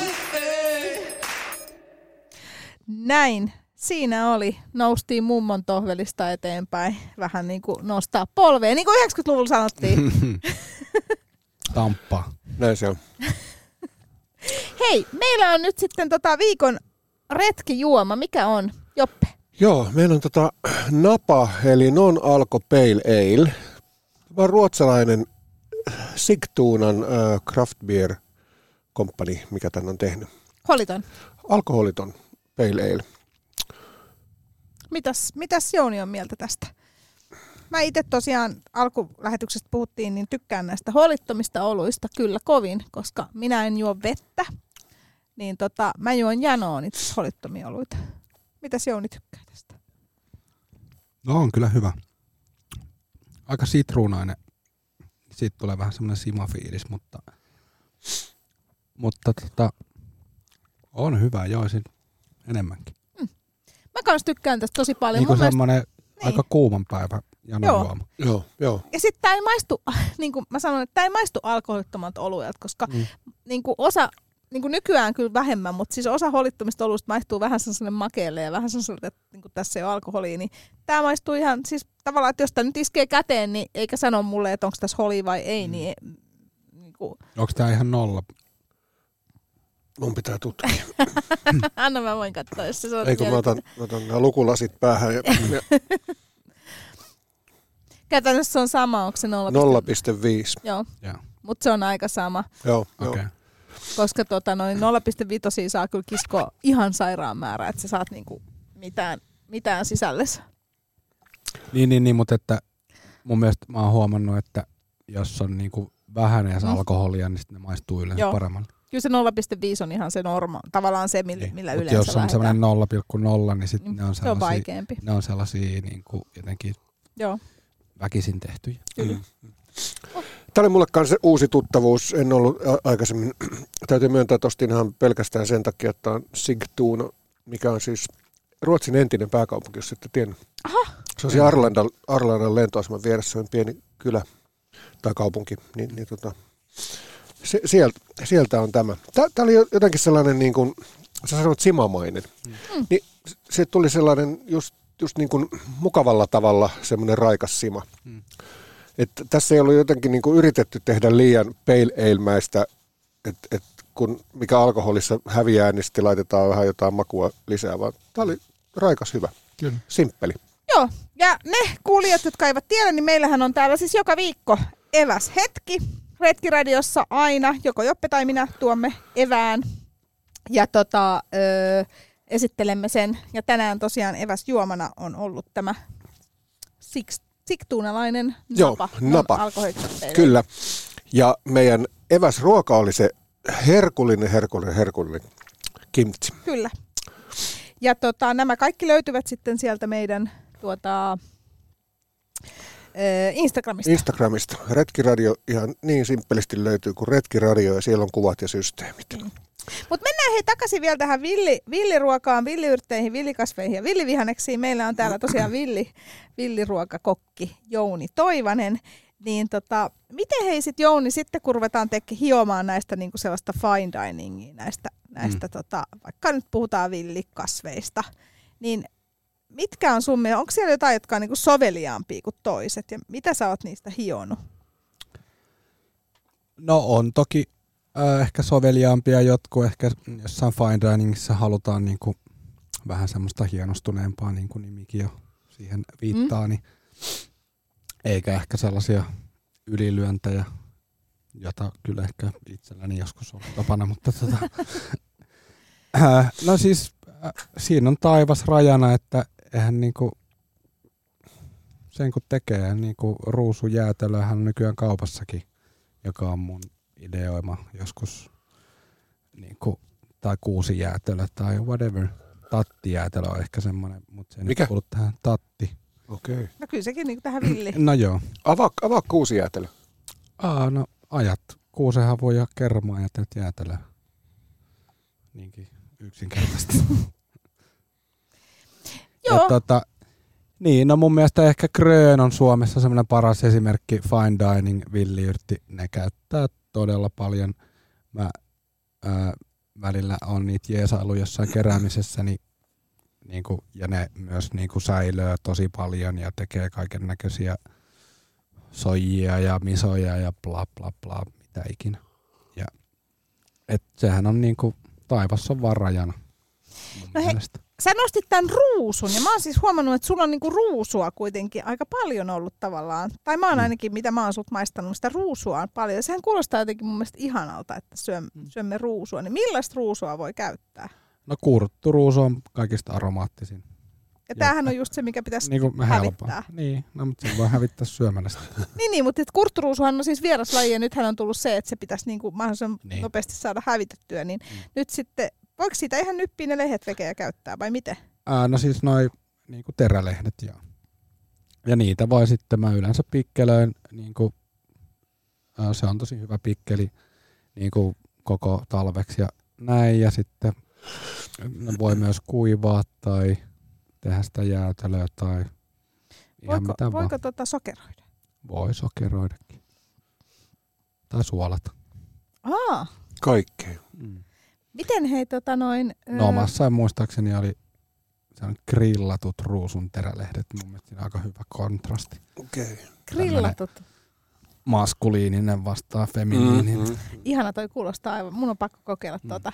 Speaker 1: Näin. Siinä oli. Noustiin mummon tohvelista eteenpäin. Vähän niin kuin nostaa polvea. Niin kuin 90-luvulla sanottiin.
Speaker 4: Tamppaa.
Speaker 2: Näin se on.
Speaker 1: Hei, meillä on nyt sitten tota viikon retkijuoma. Mikä on? Joppe.
Speaker 2: Joo, meillä on tota Napa, eli non-alko pale ale. Tämä on ruotsalainen Sigtunan äh, craft beer company, mikä tän on tehnyt.
Speaker 1: Holiton.
Speaker 2: Alkoholiton pale ale.
Speaker 1: Mitäs, mitäs Jouni on mieltä tästä? Mä itse tosiaan alkulähetyksestä puhuttiin, niin tykkään näistä holittomista oluista kyllä kovin, koska minä en juo vettä. Niin tota, mä juon janoon itse asiassa holittomia oluita. Mitäs Jouni tykkää tästä?
Speaker 4: No on kyllä hyvä. Aika sitruunainen. Siitä tulee vähän semmoinen simafiilis, mutta, mutta tota, on hyvä, joisin enemmänkin.
Speaker 1: Mä kans tykkään tästä tosi paljon.
Speaker 4: Niin kuin
Speaker 1: Mun mielestä-
Speaker 4: semmoinen aika kuuman päivä
Speaker 1: Joo.
Speaker 4: janojuoma.
Speaker 2: Joo, joo.
Speaker 1: Ja sitten tämä ei maistu, niin kuin mä sanon, että tämä ei maistu alkoholittomalta oluelta, koska
Speaker 4: Mm.
Speaker 1: niin kuin osa, niin kuin nykyään kyllä vähemmän, mutta siis osa holittomista oluista maistuu vähän sellaiselle makeelle ja vähän sellaiselle, että niin kuin tässä ei ole alkoholia, niin tämä maistuu ihan, siis tavallaan, että jos tämä nyt iskee käteen, niin eikä sano mulle, että onko tässä holi vai ei, niin, ei- niin kuin,
Speaker 4: Onko tämä ihan nolla?
Speaker 2: Mun pitää tutkia.
Speaker 1: anna mä voin katsoa, jos se on
Speaker 2: Eikö mä otan, mä otan nämä lukulasit päähän ja, ja
Speaker 1: Käytännössä se on sama, onko se 0,5?
Speaker 2: 0,5.
Speaker 1: Joo,
Speaker 4: Joo,
Speaker 1: mutta se on aika sama,
Speaker 2: Joo,
Speaker 4: okei.
Speaker 2: joo.
Speaker 1: Koska tota, noin 0,5 saa kyllä kiskoa ihan sairaan määrä, että sä saat niinku mitään, mitään sisällessä.
Speaker 4: Niin, niin, niin, mutta että mun mielestä mä oon huomannut, että jos on niinku vähän edes
Speaker 1: Mm.
Speaker 4: alkoholia, niin sitten ne maistuu yleensä
Speaker 1: Joo.
Speaker 4: paremmalle.
Speaker 1: Kyllä se 0,5 on ihan se norma, tavallaan se, millä,
Speaker 4: Niin.
Speaker 1: millä
Speaker 4: Mut
Speaker 1: yleensä
Speaker 4: jos on
Speaker 1: lähdetään.
Speaker 4: semmoinen 0,0, niin sitten ne on
Speaker 1: se on
Speaker 4: sellaisia,
Speaker 1: vaikeampi.
Speaker 4: ne on sellaisia niinku jotenkin
Speaker 1: Joo,
Speaker 4: väkisin tehtyjä.
Speaker 1: kyllä.
Speaker 2: Tämä oli mulle kanssa uusi tuttavuus. En ollut aikaisemmin. Täytyy myöntää, että ostin ihan pelkästään sen takia, että on Sigtuna, mikä on siis Ruotsin entinen pääkaupunki, jos ette tiennyt.
Speaker 1: Aha.
Speaker 2: Se on siinä Arlandan, Arlandan lentoaseman vieressä, se on pieni kylä tai kaupunki. Niin, niin tota, se, sieltä, sieltä on tämä. Tämä oli jotenkin sellainen, niin kuin, sä sanoit simamainen.
Speaker 1: Mm.
Speaker 2: Niin se tuli sellainen just, just niin kuin mukavalla tavalla semmoinen raikas sima.
Speaker 4: Mm.
Speaker 2: Että tässä ei ollut jotenkin niin kuin yritetty tehdä liian pale ale-mäistä, että et kun mikä alkoholissa häviää, niin sitten laitetaan vähän jotain makua lisää, vaan tämä oli raikas hyvä,
Speaker 4: Kyllä.
Speaker 2: simppeli.
Speaker 1: Joo, ja ne kuulijat, jotka eivät tiedä, niin meillähän on täällä siis joka viikko eväs hetki. Retkiradiossa aina, joko Joppe tai minä tuomme evään. Ja tota, öö, esittelemme sen. Ja tänään tosiaan eväs juomana on ollut tämä six, siktuunalainen
Speaker 2: Joo,
Speaker 1: napa.
Speaker 2: napa.
Speaker 1: alkoholittomuuteen.
Speaker 2: Kyllä. Ja meidän eväsruoka oli se herkullinen, herkullinen, herkullinen kimchi.
Speaker 1: Kyllä. Ja tota, nämä kaikki löytyvät sitten sieltä meidän tuota, Instagramista.
Speaker 2: Instagramista. Retkiradio ihan niin simppelisti löytyy kuin Retkiradio ja siellä on kuvat ja systeemit.
Speaker 1: Mutta mennään hei takaisin vielä tähän villi, villiruokaan, villiyrtteihin, villikasveihin ja villivihaneksiin. Meillä on täällä tosiaan villi, villiruokakokki Jouni Toivanen. Niin tota, miten hei sit Jouni, sitten kun ruvetaan teke, hiomaan näistä niinku sellaista fine diningia, näistä, näistä mm. tota, vaikka nyt puhutaan villikasveista, niin mitkä on sun mielestä, onko siellä jotain, jotka on niinku soveliaampia kuin toiset ja mitä sä oot niistä hionut?
Speaker 4: No on toki äh, ehkä soveliaampia jotkut, ehkä jossain fine diningissa halutaan niinku vähän semmoista hienostuneempaa, niin kuin nimikin jo siihen viittaa, mm. niin eikä ehkä sellaisia ylilyöntejä, jota kyllä ehkä itselläni joskus on tapana, mutta tota, äh, no siis äh, siinä on taivas rajana, että eihän niinku sen kun tekee, niinku ruusujäätelöhän on nykyään kaupassakin, joka on mun ideoima joskus niinku, tai kuusi jäätelö tai whatever. Tattijäätelö on ehkä semmoinen, mutta se ei
Speaker 2: Mikä?
Speaker 4: nyt kuulu tähän tatti.
Speaker 2: Okei. Okay.
Speaker 1: No kyllä sekin niinku tähän villi.
Speaker 4: No joo.
Speaker 2: Avaa, avaa kuusi jäätelö.
Speaker 4: Aa, no ajat. Kuusenhan voi ja kermaa ja teet jäätelöä. Niinkin yksinkertaisesti.
Speaker 1: Joo,
Speaker 4: Ja tota, niin, no mun mielestä ehkä Grön on Suomessa semmoinen paras esimerkki fine dining villiyrtti. Ne käyttää todella paljon. Mä ää, välillä on niitä jeesailu jossain keräämisessä, niin, niinku, ja ne myös niinku säilöö tosi paljon ja tekee kaiken näköisiä soijia ja misoja ja bla bla bla, mitä ikinä. Ja, et sehän on niinku, taivas on vaan rajana.
Speaker 1: No
Speaker 4: mielestä.
Speaker 1: Sä nostit tämän ruusun ja mä oon siis huomannut, että sulla on niinku ruusua kuitenkin aika paljon ollut tavallaan. Tai mä oon
Speaker 4: Mm.
Speaker 1: ainakin, mitä mä oon sut maistanut, sitä ruusua on paljon. Ja sehän kuulostaa jotenkin mun mielestä ihanalta, että syömme,
Speaker 4: Mm.
Speaker 1: syömme ruusua. Niin millaista ruusua voi käyttää?
Speaker 4: No kuuruttu ruusu on kaikista aromaattisin.
Speaker 1: Ja tämähän on just se, mikä pitäisi
Speaker 4: Niin kuin
Speaker 1: hävittää.
Speaker 4: Niin, no mutta sen voi hävittää syömällä sitä.
Speaker 1: Niin, niin mutta kurtturuusuhan on siis vieraslaji ja nythän on tullut se, että se pitäisi niinku mahdollisimman
Speaker 4: Niin.
Speaker 1: nopeasti saada hävitettyä. Niin
Speaker 4: Mm.
Speaker 1: nyt sitten, voiko siitä ihan nyppiä ne lehdet vekejä käyttää vai miten?
Speaker 4: Ää, no siis noi niinku terälehdet joo. Ja niitä voi sitten, mä yleensä pikkelöin, niinku, ää, se on tosi hyvä pikkeli niinku koko talveksi ja näin. Ja sitten ne voi myös kuivaa tai tehdä sitä jäätelöä tai ihan
Speaker 1: Voiko,
Speaker 4: mitä
Speaker 1: voiko
Speaker 4: vaan.
Speaker 1: tota sokeroida?
Speaker 4: Voi sokeroidakin. Tai suolata.
Speaker 1: Aa,
Speaker 2: Kaikkea.
Speaker 4: Mm.
Speaker 1: Miten hei tota noin...
Speaker 4: No omassa muistaakseni oli se on grillatut ruusun terälehdet. Mun mielestä siinä on aika hyvä kontrasti.
Speaker 2: Okei. Okay.
Speaker 1: Grillatut.
Speaker 4: Maskuliininen vastaa feminiininen.
Speaker 2: Mm-hmm.
Speaker 1: Ihana toi kuulostaa aivan. Mun on pakko kokeilla
Speaker 4: Mm.
Speaker 1: tota.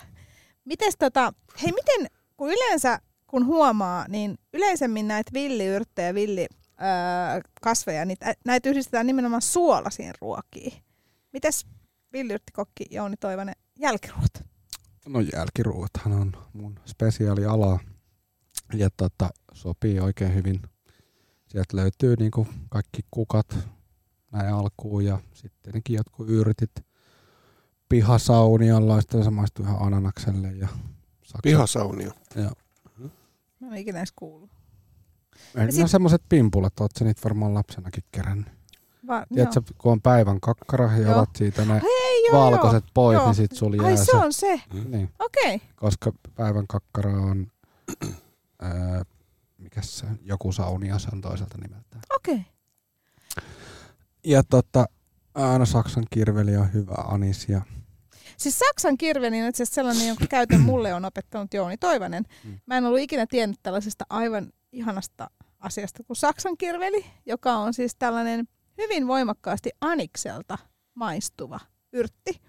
Speaker 1: Mites tota, hei miten, kun yleensä kun huomaa, niin yleisemmin näitä villiyrttejä, villi öö, kasveja, niin tä- näitä yhdistetään nimenomaan suolasiin ruokiin. Mites villiyrttikokki Jouni Toivonen jälkiruot?
Speaker 4: No jälkiruuathan on mun spesiaaliala. Ja tota, sopii oikein hyvin. Sieltä löytyy niinku kaikki kukat näin alkuun ja sitten tietenkin jotkut yrtit. Pihasauniolla, ja sitten se maistuu ihan ananakselle. Ja saksa-
Speaker 2: Pihasaunio.
Speaker 4: Joo.
Speaker 1: Mä en ikinä edes kuullut.
Speaker 4: Ei,
Speaker 1: sit-
Speaker 4: No semmoset pimpulat, oot sä niitä varmaan lapsenakin kerännyt.
Speaker 1: Va,
Speaker 4: Tiedätkö, kun on päivän kakkara ja
Speaker 1: Joo.
Speaker 4: otat siitä ne
Speaker 1: Hei, joo,
Speaker 4: valkoiset
Speaker 1: joo,
Speaker 4: pois,
Speaker 1: joo.
Speaker 4: niin sit sulla
Speaker 1: Ai
Speaker 4: jää
Speaker 1: se
Speaker 4: se.
Speaker 1: on se.
Speaker 4: Niin,
Speaker 1: Okei. Okay.
Speaker 4: koska päivän kakkara on, ää, mikä se on, joku saunio, se on toiselta nimeltään.
Speaker 1: Okei. Okay.
Speaker 4: Ja tota, aina Saksan kirveli on hyvä anis ja
Speaker 1: Siis Saksan kirveli on itse asiassa sellainen, jonka käytön mulle on opettanut Jouni Toivonen.
Speaker 4: Mm.
Speaker 1: Mä en ollut ikinä tiennyt tällaisesta aivan ihanasta asiasta kuin Saksan kirveli, joka on siis tällainen hyvin voimakkaasti anikselta maistuva yrtti,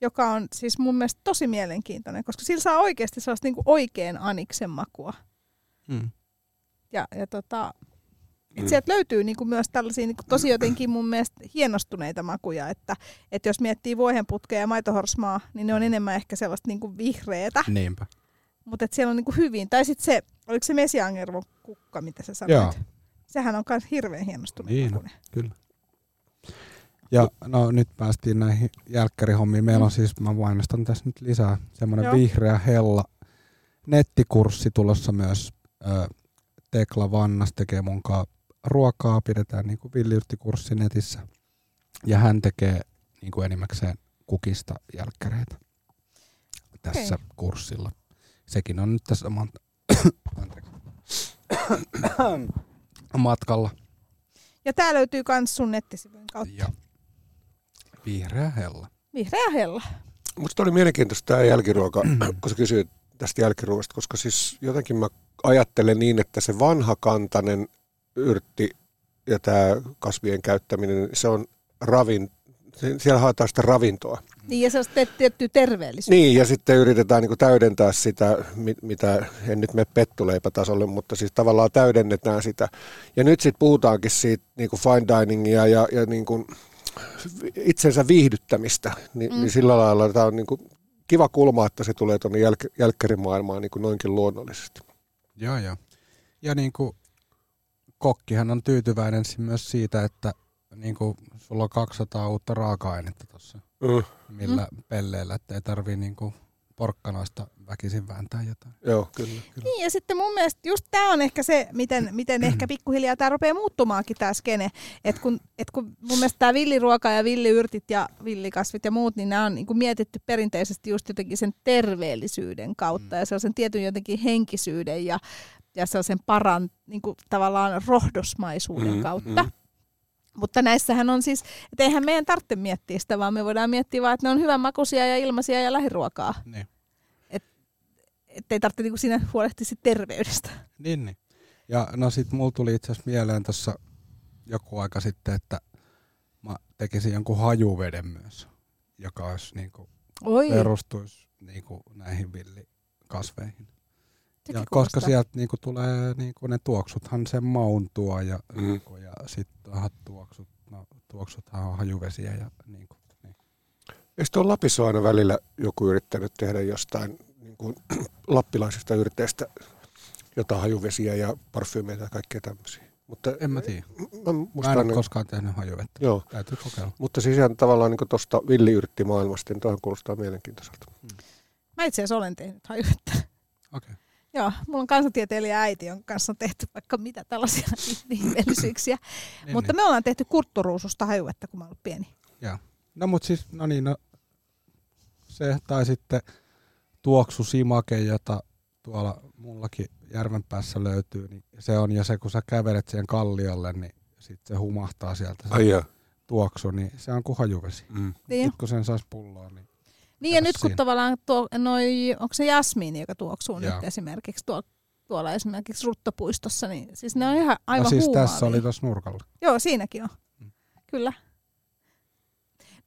Speaker 1: joka on siis mun mielestä tosi mielenkiintoinen, koska sillä saa oikeasti sellaista niin oikein aniksen makua.
Speaker 4: mm.
Speaker 1: Ja, ja tota, et
Speaker 2: Mm.
Speaker 1: sieltä löytyy niinku myös tällaisia niinku tosi jotenkin mun mielestä hienostuneita makuja, että, että jos miettii vuohenputkea ja maitohorsmaa, niin ne on enemmän ehkä sellaista niinku vihreätä,
Speaker 4: niinpä.
Speaker 1: mutta et siellä on niinku hyvin. Tai sitten se, oliko se mesiangervon kukka, mitä sä sanoit?
Speaker 4: Joo.
Speaker 1: Sehän on myös hirveän hienostunut
Speaker 4: Niin
Speaker 1: makuinen.
Speaker 4: Kyllä. Ja no nyt päästiin näihin jälkkärihommiin. Meillä on siis, mä mainostan tässä nyt lisää, semmoinen vihreä hella nettikurssi tulossa myös. Tekla Vannas tekee mun kaa ruokaa, pidetään niin kuin villiyrttikurssi netissä. Ja hän tekee niin kuin enimmäkseen kukista jälkkäreitä tässä
Speaker 1: Okei.
Speaker 4: kurssilla. Sekin on nyt tässä Anteeksi. matkalla.
Speaker 1: Ja tää löytyy kans sun nettisivujen kautta.
Speaker 4: Ja vihreä hella.
Speaker 1: Vihreä hella.
Speaker 2: Musta oli mielenkiintoista tämä jälkiruoka, kun sä kysyit tästä jälkiruoasta, koska siis jotenkin mä ajattelen niin, että se vanhakantainen yrtti ja tämä kasvien käyttäminen, se on ravin, se- siellä haetaan sitä ravintoa.
Speaker 1: Niin ja se on sitten tietty terveellisyys.
Speaker 2: Niin, ja sitten yritetään niin täydentää sitä, mi- mitä, en nyt mene pettuleipätasolle, mutta siis tavallaan täydennetään sitä. Ja nyt sitten puhutaankin siitä niin kuin fine diningia ja, ja niin kuin itsensä viihdyttämistä, Ni, mm. niin sillä lailla tämä on niin kuin kiva kulma, että se tulee tuonne jälk- jälkkärimaailmaan niin kuin noinkin luonnollisesti.
Speaker 4: Joo, joo. Ja niin kuin kokkihan on tyytyväinen myös siitä, että niin kuin sulla on 200 uutta raaka-ainetta tuossa,
Speaker 2: Mm.
Speaker 4: millä mm. pelleillä, että ei tarvii niin kuin porkkanoista väkisin vääntää jotain.
Speaker 2: Joo, kyllä. kyllä.
Speaker 1: Niin, ja sitten mun mielestä just tämä on ehkä se, miten, miten ehkä pikkuhiljaa tämä rupeaa muuttumaankin tämä skene. Että kun, et kun mun mielestä tämä villiruoka ja villiyrtit ja villikasvit ja muut, niin nämä on niin mietitty perinteisesti just jotenkin sen terveellisyyden kautta ja sellaisen tietyn jotenkin henkisyyden ja, ja sellaisen paran niin kuin tavallaan rohdosmaisuuden
Speaker 2: Mm,
Speaker 1: kautta.
Speaker 2: mm.
Speaker 1: Mutta näissähän on siis, että eihän meidän tarvitse miettiä sitä, vaan me voidaan miettiä vaan, että ne on hyvän makuisia ja ilmaisia ja lähiruokaa.
Speaker 4: Niin.
Speaker 1: Että ei tarvitse niinku siinä huolehtia sit terveydestä.
Speaker 4: Niin, niin. Ja no sit mulla tuli itse asiassa mieleen tuossa joku aika sitten, että mä tekisin jonkun hajuveden myös, joka olisi niinku,
Speaker 1: Oi,
Speaker 4: perustuisi niinku näihin villikasveihin.
Speaker 1: Sekin
Speaker 4: Ja koska
Speaker 1: kuulostaa.
Speaker 4: sieltä niinku tulee niinku ne tuoksuthan sen maun tuo ja,
Speaker 2: Mm.
Speaker 4: niinku, ja sitten tuoksut, no, tuoksuthan on hajuvesiä ja niinku, niin.
Speaker 2: Eikö tuolla Lapissa aina välillä joku yrittänyt tehdä jostain niin kuin, lappilaisista yrteistä jotain hajuvesiä ja parfyymeitä ja kaikkea tämmöisiä? Mutta
Speaker 4: En mä tiedä.
Speaker 2: Mä,
Speaker 4: Mä en ole
Speaker 2: aina-
Speaker 4: koskaan tehnyt hajuvettä.
Speaker 2: Joo,
Speaker 4: Täytyy kokeilla.
Speaker 2: mutta siis ihan tavallaan niin tuosta villiyrttimaailmasta, niin toihan kuulostaa mielenkiintoiselta.
Speaker 1: Mä itse asiassa olen tehnyt hajuvettä.
Speaker 4: Okei. Okay.
Speaker 1: Joo, mulla on kansantieteilijä äiti, jonka kanssa on tehty vaikka mitä tällaisia ihmeellisyyksiä.
Speaker 4: Niin,
Speaker 1: Mutta
Speaker 4: niin.
Speaker 1: me ollaan tehty kurtturuususta hajuvettä, kun mä oon ollut pieni.
Speaker 4: No mut siis, no niin, no, se tai sitten tuoksu simake, jota tuolla mullakin järven päässä löytyy, niin se on jo se, kun sä kävelet siihen kalliolle, niin sitten se humahtaa sieltä se
Speaker 2: Ai joo.
Speaker 4: tuoksu, niin se on kuin hajuvesi.
Speaker 2: Mm.
Speaker 1: Niin,
Speaker 4: Sitten kun sen saisi pulloon, niin
Speaker 1: niin ja nyt kun
Speaker 4: siinä.
Speaker 1: tavallaan tuo, noi, onko se jasmiini, joka tuoksuu
Speaker 4: Joo.
Speaker 1: nyt esimerkiksi tuo, tuolla esimerkiksi Ruttopuistossa, niin siis ne on ihan aivan
Speaker 4: no siis
Speaker 1: huumaavia.
Speaker 4: tässä oli tuossa nurkalla.
Speaker 1: Joo, siinäkin on.
Speaker 4: Mm.
Speaker 1: Kyllä.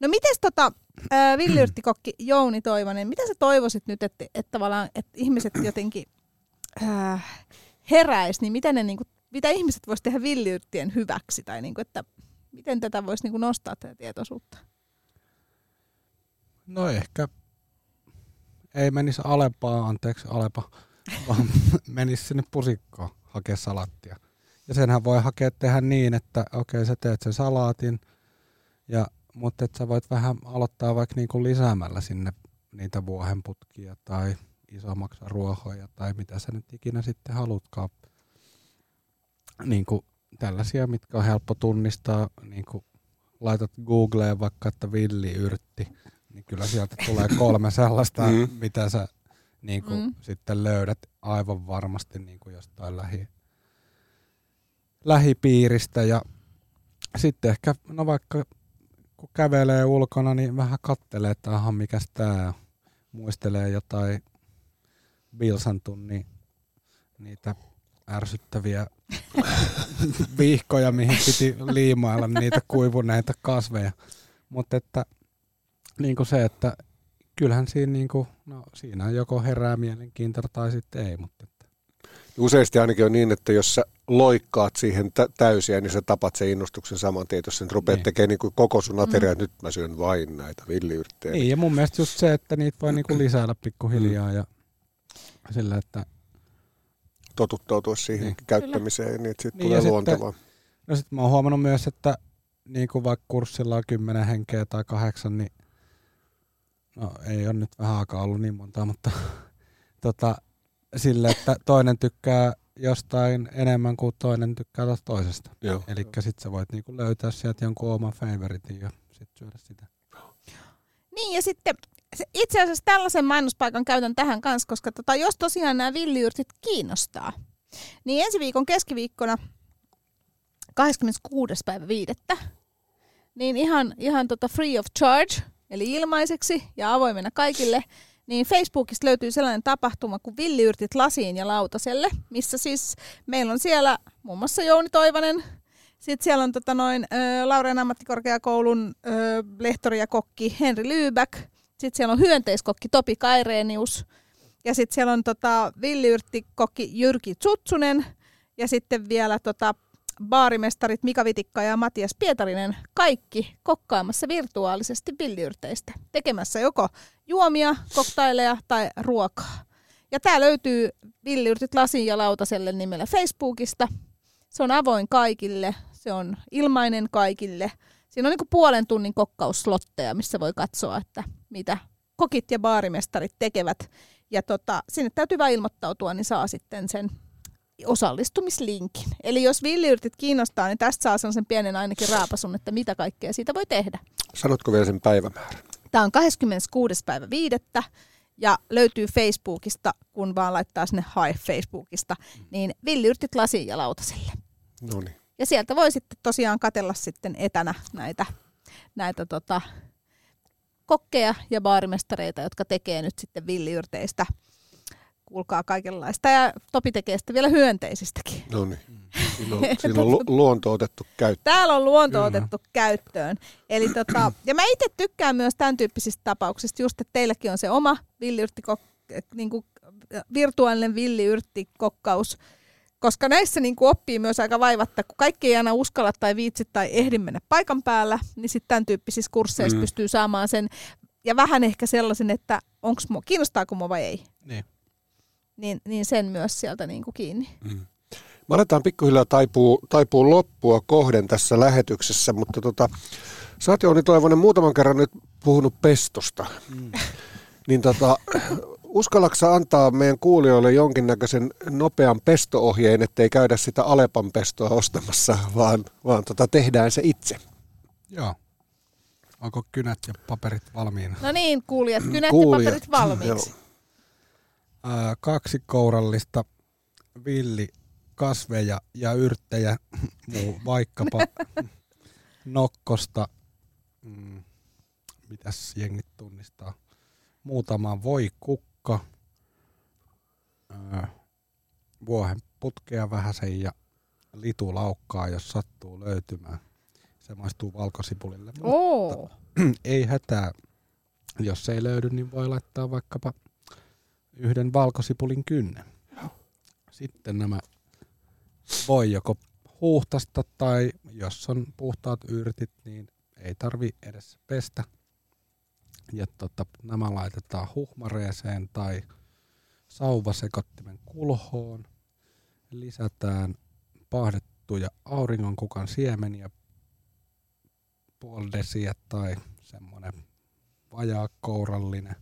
Speaker 1: No mites tota, äh, villiyrttikokki Jouni Toivonen, mitä sä toivoisit nyt, että, että tavallaan että ihmiset jotenkin äh, heräis, niin miten ne, niinku, mitä ihmiset vois tehdä villiyrttien hyväksi, tai niinku, että miten tätä voisi niinku nostaa tätä tietoisuutta?
Speaker 4: No ehkä ei menisi Alepaa, anteeksi Alepa, vaan menisi sinne pusikkoon hakea salattia. Ja senhän voi hakea tehdä niin, että okei sä teet sen salaatin, ja, mutta että sä voit vähän aloittaa vaikka niinku lisäämällä sinne niitä vuohenputkia tai isommaksi ruohoja tai mitä sä nyt ikinä sitten halutkaan. Niin kuin tällaisia, mitkä on helppo tunnistaa, niin kuin laitat Googleen vaikka, että villiyrtti, niin kyllä sieltä tulee kolme sellaista,
Speaker 2: Mm.
Speaker 4: mitä sä niin kuin,
Speaker 1: Mm.
Speaker 4: sitten löydät aivan varmasti niin kuin jostain lähi, lähipiiristä. Ja sitten ehkä, no vaikka kun kävelee ulkona, niin vähän kattelee, että aha, mikäs tää on. Muistelee jotain Bilsan tunnin niitä ärsyttäviä vihkoja, mihin piti liimailla niitä kuivuneita kasveja. Mutta että niin kuin se, että kyllähän siinä, niin kuin, no, siinä joko herää mielenkiintoa tai sitten ei. Mutta että,
Speaker 2: Useasti ainakin on niin, että jos sä loikkaat siihen tä- täysiä, niin sä tapat sen innostuksen saman tien, jos sä nyt rupeat
Speaker 4: Niin.
Speaker 2: tekemään niin kuin koko sun ateria, mm. nyt mä syön vain näitä villiyrttejä.
Speaker 4: niin, ja mun mielestä just se, että niitä voi niin kuin lisäillä pikkuhiljaa ja sillä, että
Speaker 2: Totuttautua siihen
Speaker 4: Niin.
Speaker 2: käyttämiseen, niin että siitä
Speaker 4: Niin,
Speaker 2: tulee
Speaker 4: ja sitten-
Speaker 2: luontevaa.
Speaker 4: No sit mä oon huomannut myös, että niin kuin vaikka kurssilla on kymmenen henkeä tai kahdeksan, niin no ei ole nyt vähän aikaa ollut niin monta, mutta tota, sille, että toinen tykkää jostain enemmän kuin toinen tykkää taas toisesta. Eli sit sä voit niinku löytää sieltä jonkun oman favoritin ja sit syödä sitä.
Speaker 1: Niin ja sitten se, itse asiassa tällaisen mainospaikan käytän tähän kanssa, koska tota, jos tosiaan nämä villiyrtit kiinnostaa, niin ensi viikon keskiviikkona 26. päivä viidettä, niin ihan, ihan tota free of charge, eli ilmaiseksi ja avoimena kaikille, niin Facebookista löytyy sellainen tapahtuma kuin Villiyrtit lasiin ja lautaselle, missä siis meillä on siellä muun muassa Jouni Toivonen, sitten siellä on tota noin, ö, Laureen ammattikorkeakoulun ö, lehtori ja kokki Henri Lyyback, sitten siellä on hyönteiskokki Topi Kaireenius, ja sitten siellä on tota villiyrttikokki Jyrki Tsutsunen, ja sitten vielä tota baarimestarit Mika Vitikka ja Matias Pietarinen, kaikki kokkaamassa virtuaalisesti villiyrteistä, tekemässä joko juomia, koktaileja tai ruokaa. Ja tämä löytyy Villiyrtit lasiin ja lautaselle nimellä Facebookista. Se on avoin kaikille, se on ilmainen kaikille. Siinä on niin puolen tunnin kokkauslotteja, missä voi katsoa, että mitä kokit ja baarimestarit tekevät. Ja tota, sinne täytyy vain ilmoittautua, niin saa sitten sen osallistumislinkin. Eli jos villiyrtit kiinnostaa, niin tästä saa sen pienen ainakin raapasun, että mitä kaikkea siitä voi tehdä.
Speaker 2: Sanotko vielä sen päivämäärän?
Speaker 1: Tämä on 26. päivä viidettä ja löytyy Facebookista, kun vaan laittaa sinne hae Facebookista, niin villiyrtit lasiin ja lautaselle.
Speaker 2: No niin.
Speaker 1: Ja sieltä voi sitten tosiaan katella sitten etänä näitä, näitä tota, kokkeja ja baarimestareita, jotka tekee nyt sitten villiyrteistä. Kuulkaa kaikenlaista. Ja Topi tekee sitten vielä hyönteisistäkin.
Speaker 2: No niin. Siinä on, siinä on lu- luonto otettu käyttöön.
Speaker 1: Täällä on luonto
Speaker 4: Kyllä.
Speaker 1: otettu käyttöön. Eli tota, ja mä itse tykkään myös tämän tyyppisistä tapauksista, just että teilläkin on se oma villiyrttikok- niin kuin virtuaalinen villiyrttikokkaus, koska näissä niin kuin oppii myös aika vaivatta, kun kaikki ei aina uskalla tai viitsi tai ehdi mennä paikan päällä, niin sitten tämän tyyppisissä kursseissa
Speaker 2: Mm.
Speaker 1: mm. pystyy saamaan sen, ja vähän ehkä sellaisen, että onks mua, kiinnostaako mua vai ei,
Speaker 4: Niin.
Speaker 1: Niin, niin sen myös sieltä niin kuin kiinni.
Speaker 2: Me aletaan pikkuhiljaa taipuu, taipuu loppua kohden tässä lähetyksessä, mutta tota, sä oot Jouni Toivonen muutaman kerran nyt puhunut pestosta. Mm. Niin tota, uskallatko sä antaa meidän kuulijoille jonkinnäköisen nopean pesto-ohjeen, ettei käydä sitä Alepan pestoa ostamassa, vaan, vaan tota, tehdään se itse.
Speaker 4: Joo. Onko kynät ja paperit valmiina?
Speaker 1: No niin, kuulijat, kynät
Speaker 2: Kuulijat,
Speaker 1: ja paperit valmiiksi.
Speaker 2: joo.
Speaker 4: Ää, kaksi kourallista villi kasveja ja yrttejä, muu vaikkapa nokkosta, mm, mitäs jengit tunnistaa, muutama voi kukka, ää, vuohen putkea vähäsen ja litulaukkaa, jos sattuu löytymään. Se maistuu valkosipulille.
Speaker 1: Oo.
Speaker 4: ei hätää. Jos ei löydy, niin voi laittaa vaikkapa yhden valkosipulin kynnen. Sitten nämä voi joko huuhtasta tai jos on puhtaat yrtit, niin ei tarvi edes pestä. Ja tota, nämä laitetaan huhmareeseen tai sauvasekottimen kulhoon. Lisätään paahdettuja auringonkukan siemeniä puoli desiä tai semmoinen vajaa kourallinen.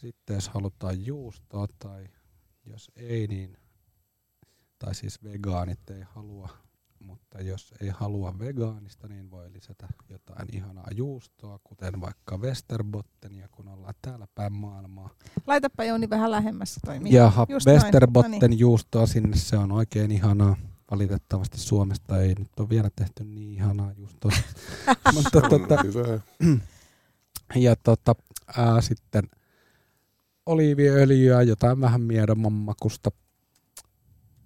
Speaker 4: Sitten jos halutaan juustoa tai jos ei, niin tai siis vegaanit ei halua, mutta jos ei halua vegaanista, niin voi lisätä jotain ihanaa juustoa, kuten vaikka Westerbottenia, kun ollaan täällä päin maailmaa.
Speaker 1: Laitapa Jouni vähän lähemmässä toi mic.
Speaker 4: Jaha,
Speaker 1: Just noin.
Speaker 4: Westerbotten
Speaker 1: No niin.
Speaker 4: juustoa sinne, se on oikein ihanaa. Valitettavasti Suomesta ei nyt ole vielä tehty niin ihanaa juustoa. mutta tota, ja tota, ää, sitten oliiviöljyä, jotain vähän miedomman makusta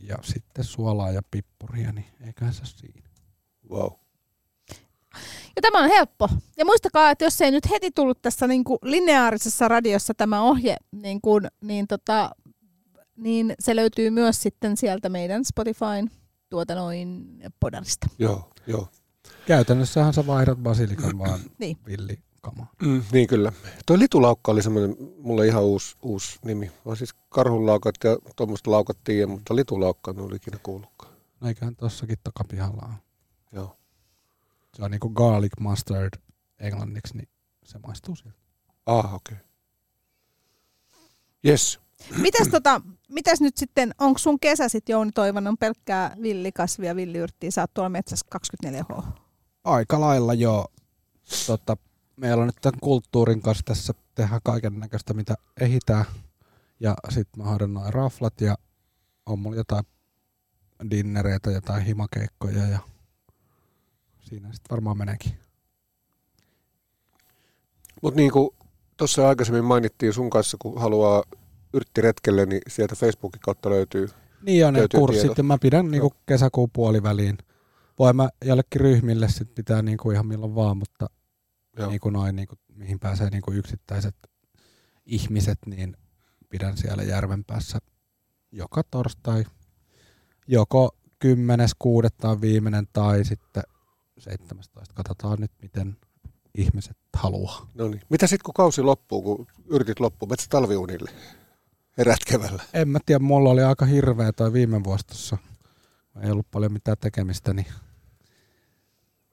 Speaker 4: ja sitten suolaa ja pippuria, niin eiköhän se siinä.
Speaker 2: Wow.
Speaker 1: Ja tämä on helppo. Ja muistakaa, että jos ei nyt heti tullut tässä niin kuin lineaarisessa radiossa tämä ohje, niin, kuin, niin, tota, niin se löytyy myös sitten sieltä meidän Spotifyn tuota noin podarista.
Speaker 2: Joo, joo.
Speaker 4: Käytännössähän sä vaihdat basilikan vaan
Speaker 1: Niin.
Speaker 4: Villikamaan.
Speaker 2: Mm, niin kyllä. Toi litulaukka oli semmoinen mulle ihan uusi, uusi nimi. On siis karhunlaukat ja tuommoista laukat tiedän, mutta litulaukka en ole ikinä kuullutkaan.
Speaker 4: Eiköhän tossakin takapihalla ole.
Speaker 2: Joo.
Speaker 4: Se on niinku garlic mustard englanniksi, niin se maistuu sieltä.
Speaker 2: Ah, okei. Okay. Yes.
Speaker 1: Mitäs, tota, mitäs nyt sitten, onko sun kesä sitten Jouni Toivonen pelkkää villikasvia, villiyrttiä, sä oot tuolla metsässä 24H?
Speaker 4: Aika lailla joo. Tota, meillä on nyt tämän kulttuurin kanssa tässä tehdä kaiken näköistä, mitä ehitään. Ja sitten mä hoidan noin raflat ja on mulla jotain dinnereitä, jotain himakeikkoja ja siinä sitten varmaan meneekin.
Speaker 2: Mutta niin kuin tuossa aikaisemmin mainittiin sun kanssa, kun haluaa yrttiretkelle, niin sieltä Facebookin kautta löytyy.
Speaker 4: Niin on ne kurssit
Speaker 2: tiedot.
Speaker 4: ja mä pidän niinku kesäkuun puoliväliin. Voin mä jollekin ryhmille sit pitää niinku ihan milloin vaan, mutta
Speaker 2: Joo.
Speaker 4: niinku noin, niinku, mihin pääsee niinku yksittäiset ihmiset, niin pidän siellä järven päässä joka torstai. Joko 10.6. on viimeinen tai sitten 17. Katsotaan nyt, miten ihmiset haluaa.
Speaker 2: No niin. Mitä sitten kun kausi loppuu, kun yrtit loppuu, menet sä talviunille? Herät keväällä.
Speaker 4: En mä tiedä, mulla oli aika hirveä toi viime vuosi tossa. Ei ollut paljon mitään tekemistä, niin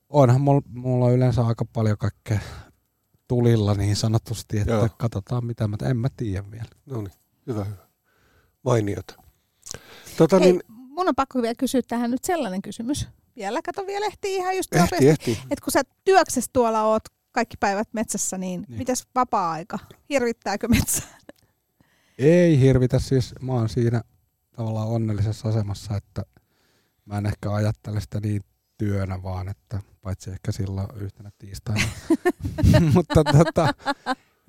Speaker 4: onhan mulla, mulla on yleensä aika paljon kaikkea tulilla niin sanotusti, että
Speaker 2: Joo.
Speaker 4: Katsotaan mitä mä, en mä tiedä vielä.
Speaker 2: No niin, hyvä, hyvä. Mainiota. Tota
Speaker 1: Hei,
Speaker 2: niin,
Speaker 1: mun on pakko vielä kysyä tähän nyt sellainen kysymys. Vielä, kato vielä ehtii ihan just
Speaker 2: ehti,
Speaker 1: nopeasti.
Speaker 2: ehti.
Speaker 1: Et kun sä työksessä tuolla oot kaikki päivät metsässä, niin, niin.
Speaker 4: Niin.
Speaker 1: mitäs vapaa-aika? Hirvittääkö metsä?
Speaker 4: Ei hirvitä, siis mä oon siinä tavallaan onnellisessa asemassa, että mä en ehkä ajattele sitä niin työnä vaan, että paitsi ehkä silloin yhtenä tiistaina. Mutta tota,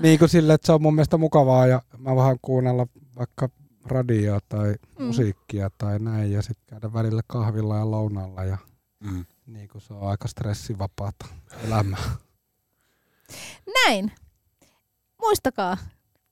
Speaker 4: niin kuin sille, että se on mun mielestä mukavaa ja mä vähän kuunnella vaikka radioa tai
Speaker 1: Mm.
Speaker 4: musiikkia tai näin ja sitten käydä välillä kahvilla ja lounaalla ja
Speaker 2: Mm.
Speaker 4: niin kuin se on aika stressivapaata elämää.
Speaker 1: Näin. Muistakaa,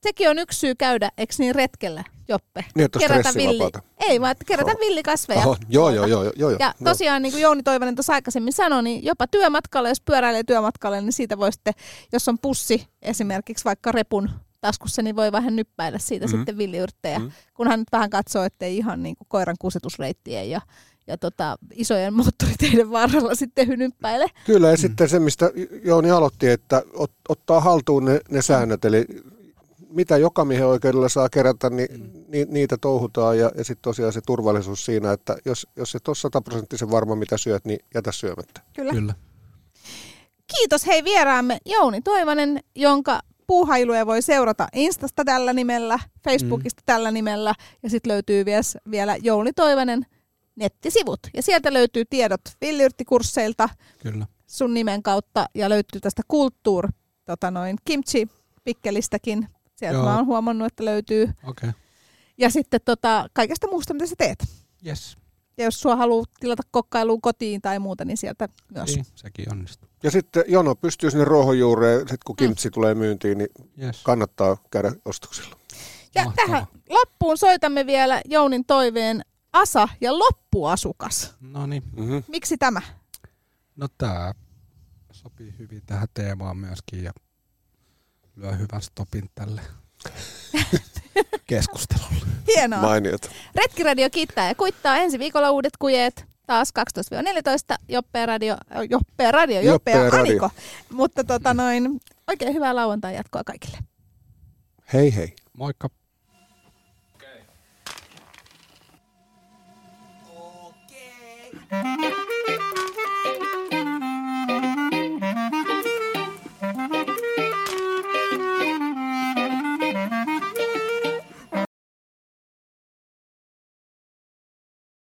Speaker 1: sekin on yksi syy käydä, eikö niin retkellä, Joppe?
Speaker 2: Niin, että
Speaker 1: Kerätä
Speaker 2: stressivapaata.
Speaker 1: Ei, vaan että kerätä
Speaker 2: Oho.
Speaker 1: villikasveja.
Speaker 2: Oho, joo, joo, joo, joo, joo.
Speaker 1: Ja
Speaker 2: no.
Speaker 1: tosiaan, niin kuin Jouni Toivonen tuossa aikaisemmin sanoi, niin jopa työmatkalla, jos pyöräilee työmatkalle, niin siitä voi sitten, jos on pussi esimerkiksi vaikka repun taskussa, niin voi vähän nyppäillä siitä
Speaker 2: Mhm.
Speaker 1: mm-hmm. sitten villiyrttejä.
Speaker 2: Mhm.
Speaker 1: Mm-hmm. Kunhan nyt vähän katsoo, ettei ihan niin kuin koiran kusetusreittien ja, ja tota, isojen moottoriteiden varrella sitten hynyppäile.
Speaker 2: Kyllä, ja sitten se, mistä Jouni aloitti, että ot, ottaa haltuun ne, ne säännöt, eli mitä jokamiehen oikeudella saa kerätä, niin ni, niitä touhutaan, ja, ja sitten tosiaan se turvallisuus siinä, että jos, jos et ole sataprosenttisen varma, mitä syöt, niin jätä syömättä.
Speaker 1: Kyllä.
Speaker 4: Kyllä.
Speaker 1: Kiitos hei vieraamme Jouni Toivonen, jonka puuhailuja voi seurata Instasta tällä nimellä, Facebookista mm. tällä nimellä ja sitten löytyy vies, vielä Jouni Toivonen nettisivut. Ja sieltä löytyy tiedot villiyrttikursseilta
Speaker 4: Kyllä.
Speaker 1: sun nimen kautta ja löytyy tästä kulttuur tota noin, kimchi pikkelistäkin. Sieltä
Speaker 4: Joo.
Speaker 1: mä oon huomannut, että löytyy.
Speaker 4: Okei. Okay.
Speaker 1: Ja sitten tota, kaikesta muusta, mitä sä teet.
Speaker 4: Yes.
Speaker 1: Ja jos sua haluaa tilata kokkailuun kotiin tai muuta, niin sieltä myös.
Speaker 4: Niin, sekin onnistuu.
Speaker 2: Ja sitten jono pystyy sinne ruohonjuureen, sitten kun kimtsi tulee myyntiin, niin
Speaker 4: Yes.
Speaker 2: kannattaa käydä ostoksilla.
Speaker 1: Ja
Speaker 4: Mahtavaa.
Speaker 1: tähän loppuun soitamme vielä Jounin toiveen Asa ja loppuasukas.
Speaker 4: No niin.
Speaker 2: Mm-hmm.
Speaker 1: Miksi tämä?
Speaker 4: No tää sopii hyvin tähän teemaan myöskin ja lyö hyvän stopin tälle keskustelulle.
Speaker 1: Hienoa.
Speaker 2: Mainiota.
Speaker 1: Retkiradio kiittää ja kuittaa ensi viikolla uudet kujeet. Taas 12-14 äh, Joppe Radio, Joppe Radio, Joppe,
Speaker 2: Joppe Radio.
Speaker 1: Aniko. Mutta tota noin, oikein hyvää lauantai jatkoa kaikille.
Speaker 2: Hei hei.
Speaker 4: Moikka. Okay. Okay.